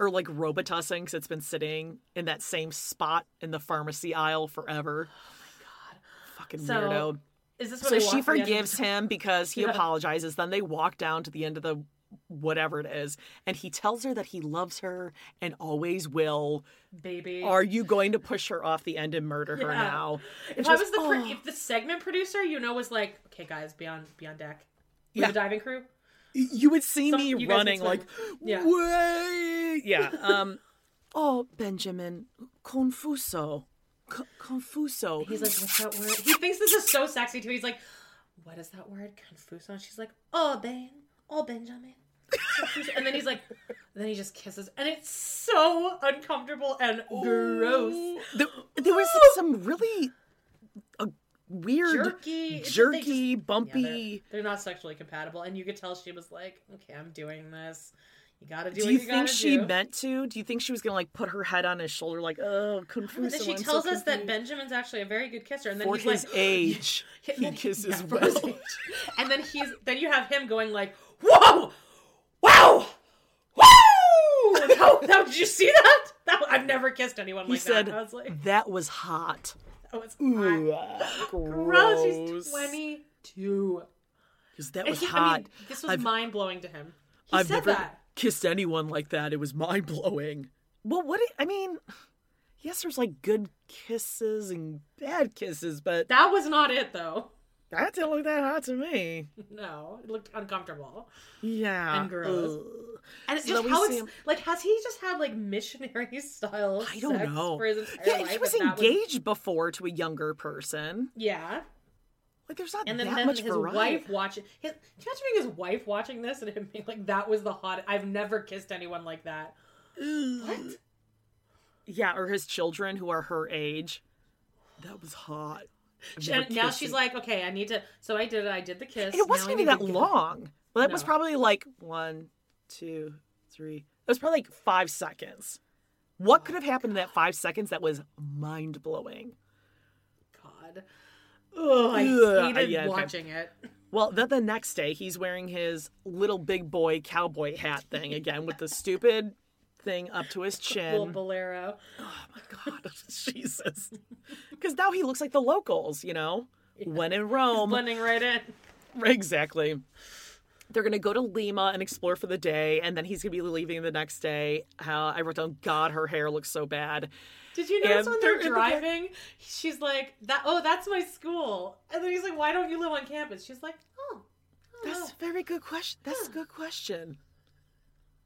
[SPEAKER 1] Or like Robitussin because it's been sitting in that same spot in the pharmacy aisle forever. Oh my god. Fucking
[SPEAKER 2] So,
[SPEAKER 1] weirdo.
[SPEAKER 2] Is this what
[SPEAKER 1] So she
[SPEAKER 2] walk the end of
[SPEAKER 1] forgives
[SPEAKER 2] the-
[SPEAKER 1] him because he
[SPEAKER 2] Yeah.
[SPEAKER 1] apologizes. Then they walk down to the end of the whatever it is, and he tells her that he loves her and always will.
[SPEAKER 2] baby?
[SPEAKER 1] Are you going to push her off the end and murder her
[SPEAKER 2] Yeah.
[SPEAKER 1] now?
[SPEAKER 2] if
[SPEAKER 1] And
[SPEAKER 2] I was the
[SPEAKER 1] "Oh."
[SPEAKER 2] if the segment producer, you know, was like, okay, guys, be on be on deck. With
[SPEAKER 1] Yeah.
[SPEAKER 2] the diving crew.
[SPEAKER 1] you would see
[SPEAKER 2] Some-
[SPEAKER 1] me
[SPEAKER 2] you
[SPEAKER 1] running like,
[SPEAKER 2] Yeah.
[SPEAKER 1] wait, yeah. Um, oh, Benjamin, confuso, C- confuso.
[SPEAKER 2] He's like, what's that word? He thinks this is so sexy too. He's like, what is that word? Confuso. And she's like, oh Ben, oh Benjamin. And then he's like, then he just kisses, and it's so uncomfortable and gross.
[SPEAKER 1] There, there was some really uh, weird,
[SPEAKER 2] Jerky, It's just- they
[SPEAKER 1] jerky,
[SPEAKER 2] just- Yeah,
[SPEAKER 1] bumpy.
[SPEAKER 2] they're, they're not sexually compatible, and you could tell she was like, "Okay, I'm doing this. You gotta do
[SPEAKER 1] do
[SPEAKER 2] what
[SPEAKER 1] you
[SPEAKER 2] you,
[SPEAKER 1] think she
[SPEAKER 2] do."
[SPEAKER 1] meant to? Do you think she was gonna like put her head on his shoulder, like, oh, confuso?
[SPEAKER 2] But then she
[SPEAKER 1] I'm so
[SPEAKER 2] tells us that. Benjamin's actually a very good kisser, and then
[SPEAKER 1] for
[SPEAKER 2] he's
[SPEAKER 1] his
[SPEAKER 2] like,
[SPEAKER 1] age, he kisses
[SPEAKER 2] yeah,
[SPEAKER 1] well.
[SPEAKER 2] and then he's then you have him going like, "Whoa, wow, whoa!" How, did you see that? That I've never kissed anyone
[SPEAKER 1] He
[SPEAKER 2] like
[SPEAKER 1] said
[SPEAKER 2] that. I was like,
[SPEAKER 1] that was hot.
[SPEAKER 2] that was
[SPEAKER 1] Ooh,
[SPEAKER 2] hot. gross. Twenty two.
[SPEAKER 1] Because that was
[SPEAKER 2] he-
[SPEAKER 1] hot.
[SPEAKER 2] I mean, this was mind blowing to him. He
[SPEAKER 1] I've
[SPEAKER 2] said
[SPEAKER 1] never
[SPEAKER 2] that.
[SPEAKER 1] Kissed anyone like that. It was mind blowing. Well, what? It, I mean, yes, there's like good kisses and bad kisses, but
[SPEAKER 2] That was not it though.
[SPEAKER 1] that didn't look that hot to me.
[SPEAKER 2] No, it looked uncomfortable.
[SPEAKER 1] Yeah,
[SPEAKER 2] And gross.
[SPEAKER 1] Ugh.
[SPEAKER 2] And it's
[SPEAKER 1] So
[SPEAKER 2] just
[SPEAKER 1] we
[SPEAKER 2] how it's
[SPEAKER 1] him-
[SPEAKER 2] like has he just had like missionary style
[SPEAKER 1] I don't
[SPEAKER 2] sex
[SPEAKER 1] know.
[SPEAKER 2] for his
[SPEAKER 1] Yeah,
[SPEAKER 2] life?
[SPEAKER 1] he was
[SPEAKER 2] and that
[SPEAKER 1] engaged before to a younger person.
[SPEAKER 2] Yeah.
[SPEAKER 1] Like, there's not
[SPEAKER 2] And then,
[SPEAKER 1] that
[SPEAKER 2] then
[SPEAKER 1] much
[SPEAKER 2] his
[SPEAKER 1] variety.
[SPEAKER 2] wife watching his can you imagine being his wife watching this and him being like that was the hot I've never kissed anyone like that. What?
[SPEAKER 1] Yeah, or his children who are her age. That was hot.
[SPEAKER 2] She- and now she's like, okay, I need to. So I did it. I did the kiss.
[SPEAKER 1] And it wasn't even that long. Well, that was probably like one, two, three. It was probably like five seconds. What could have happened in that five seconds that was mind blowing?
[SPEAKER 2] God. Oh, I
[SPEAKER 1] Ugh,
[SPEAKER 2] hated
[SPEAKER 1] yeah, okay.
[SPEAKER 2] watching it.
[SPEAKER 1] Well, then the next day he's wearing his little big boy cowboy hat thing again with the stupid thing up to his
[SPEAKER 2] Little
[SPEAKER 1] chin.
[SPEAKER 2] bolero.
[SPEAKER 1] Oh my god, Jesus. Because now he looks like the locals, you know? When in Rome.
[SPEAKER 2] Blending right in.
[SPEAKER 1] Exactly. They're gonna go to Lima and explore for the day, and then he's gonna be leaving the next day. How I wrote down, God, her hair looks so bad.
[SPEAKER 2] Did you notice
[SPEAKER 1] And
[SPEAKER 2] when
[SPEAKER 1] they're
[SPEAKER 2] they're
[SPEAKER 1] in the
[SPEAKER 2] driving? She's like, "That oh, that's my school." And then he's like, "Why don't you live on campus?" She's like, "Oh, I
[SPEAKER 1] That's
[SPEAKER 2] know."
[SPEAKER 1] a very good question. That's a good question.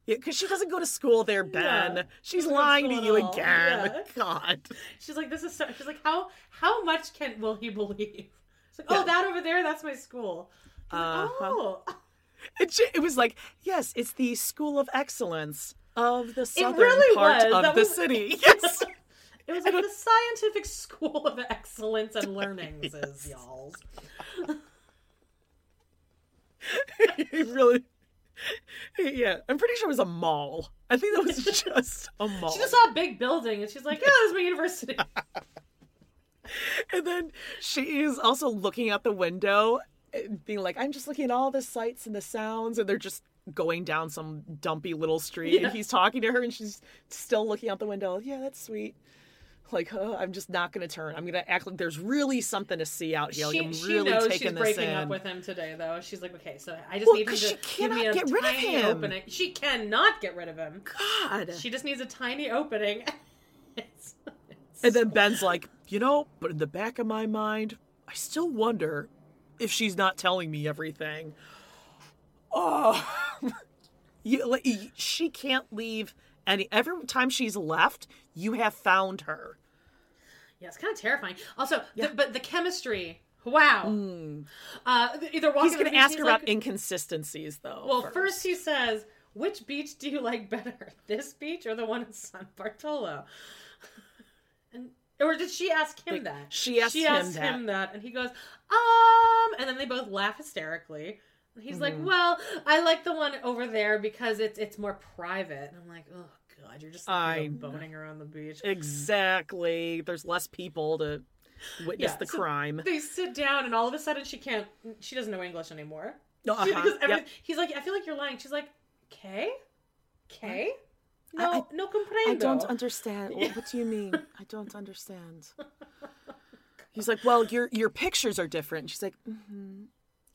[SPEAKER 1] Yeah, because she doesn't go to school there, Ben.
[SPEAKER 2] Yeah.
[SPEAKER 1] She's
[SPEAKER 2] to
[SPEAKER 1] lying to you again.
[SPEAKER 2] Yeah.
[SPEAKER 1] God.
[SPEAKER 2] She's like, "This is so." She's like, "How how much can will he believe?" It's like, "Oh,
[SPEAKER 1] Yeah.
[SPEAKER 2] that over there, that's my school."
[SPEAKER 1] Uh-huh.
[SPEAKER 2] oh,
[SPEAKER 1] It, it was like, yes, it's the School of Excellence of the southern
[SPEAKER 2] really
[SPEAKER 1] part
[SPEAKER 2] was.
[SPEAKER 1] of
[SPEAKER 2] That
[SPEAKER 1] the
[SPEAKER 2] was-
[SPEAKER 1] city. Yes.
[SPEAKER 2] It was like the scientific school of excellence and learnings, is y'all's.
[SPEAKER 1] it really. Yeah, I'm pretty sure it was a mall. I think that was just a mall.
[SPEAKER 2] She just saw a big building, and she's like, "Yeah, this is my university."
[SPEAKER 1] And then she is also looking out the window, and being like, I'm just looking at all the sights and the sounds. And they're just going down some dumpy little street.
[SPEAKER 2] Yeah.
[SPEAKER 1] And he's talking to her, and she's still looking out the window. Yeah, that's sweet. Like, oh, I'm just not going to turn. I'm going to act like there's really something to see out here. Like,
[SPEAKER 2] she
[SPEAKER 1] I'm
[SPEAKER 2] she
[SPEAKER 1] really
[SPEAKER 2] knows
[SPEAKER 1] taking
[SPEAKER 2] she's
[SPEAKER 1] this
[SPEAKER 2] breaking
[SPEAKER 1] in.
[SPEAKER 2] up with him today, though. She's like, "Okay, so I just
[SPEAKER 1] Well,
[SPEAKER 2] need to
[SPEAKER 1] she
[SPEAKER 2] give me a
[SPEAKER 1] get rid of him.
[SPEAKER 2] opening." She cannot get rid of him.
[SPEAKER 1] God.
[SPEAKER 2] She just needs a tiny opening. It's- it's
[SPEAKER 1] And then Ben's like, you know, but in the back of my mind, I still wonder if she's not telling me everything. Oh, you, like, she can't leave any. Every time she's left, you have found her.
[SPEAKER 2] Yeah, it's kind of terrifying. Also, the, but the chemistry. Wow. Uh, either walking.
[SPEAKER 1] He's going to ask her about
[SPEAKER 2] like-
[SPEAKER 1] inconsistencies, though.
[SPEAKER 2] Well, first he says, "Which beach do you like better, this beach or the one in San Bartolo?" And Or did she ask him
[SPEAKER 1] Like,
[SPEAKER 2] that?
[SPEAKER 1] she asked
[SPEAKER 2] she
[SPEAKER 1] him
[SPEAKER 2] asked
[SPEAKER 1] that.
[SPEAKER 2] him that, and he goes, um, and then they both laugh hysterically. He's
[SPEAKER 1] Mm-hmm.
[SPEAKER 2] like, "Well, I like the one over there because it's it's more private." And I'm like, "Oh God, you're just
[SPEAKER 1] I
[SPEAKER 2] like,
[SPEAKER 1] know.
[SPEAKER 2] boning her on the beach."
[SPEAKER 1] Exactly. There's less people to witness
[SPEAKER 2] Yeah,
[SPEAKER 1] the
[SPEAKER 2] so
[SPEAKER 1] crime.
[SPEAKER 2] They sit down, and all of a sudden, she can't. She doesn't know English anymore.
[SPEAKER 1] No, uh-huh,
[SPEAKER 2] because
[SPEAKER 1] yep.
[SPEAKER 2] He's like, "I feel like you're lying." She's like, "Okay, okay,
[SPEAKER 1] I-
[SPEAKER 2] no,
[SPEAKER 1] I-
[SPEAKER 2] no comprendo."
[SPEAKER 1] I don't understand. What, what do you mean? I don't understand. He's like, well, your your pictures are different. She's like, mm-hmm,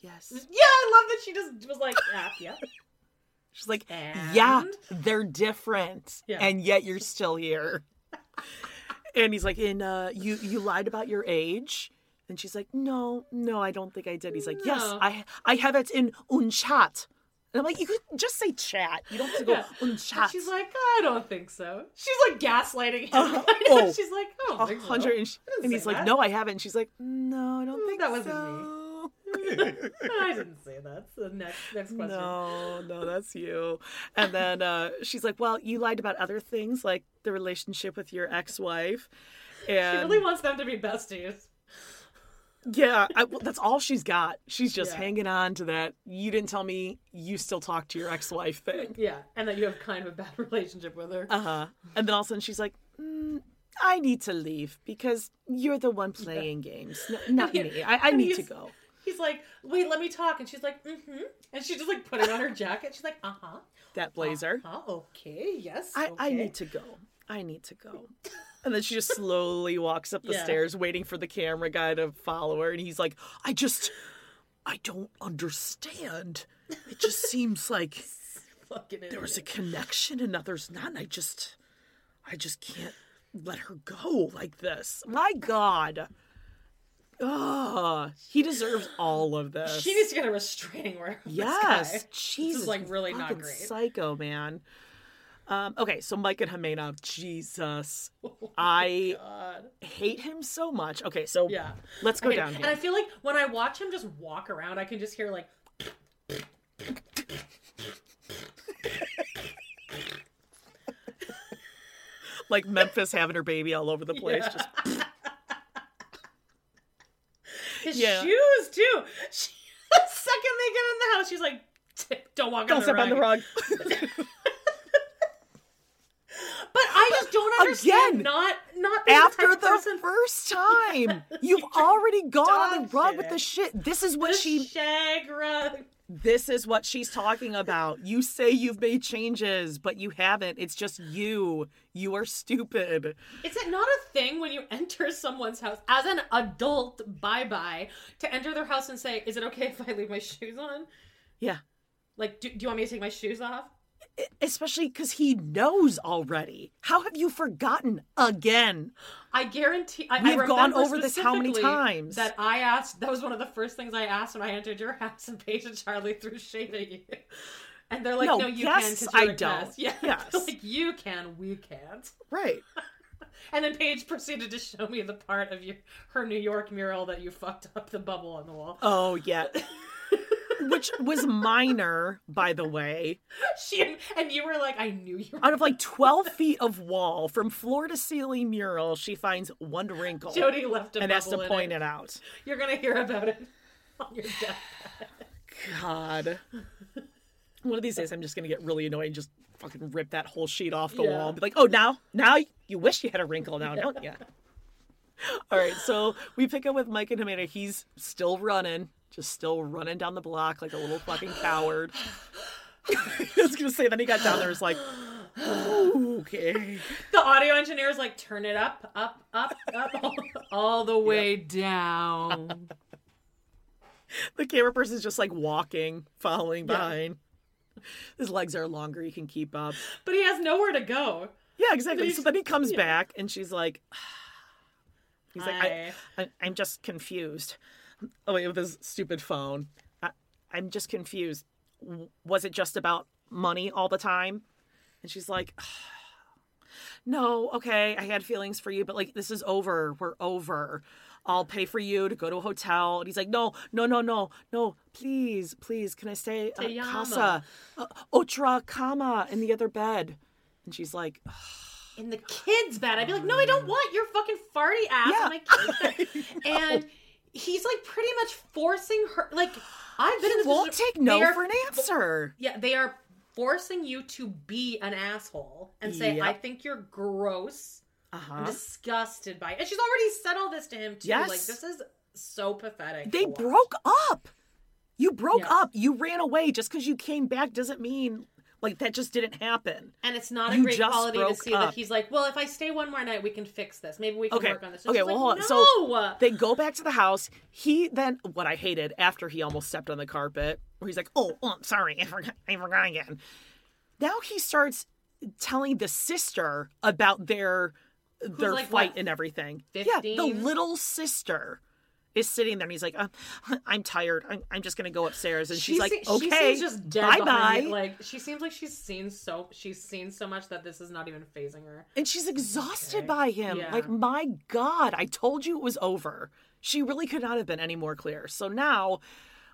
[SPEAKER 1] yes.
[SPEAKER 2] Yeah, I love that she just was like, "Yeah, yeah."
[SPEAKER 1] She's like, yeah, they're different,
[SPEAKER 2] Yeah.
[SPEAKER 1] and yet you're still here. and he's like, and uh, you you lied about your age. And she's like, no, no, I don't think I did. He's like, yes,
[SPEAKER 2] No.
[SPEAKER 1] I I have it in un chat. And I'm like, you could just say chat. You don't have to go
[SPEAKER 2] Yeah.
[SPEAKER 1] un
[SPEAKER 2] And
[SPEAKER 1] chat.
[SPEAKER 2] she's like, I don't think so. She's like gaslighting him. Of.
[SPEAKER 1] Oh.
[SPEAKER 2] She's like,
[SPEAKER 1] oh,
[SPEAKER 2] don't so.
[SPEAKER 1] hundred, and, she- and he's like, no, I haven't. And she's like, no, I don't
[SPEAKER 2] Mm,
[SPEAKER 1] think
[SPEAKER 2] that wasn't
[SPEAKER 1] so.
[SPEAKER 2] I didn't say that. So next, next question.
[SPEAKER 1] No, no, that's you. And then uh, she's like, "Well, you lied about other things, like the relationship with your ex-wife." And
[SPEAKER 2] She really wants them to be besties.
[SPEAKER 1] yeah, I, well, that's all she's got. She's just
[SPEAKER 2] Yeah.
[SPEAKER 1] hanging on to that. You didn't tell me you still talk to your ex-wife thing.
[SPEAKER 2] Yeah, and that you have kind of a bad relationship with her.
[SPEAKER 1] Uh huh. And then all of a sudden she's like, mm, "I need to leave because you're the one playing games, n- not
[SPEAKER 2] Yeah.
[SPEAKER 1] me. I, I need to go."
[SPEAKER 2] He's like, wait, let me talk. And she's like, mm-hmm. And she's just like putting on her jacket. She's like, uh-huh.
[SPEAKER 1] That blazer.
[SPEAKER 2] Uh-huh, okay, yes.
[SPEAKER 1] I, I need to go. I need to go. And then she just slowly walks up the
[SPEAKER 2] Yeah.
[SPEAKER 1] stairs, waiting for the camera guy to follow her. And he's like, I just, I don't understand. It just seems like
[SPEAKER 2] Fucking
[SPEAKER 1] there was a connection and now there's not. And I just, I just can't let her go like this. My God. Ugh. He deserves all of this.
[SPEAKER 2] She needs to get a restraining order.
[SPEAKER 1] Yes. Jesus,
[SPEAKER 2] This is like really not great.
[SPEAKER 1] Psycho man. Um, okay, so Mike and Ximena, Jesus, I
[SPEAKER 2] God.
[SPEAKER 1] hate him so much. Okay, so
[SPEAKER 2] Yeah.
[SPEAKER 1] let's go down here.
[SPEAKER 2] And I feel like when I watch him just walk around, I can just hear like
[SPEAKER 1] like Memphis having her baby all over the place. Just
[SPEAKER 2] his
[SPEAKER 1] Yeah.
[SPEAKER 2] shoes too. She, the second they get in the house, she's like, "Don't walk
[SPEAKER 1] don't
[SPEAKER 2] on the
[SPEAKER 1] step on the
[SPEAKER 2] rug."
[SPEAKER 1] rug.
[SPEAKER 2] But I just don't understand.
[SPEAKER 1] Again,
[SPEAKER 2] not not being
[SPEAKER 1] After
[SPEAKER 2] the, person
[SPEAKER 1] first time, you've already gone on the rug
[SPEAKER 2] shit.
[SPEAKER 1] with the shit. This is what
[SPEAKER 2] the
[SPEAKER 1] she.
[SPEAKER 2] shag rug.
[SPEAKER 1] This is what she's talking about. You say you've made changes, but you haven't. It's just you. You are stupid.
[SPEAKER 2] Is it not a thing when you enter someone's house as an adult? Bye bye to enter their house and say, "Is it okay if I leave my shoes on?"
[SPEAKER 1] Yeah.
[SPEAKER 2] Like, do, do you want me to take my shoes off?
[SPEAKER 1] especially because he knows already. How have you forgotten again?
[SPEAKER 2] I guarantee. I,
[SPEAKER 1] We
[SPEAKER 2] I
[SPEAKER 1] have gone over this how many times?
[SPEAKER 2] That I asked. That was one of the first things I asked when I entered your house, and Paige and Charlie threw shade at you. And they're like,
[SPEAKER 1] No,
[SPEAKER 2] "No, you
[SPEAKER 1] yes,
[SPEAKER 2] can."
[SPEAKER 1] I don't.
[SPEAKER 2] guest." Yeah,
[SPEAKER 1] Yes.
[SPEAKER 2] Like you can, we can't.
[SPEAKER 1] Right.
[SPEAKER 2] And then Paige proceeded to show me the part of your her New York mural that you fucked up the bubble on the wall.
[SPEAKER 1] Oh, yeah. Which was minor, by the way.
[SPEAKER 2] She and you were like, "I knew you." were
[SPEAKER 1] Out of like 12 feet of wall, from floor to ceiling mural, she finds one wrinkle.
[SPEAKER 2] Jody left a
[SPEAKER 1] and has to
[SPEAKER 2] in
[SPEAKER 1] point
[SPEAKER 2] it.
[SPEAKER 1] it out.
[SPEAKER 2] You're gonna hear about it on your deathbed.
[SPEAKER 1] God. One of these days, I'm just going to get really annoyed and just fucking rip that whole sheet off the
[SPEAKER 2] Yeah.
[SPEAKER 1] wall and be like, oh, now, now you wish you had a wrinkle now, don't you? All right, so we pick up with Mike and Ximena. He's still running, just still running down the block like a little fucking coward. I was to say, then he got down there, was like, okay.
[SPEAKER 2] The audio engineer is like, "Turn it up, up, up, up, all, all the way down."
[SPEAKER 1] The camera person's just like walking, following behind. His legs are longer, he can keep up.
[SPEAKER 2] But he has nowhere to go.
[SPEAKER 1] Yeah, exactly. So then he comes
[SPEAKER 2] yeah.
[SPEAKER 1] back and she's like, he's like, I, I, I'm just confused. Oh, wait, with his stupid phone. I, I'm just confused. Was it just about money all the time? And she's like, no, okay, I had feelings for you, but like, this is over. We're over. I'll pay for you to go to a hotel. And he's like, no, no, no, no, no, please, please, can I stay uh, casa? Uh, otra cama in the other bed. And she's like,
[SPEAKER 2] in the kids' bed. I'd be like, no, I don't want your fucking farty ass
[SPEAKER 1] Yeah.
[SPEAKER 2] in my kids' bed. and he's like pretty much forcing her. Like I've been in
[SPEAKER 1] He
[SPEAKER 2] this
[SPEAKER 1] won't take no
[SPEAKER 2] are
[SPEAKER 1] for an answer.
[SPEAKER 2] Yeah, they are forcing you to be an asshole and say,
[SPEAKER 1] Yep.
[SPEAKER 2] "I think you're gross." I'm
[SPEAKER 1] Uh-huh.
[SPEAKER 2] disgusted by it. And she's already said all this to him too.
[SPEAKER 1] Yes.
[SPEAKER 2] Like this is so pathetic.
[SPEAKER 1] They broke up. You broke
[SPEAKER 2] Yeah.
[SPEAKER 1] up. You ran away. Just because you came back doesn't mean like that just didn't happen.
[SPEAKER 2] And it's not a great quality to see
[SPEAKER 1] up.
[SPEAKER 2] that he's like, well, if I stay one more night, we can fix this. Maybe we can
[SPEAKER 1] Okay.
[SPEAKER 2] work on this. And
[SPEAKER 1] okay. Well,
[SPEAKER 2] like,
[SPEAKER 1] hold on.
[SPEAKER 2] no.
[SPEAKER 1] So they go back to the house. He then what I hated after he almost stepped on the carpet, where he's like, "Oh, oh I'm sorry, I forgot, I forgot again." Now he starts telling the sister about their their
[SPEAKER 2] like,
[SPEAKER 1] fight
[SPEAKER 2] what,
[SPEAKER 1] and everything. Yeah, the little sister is sitting there, and he's like, uh, "I'm tired. I'm, I'm just gonna go upstairs." And she's
[SPEAKER 2] She
[SPEAKER 1] like,
[SPEAKER 2] se-
[SPEAKER 1] "Okay,
[SPEAKER 2] she just dead
[SPEAKER 1] bye bye."
[SPEAKER 2] Like she seems like she's seen so she's seen so much that this is not even phasing her.
[SPEAKER 1] And she's exhausted
[SPEAKER 2] Okay.
[SPEAKER 1] by him.
[SPEAKER 2] Yeah.
[SPEAKER 1] Like, my God, I told you it was over. She really could not have been any more clear. So now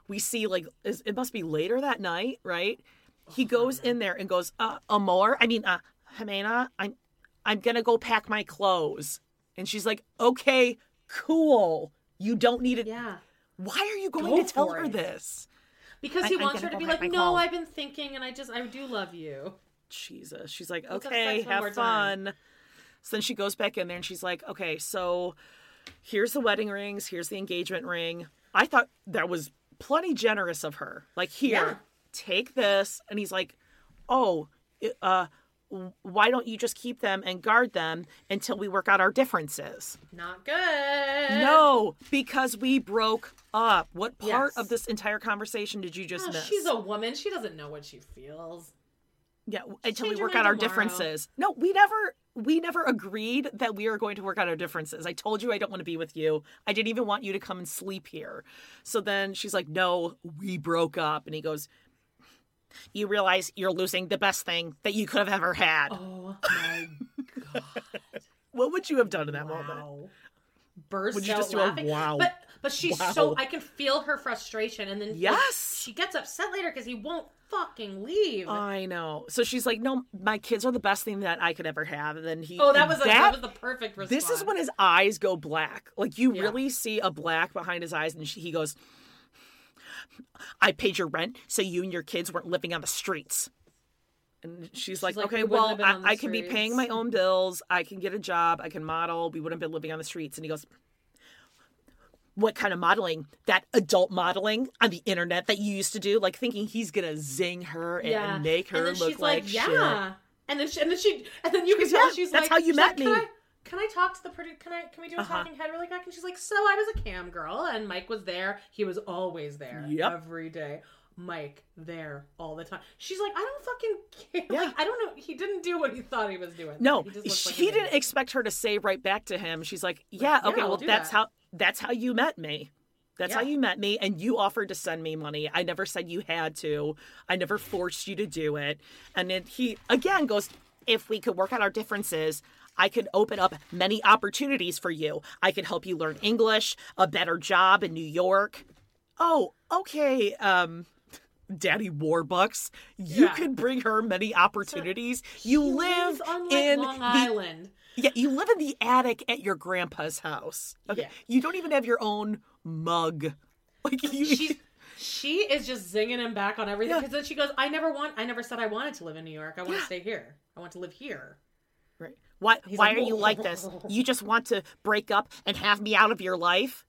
[SPEAKER 1] we see, like, is- it must be later that night, right? He goes in there and goes, uh, Amor, I mean, uh, Ximena, I'm, I'm gonna go pack my clothes. And she's like, okay, cool. You don't need it.
[SPEAKER 2] Yeah.
[SPEAKER 1] Why are you going
[SPEAKER 2] Go
[SPEAKER 1] to tell her
[SPEAKER 2] it.
[SPEAKER 1] this?
[SPEAKER 2] Because he
[SPEAKER 1] I'm
[SPEAKER 2] wants her to be like, no,
[SPEAKER 1] clothes."
[SPEAKER 2] I've been thinking and I just I do love you.
[SPEAKER 1] Jesus. She's like,
[SPEAKER 2] have
[SPEAKER 1] okay, have
[SPEAKER 2] time."
[SPEAKER 1] fun. So then she goes back in there and she's like, okay, so here's the wedding rings, here's the engagement ring. I thought that was plenty generous of her. Like, here,
[SPEAKER 2] Yeah.
[SPEAKER 1] take this. And he's like, oh, uh, why don't you just keep them and guard them until we work out our differences?
[SPEAKER 2] Not good.
[SPEAKER 1] No, because we broke up. What part
[SPEAKER 2] Yes.
[SPEAKER 1] of this entire conversation did you just
[SPEAKER 2] Oh,
[SPEAKER 1] miss?
[SPEAKER 2] she's a woman. She doesn't know what she feels.
[SPEAKER 1] Yeah, until we
[SPEAKER 2] change
[SPEAKER 1] work out our
[SPEAKER 2] tomorrow.
[SPEAKER 1] differences. No, we never we never agreed that we are going to work out our differences. I told you I don't want to be with you. I didn't even want you to come and sleep here. So then she's like, "No, we broke up." And he goes, "You realize you're losing the best thing that you could have ever had."
[SPEAKER 2] Oh my god!
[SPEAKER 1] What would you have done in that moment?
[SPEAKER 2] wow. Burst
[SPEAKER 1] Would you
[SPEAKER 2] out
[SPEAKER 1] just do a
[SPEAKER 2] laughing.
[SPEAKER 1] wow?
[SPEAKER 2] But but she's
[SPEAKER 1] Wow.
[SPEAKER 2] so I can feel her frustration, and then like,
[SPEAKER 1] Yes.
[SPEAKER 2] she gets upset later because he won't fucking leave.
[SPEAKER 1] I know. So she's like, "No, my kids are the best thing that I could ever have." And then he
[SPEAKER 2] oh, that was a, that,
[SPEAKER 1] that
[SPEAKER 2] was the perfect response.
[SPEAKER 1] This is when his eyes go black. Like you
[SPEAKER 2] Yeah.
[SPEAKER 1] really see a black behind his eyes, and she, he goes, "I paid your rent, so you and your kids weren't living on the streets." And she's, like,
[SPEAKER 2] like,
[SPEAKER 1] "Okay,
[SPEAKER 2] "We
[SPEAKER 1] well, I, I can be paying my own bills. I can get a job. I can model. We wouldn't have been living on the streets." And he goes. What kind of modeling? That adult modeling on the internet that you used to do, like thinking he's gonna zing her and,
[SPEAKER 2] yeah.
[SPEAKER 1] and make her
[SPEAKER 2] and
[SPEAKER 1] look
[SPEAKER 2] she's
[SPEAKER 1] like,
[SPEAKER 2] like,
[SPEAKER 1] shit.
[SPEAKER 2] And then she, and then she and then you can
[SPEAKER 1] She's
[SPEAKER 2] tell
[SPEAKER 1] like,
[SPEAKER 2] she's
[SPEAKER 1] "That's
[SPEAKER 2] like,
[SPEAKER 1] how you met
[SPEAKER 2] like,
[SPEAKER 1] me."
[SPEAKER 2] I, can I talk to the pretty? Can I? Can we do a
[SPEAKER 1] Uh-huh.
[SPEAKER 2] talking head really quick? And she's like, so I was a cam girl, and Mike was there. He was always there
[SPEAKER 1] Yep.
[SPEAKER 2] every day. Mike there all the time. She's like, I don't fucking care.
[SPEAKER 1] Yeah.
[SPEAKER 2] Like, I don't know. He didn't do what he thought he was doing.
[SPEAKER 1] No,
[SPEAKER 2] he, just looks like
[SPEAKER 1] he didn't expect her to say right back to him. She's like, "Yeah,
[SPEAKER 2] yeah,
[SPEAKER 1] okay,
[SPEAKER 2] I'll
[SPEAKER 1] well, that's
[SPEAKER 2] that."
[SPEAKER 1] how that's how you met me. That's how you met me, and you offered to send me money. I never said you had to. I never forced you to do it." And then he again goes, "If we could work out our differences." I can open up many opportunities for you. I can help you learn English, a better job in New York. Oh, okay. Um, Daddy Warbucks, you
[SPEAKER 2] Yeah.
[SPEAKER 1] could bring her many opportunities. you live
[SPEAKER 2] on, like,
[SPEAKER 1] in
[SPEAKER 2] Long
[SPEAKER 1] the
[SPEAKER 2] Island.
[SPEAKER 1] yeah, you live in the attic at your grandpa's house. Okay,
[SPEAKER 2] Yeah.
[SPEAKER 1] you don't even have your own mug. Like you,
[SPEAKER 2] She's she is just zinging him back on everything
[SPEAKER 1] Yeah.
[SPEAKER 2] because then she goes, "I never want. I never said I wanted to live in New York. I want
[SPEAKER 1] Yeah.
[SPEAKER 2] to stay here. I want to live here."
[SPEAKER 1] Why?
[SPEAKER 2] He's
[SPEAKER 1] why
[SPEAKER 2] like,
[SPEAKER 1] are you like this? You just want to break up and have me out of your life?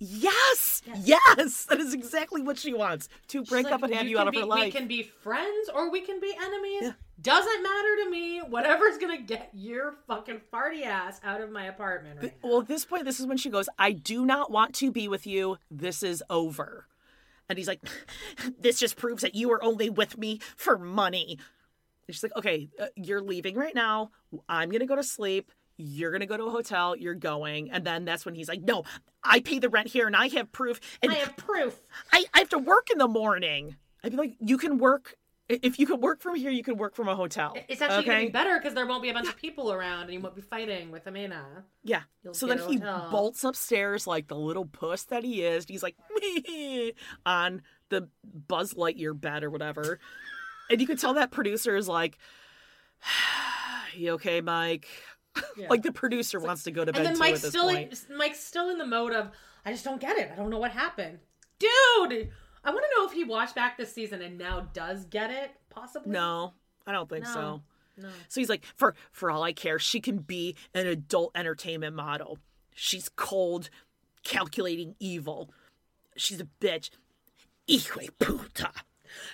[SPEAKER 1] Yes, yes, that is exactly what she wants to break
[SPEAKER 2] She's
[SPEAKER 1] up and have you, out of
[SPEAKER 2] be,
[SPEAKER 1] her life.
[SPEAKER 2] We can be friends or we can be enemies.
[SPEAKER 1] Yeah.
[SPEAKER 2] Doesn't matter to me. Whatever's gonna get your fucking farty ass out of my apartment right now.
[SPEAKER 1] Well, at this point, this is when she goes, I do not want to be with you. This is over. And he's like, This just proves that you are only with me for money. And she's like, Okay, uh, you're leaving right now. I'm going to go to sleep. You're going to go to a hotel. You're going. And then that's when he's like, No, I pay the rent here and I have proof. And
[SPEAKER 2] I have proof.
[SPEAKER 1] I, I have to work in the morning. I'd be like, You can work. If you can work from here, you can work from a hotel.
[SPEAKER 2] It's actually gonna be better because there won't be a bunch of people around and you won't be fighting with Amina.
[SPEAKER 1] Yeah.
[SPEAKER 2] You'll
[SPEAKER 1] so then he bolts upstairs like the little puss that he is. He's like on the Buzz Lightyear bed or whatever. And you could tell that producer is like, You okay, Mike?
[SPEAKER 2] Yeah.
[SPEAKER 1] like the producer wants to go to bed
[SPEAKER 2] and then Mike's still
[SPEAKER 1] point.
[SPEAKER 2] Mike's still in the mode of I just don't get it. I don't know what happened, dude. I want to know if he watched back this season and now does get it. Possibly.
[SPEAKER 1] No, I don't think
[SPEAKER 2] No.
[SPEAKER 1] so.
[SPEAKER 2] No.
[SPEAKER 1] So he's like, for for all I care, she can be an adult entertainment model. She's cold, calculating evil. She's a bitch. Hijo puta.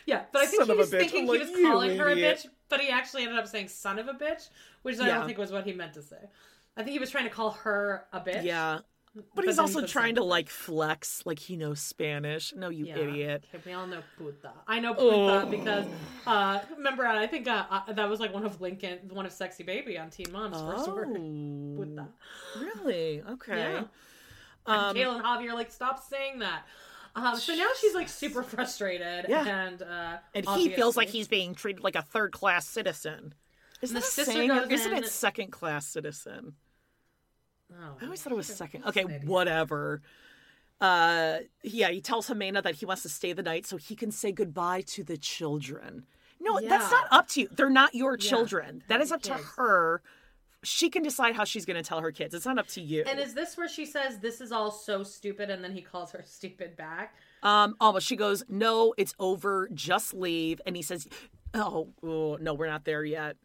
[SPEAKER 2] Yeah, but I think
[SPEAKER 1] Son
[SPEAKER 2] he was thinking
[SPEAKER 1] I'm
[SPEAKER 2] he was
[SPEAKER 1] "You
[SPEAKER 2] calling her a bitch, but he actually ended up saying "son of a bitch," which I
[SPEAKER 1] Yeah.
[SPEAKER 2] don't think was what he meant to say. I think he was trying to call her a bitch.
[SPEAKER 1] Yeah. But,
[SPEAKER 2] But
[SPEAKER 1] he's also
[SPEAKER 2] he
[SPEAKER 1] trying to like flex, like he knows Spanish. No, you
[SPEAKER 2] Yeah.
[SPEAKER 1] idiot.
[SPEAKER 2] Okay, we all know puta. I know puta
[SPEAKER 1] Oh.
[SPEAKER 2] because uh, remember I think uh, uh, that was like one of Lincoln, one of Sexy Baby on Teen Mom's first word. Puta.
[SPEAKER 1] Oh, really? Okay.
[SPEAKER 2] Yeah.
[SPEAKER 1] Um,
[SPEAKER 2] and Kayla and Javi are like, stop saying that. Um, so now she's like super frustrated,
[SPEAKER 1] Yeah.
[SPEAKER 2] and uh,
[SPEAKER 1] and he feels like he's being treated like a third class citizen. Isn't
[SPEAKER 2] the sister goes
[SPEAKER 1] Isn't
[SPEAKER 2] in-
[SPEAKER 1] it second class citizen?
[SPEAKER 2] Oh,
[SPEAKER 1] I always thought it was second. Okay, whatever. Uh, yeah, he tells Ximena that he wants to stay the night so he can say goodbye to the children. No, that's not up to you. They're not your
[SPEAKER 2] Yeah,
[SPEAKER 1] children. That is up to her. She can decide how she's going to tell her kids. It's not up to you.
[SPEAKER 2] And is this where she says this is all so stupid, and then he calls her stupid back?
[SPEAKER 1] Um, almost. She goes, "No, it's over. Just leave." And he says, "Oh, oh, no, we're not there yet."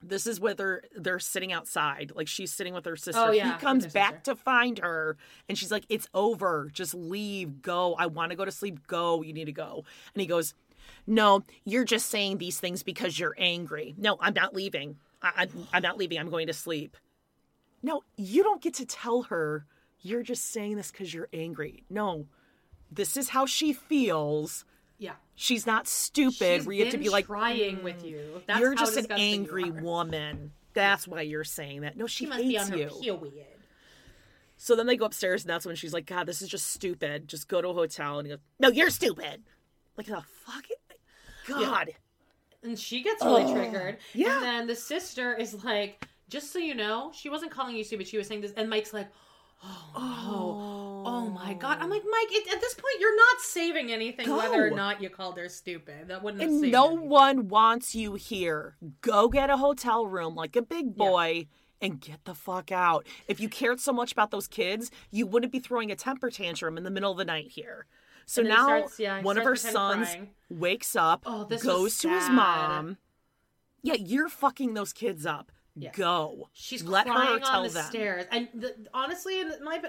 [SPEAKER 1] This is whether they're sitting outside, like she's sitting with her sister.
[SPEAKER 2] Oh, yeah,
[SPEAKER 1] he comes back to find her, and she's like, "It's over. Just leave. Go. I want to go to sleep. Go. You need to go." And he goes, "No, you're just saying these things because you're angry. No, I'm not leaving. I- I'm, I'm not leaving. I'm going to sleep." No, you don't get to tell her you're just saying this because you're angry. No, this is how she feels.
[SPEAKER 2] Yeah,
[SPEAKER 1] She's not stupid.
[SPEAKER 2] She's
[SPEAKER 1] where you have to be like,
[SPEAKER 2] trying with mm, you. That's
[SPEAKER 1] you're just an
[SPEAKER 2] disgusting you
[SPEAKER 1] angry woman. That's why you're saying that. No, she,
[SPEAKER 2] She must
[SPEAKER 1] hates
[SPEAKER 2] be on her
[SPEAKER 1] you.
[SPEAKER 2] period.
[SPEAKER 1] So then they go upstairs, and that's when she's like, God, this is just stupid. Just go to a hotel. And he goes, No, you're stupid. Like, the fuck? God.
[SPEAKER 2] And she gets really oh, triggered.
[SPEAKER 1] yeah.
[SPEAKER 2] And then the sister is like, just so you know, she wasn't calling you stupid. She was saying this. And Mike's like, oh, no. Oh, my God. I'm like, oh. Mike, it, at this point, you're not saving anything whether or not you called her stupid. That wouldn't have
[SPEAKER 1] And no
[SPEAKER 2] anything.
[SPEAKER 1] one wants you here. Go get a hotel room like a big boy and get the fuck out. If you cared so much about those kids, you wouldn't be throwing a temper tantrum in the middle of the night here. So now
[SPEAKER 2] starts- yeah,
[SPEAKER 1] one of her sons
[SPEAKER 2] crying.
[SPEAKER 1] wakes up,
[SPEAKER 2] Oh,
[SPEAKER 1] goes to his mom. Yeah, you're fucking those kids up.
[SPEAKER 2] Yeah.
[SPEAKER 1] Go.
[SPEAKER 2] She's
[SPEAKER 1] Let
[SPEAKER 2] crying
[SPEAKER 1] her
[SPEAKER 2] on the
[SPEAKER 1] them.
[SPEAKER 2] stairs. And the, honestly, in my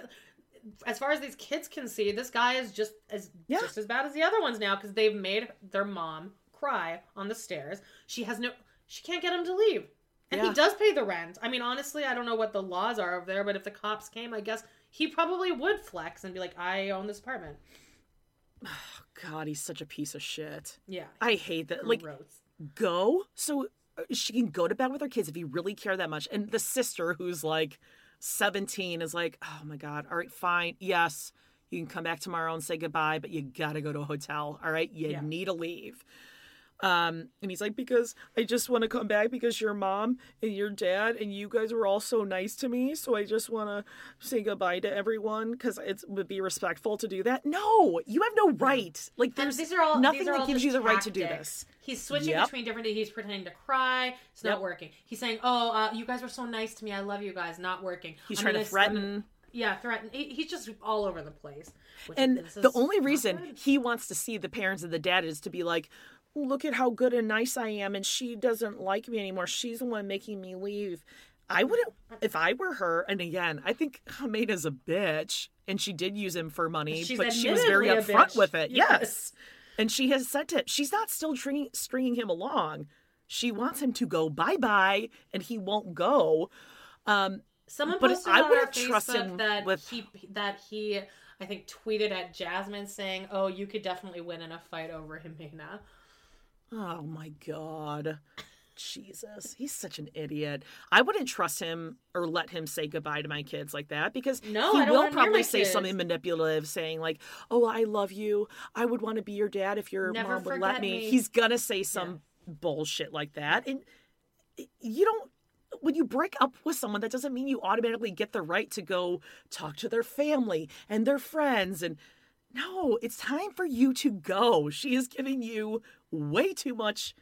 [SPEAKER 2] as far as these kids can see, this guy is just as
[SPEAKER 1] Yeah.
[SPEAKER 2] just as bad as the other ones now because they've made their mom cry on the stairs. She has no, she can't get him to leave, and he does pay the rent. I mean, honestly, I don't know what the laws are over there, but if the cops came, I guess he probably would flex and be like, "I own this apartment."
[SPEAKER 1] God, he's such a piece of shit.
[SPEAKER 2] Yeah,
[SPEAKER 1] I hate that. Like, go so uh, she can go to bed with her kids if you really care that much. And the sister, who's like 17, is like, oh my God, all right, fine. Yes, you can come back tomorrow and say goodbye, but you gotta go to a hotel. All right, you
[SPEAKER 2] Yeah.
[SPEAKER 1] need to leave. Um, and he's like, because I just want to come back because your mom and your dad and you guys were all so nice to me. So I just want to say goodbye to everyone because it would be respectful to do that. No, you have no right. Like,
[SPEAKER 2] And
[SPEAKER 1] there's
[SPEAKER 2] these are all
[SPEAKER 1] nothing
[SPEAKER 2] are
[SPEAKER 1] that
[SPEAKER 2] all
[SPEAKER 1] gives you the right to do this.
[SPEAKER 2] He's switching
[SPEAKER 1] Yep.
[SPEAKER 2] between different. He's pretending to cry. It's not
[SPEAKER 1] Yep.
[SPEAKER 2] working. He's saying, "Oh, uh, you guys were so nice to me. I love you guys." Not working.
[SPEAKER 1] He's
[SPEAKER 2] I'm
[SPEAKER 1] trying to threaten.
[SPEAKER 2] Yeah, threaten. He, he's just all over the place.
[SPEAKER 1] And the only reason
[SPEAKER 2] good.
[SPEAKER 1] he wants to see the parents and the dad is to be like, look at how good and nice I am, and she doesn't like me anymore. She's the one making me leave. I wouldn't, if I were her, and again, I think Hameda's a bitch, and she did use him for money,
[SPEAKER 2] She's
[SPEAKER 1] but she was very upfront
[SPEAKER 2] bitch.
[SPEAKER 1] with it.
[SPEAKER 2] Yes.
[SPEAKER 1] Yes. And she has said it. She's not still stringing, stringing him along. She wants him to go bye bye, and he won't go. Um,
[SPEAKER 2] Someone
[SPEAKER 1] but
[SPEAKER 2] posted
[SPEAKER 1] I
[SPEAKER 2] on our
[SPEAKER 1] wouldn't trust
[SPEAKER 2] Facebook
[SPEAKER 1] him
[SPEAKER 2] that
[SPEAKER 1] with-
[SPEAKER 2] he that he I think tweeted at Jasmine saying, "Oh, you could definitely win in a fight over Ximena."
[SPEAKER 1] Oh my god. Jesus, he's such an idiot. I wouldn't trust him or let him say goodbye to my kids like that because
[SPEAKER 2] No,
[SPEAKER 1] he will
[SPEAKER 2] want him near
[SPEAKER 1] probably say
[SPEAKER 2] kids.
[SPEAKER 1] something manipulative, saying like, "Oh, I love you. I would want to be your dad if your
[SPEAKER 2] Never
[SPEAKER 1] mom would let me."
[SPEAKER 2] me.
[SPEAKER 1] He's gonna say some bullshit like that, and you don't. When you break up with someone, that doesn't mean you automatically get the right to go talk to their family and their friends and no, it's time for you to go. She is giving you way too much,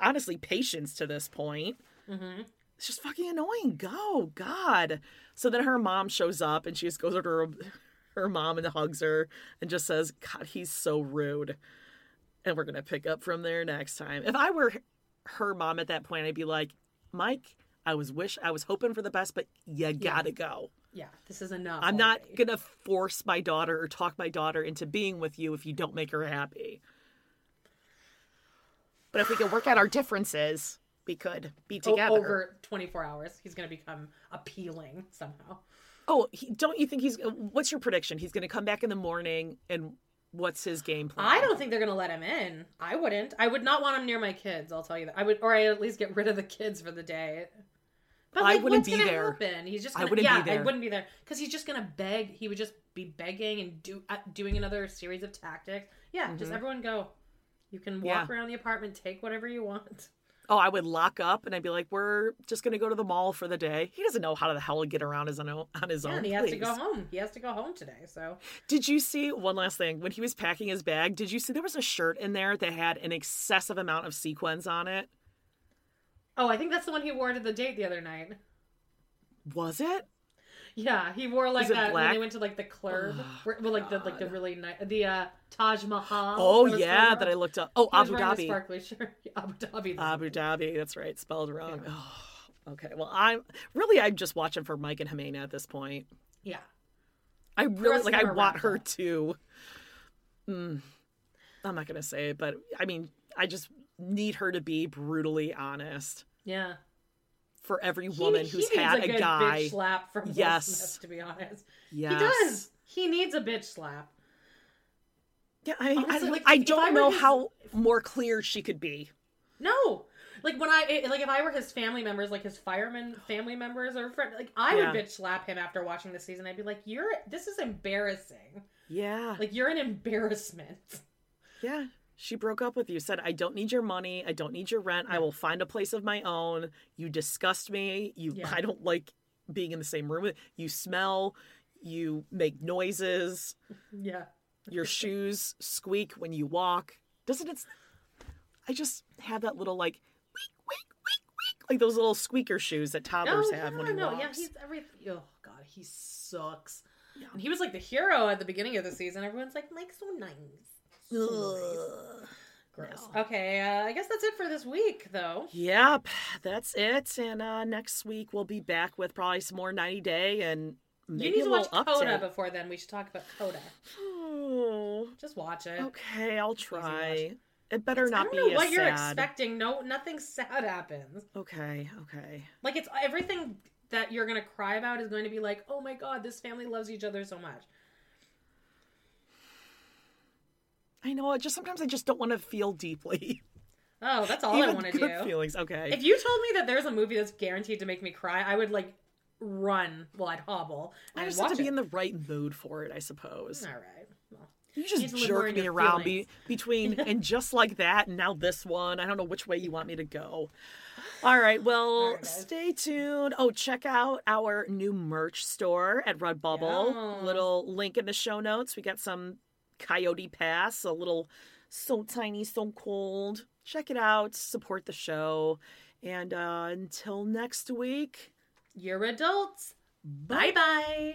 [SPEAKER 1] honestly, patience to this point.
[SPEAKER 2] Mm-hmm.
[SPEAKER 1] It's just fucking annoying. Go, God. So then her mom shows up and she just goes over to her, her mom and hugs her and just says, God, he's so rude. And we're going to pick up from there next time. If I were her mom at that point, I'd be like, Mike, I was wish I was hoping for the best, but you gotta go.
[SPEAKER 2] Yeah, this is enough.
[SPEAKER 1] I'm not gonna force my daughter or talk my daughter into being with you if you don't make her happy. But if we could work out our differences, we could be together.
[SPEAKER 2] over 24 hours. He's going to become appealing somehow.
[SPEAKER 1] Oh, he, don't you think he's? What's your prediction? He's gonna come back in the morning, and what's his game plan?
[SPEAKER 2] I don't think they're going to let him in. I wouldn't. I would not want him near my kids. I'll tell you that. I would, or I at least get rid of the kids for the day. But
[SPEAKER 1] I wouldn't
[SPEAKER 2] what's
[SPEAKER 1] be there.
[SPEAKER 2] Happen? He's just.
[SPEAKER 1] I
[SPEAKER 2] Gonna,
[SPEAKER 1] wouldn't be
[SPEAKER 2] yeah, I wouldn't be there because he's just gonna beg. He would just be begging and do uh, doing another series of tactics. Yeah, just everyone go. You can walk.
[SPEAKER 1] Yeah.
[SPEAKER 2] around the apartment, take whatever you want.
[SPEAKER 1] Oh, I would lock up, and I'd be like, "We're just gonna go to the mall for the day." He doesn't know how the hell to get around his own on his
[SPEAKER 2] Yeah,
[SPEAKER 1] own.
[SPEAKER 2] and he has to go home. He has to go home today. So
[SPEAKER 1] Did you see one last thing when he was packing his bag? Did you see there was a shirt in there that had an excessive amount of sequins on it?
[SPEAKER 2] Oh, I think that's the one he wore to the date the other night.
[SPEAKER 1] Was it?
[SPEAKER 2] Yeah, he wore like that when
[SPEAKER 1] black?
[SPEAKER 2] they went to like the club, where, well, like the like the really nice the uh, Taj Mahal.
[SPEAKER 1] Oh
[SPEAKER 2] that
[SPEAKER 1] yeah, that I looked up. Oh,
[SPEAKER 2] He
[SPEAKER 1] Abu Dhabi.
[SPEAKER 2] sparkly shirt. Abu Dhabi.
[SPEAKER 1] Abu Dhabi. That's right, spelled wrong. Oh, okay. Well, I'm really I'm just watching for Mike and Ximena at this point.
[SPEAKER 2] Yeah.
[SPEAKER 1] I really like. I want her
[SPEAKER 2] up.
[SPEAKER 1] to. Mm, I'm not gonna say it, but I mean, I just need her to be brutally honest
[SPEAKER 2] Yeah.
[SPEAKER 1] for every woman
[SPEAKER 2] he
[SPEAKER 1] who's
[SPEAKER 2] needs
[SPEAKER 1] had
[SPEAKER 2] a,
[SPEAKER 1] a, guy.
[SPEAKER 2] bitch slap from
[SPEAKER 1] Yes.
[SPEAKER 2] Smith, to be honest.
[SPEAKER 1] Yes.
[SPEAKER 2] He does. He needs a bitch slap.
[SPEAKER 1] Yeah, I,
[SPEAKER 2] Honestly,
[SPEAKER 1] I,
[SPEAKER 2] like,
[SPEAKER 1] I don't
[SPEAKER 2] were
[SPEAKER 1] know
[SPEAKER 2] his-
[SPEAKER 1] how more clear she could be.
[SPEAKER 2] No. Like when I like if I were his family members, like his fireman family members or friend, like I
[SPEAKER 1] Yeah.
[SPEAKER 2] would bitch slap him after watching the season. I'd be like, "You're this is embarrassing.
[SPEAKER 1] Yeah,
[SPEAKER 2] Like you're an embarrassment."
[SPEAKER 1] yeah. She broke up with you. Said, "I don't need your money. I don't need your rent. I will find a place of my own. You disgust me. You.
[SPEAKER 2] Yeah.
[SPEAKER 1] I don't like being in the same room with you. Smell. You make noises.
[SPEAKER 2] Yeah.
[SPEAKER 1] Your shoes squeak when you walk. Doesn't it? I just have that little like, week, week, week, week, like those little squeaker shoes that toddlers
[SPEAKER 2] Oh,
[SPEAKER 1] have
[SPEAKER 2] yeah,
[SPEAKER 1] when he
[SPEAKER 2] no,
[SPEAKER 1] walks.
[SPEAKER 2] yeah, he's everything. Oh god, he sucks. And he was like the hero at the beginning of the season. Everyone's like, Mike's so nice. So nice. Gross. Okay, uh, I guess that's it for this week, though.
[SPEAKER 1] Yep, that's it. And uh, next week we'll be back with probably some more 90 Day and maybe
[SPEAKER 2] you need
[SPEAKER 1] a
[SPEAKER 2] to watch
[SPEAKER 1] little
[SPEAKER 2] Coda before then. We should talk about Coda.
[SPEAKER 1] Oh,
[SPEAKER 2] Just watch it.
[SPEAKER 1] okay, I'll try. It better
[SPEAKER 2] I
[SPEAKER 1] not
[SPEAKER 2] don't
[SPEAKER 1] be
[SPEAKER 2] what you're expecting. No, nothing sad happens.
[SPEAKER 1] Okay, okay.
[SPEAKER 2] Like it's everything that you're gonna cry about is going to be like, oh my god, this family loves each other so much.
[SPEAKER 1] I know. it Just sometimes I just don't want to feel deeply.
[SPEAKER 2] Oh, that's all I want to do.
[SPEAKER 1] feelings. Okay.
[SPEAKER 2] If you told me that there's a movie that's guaranteed to make me cry, I would like run. Well, I'd hobble.
[SPEAKER 1] I just have to be
[SPEAKER 2] it.
[SPEAKER 1] in the right mood for it, I suppose.
[SPEAKER 2] All right.
[SPEAKER 1] You just jerk me around be, between and just like that and now this one. I don't know which way you want me to go. All right, well, stay tuned. Oh, check out our new merch store at Redbubble.
[SPEAKER 2] Yes.
[SPEAKER 1] Little link in the show notes. We got some Coyote Pass, a little so tiny, so cold. Check it out. Support the show. And uh, until next week,
[SPEAKER 2] you're adults. Bye bye.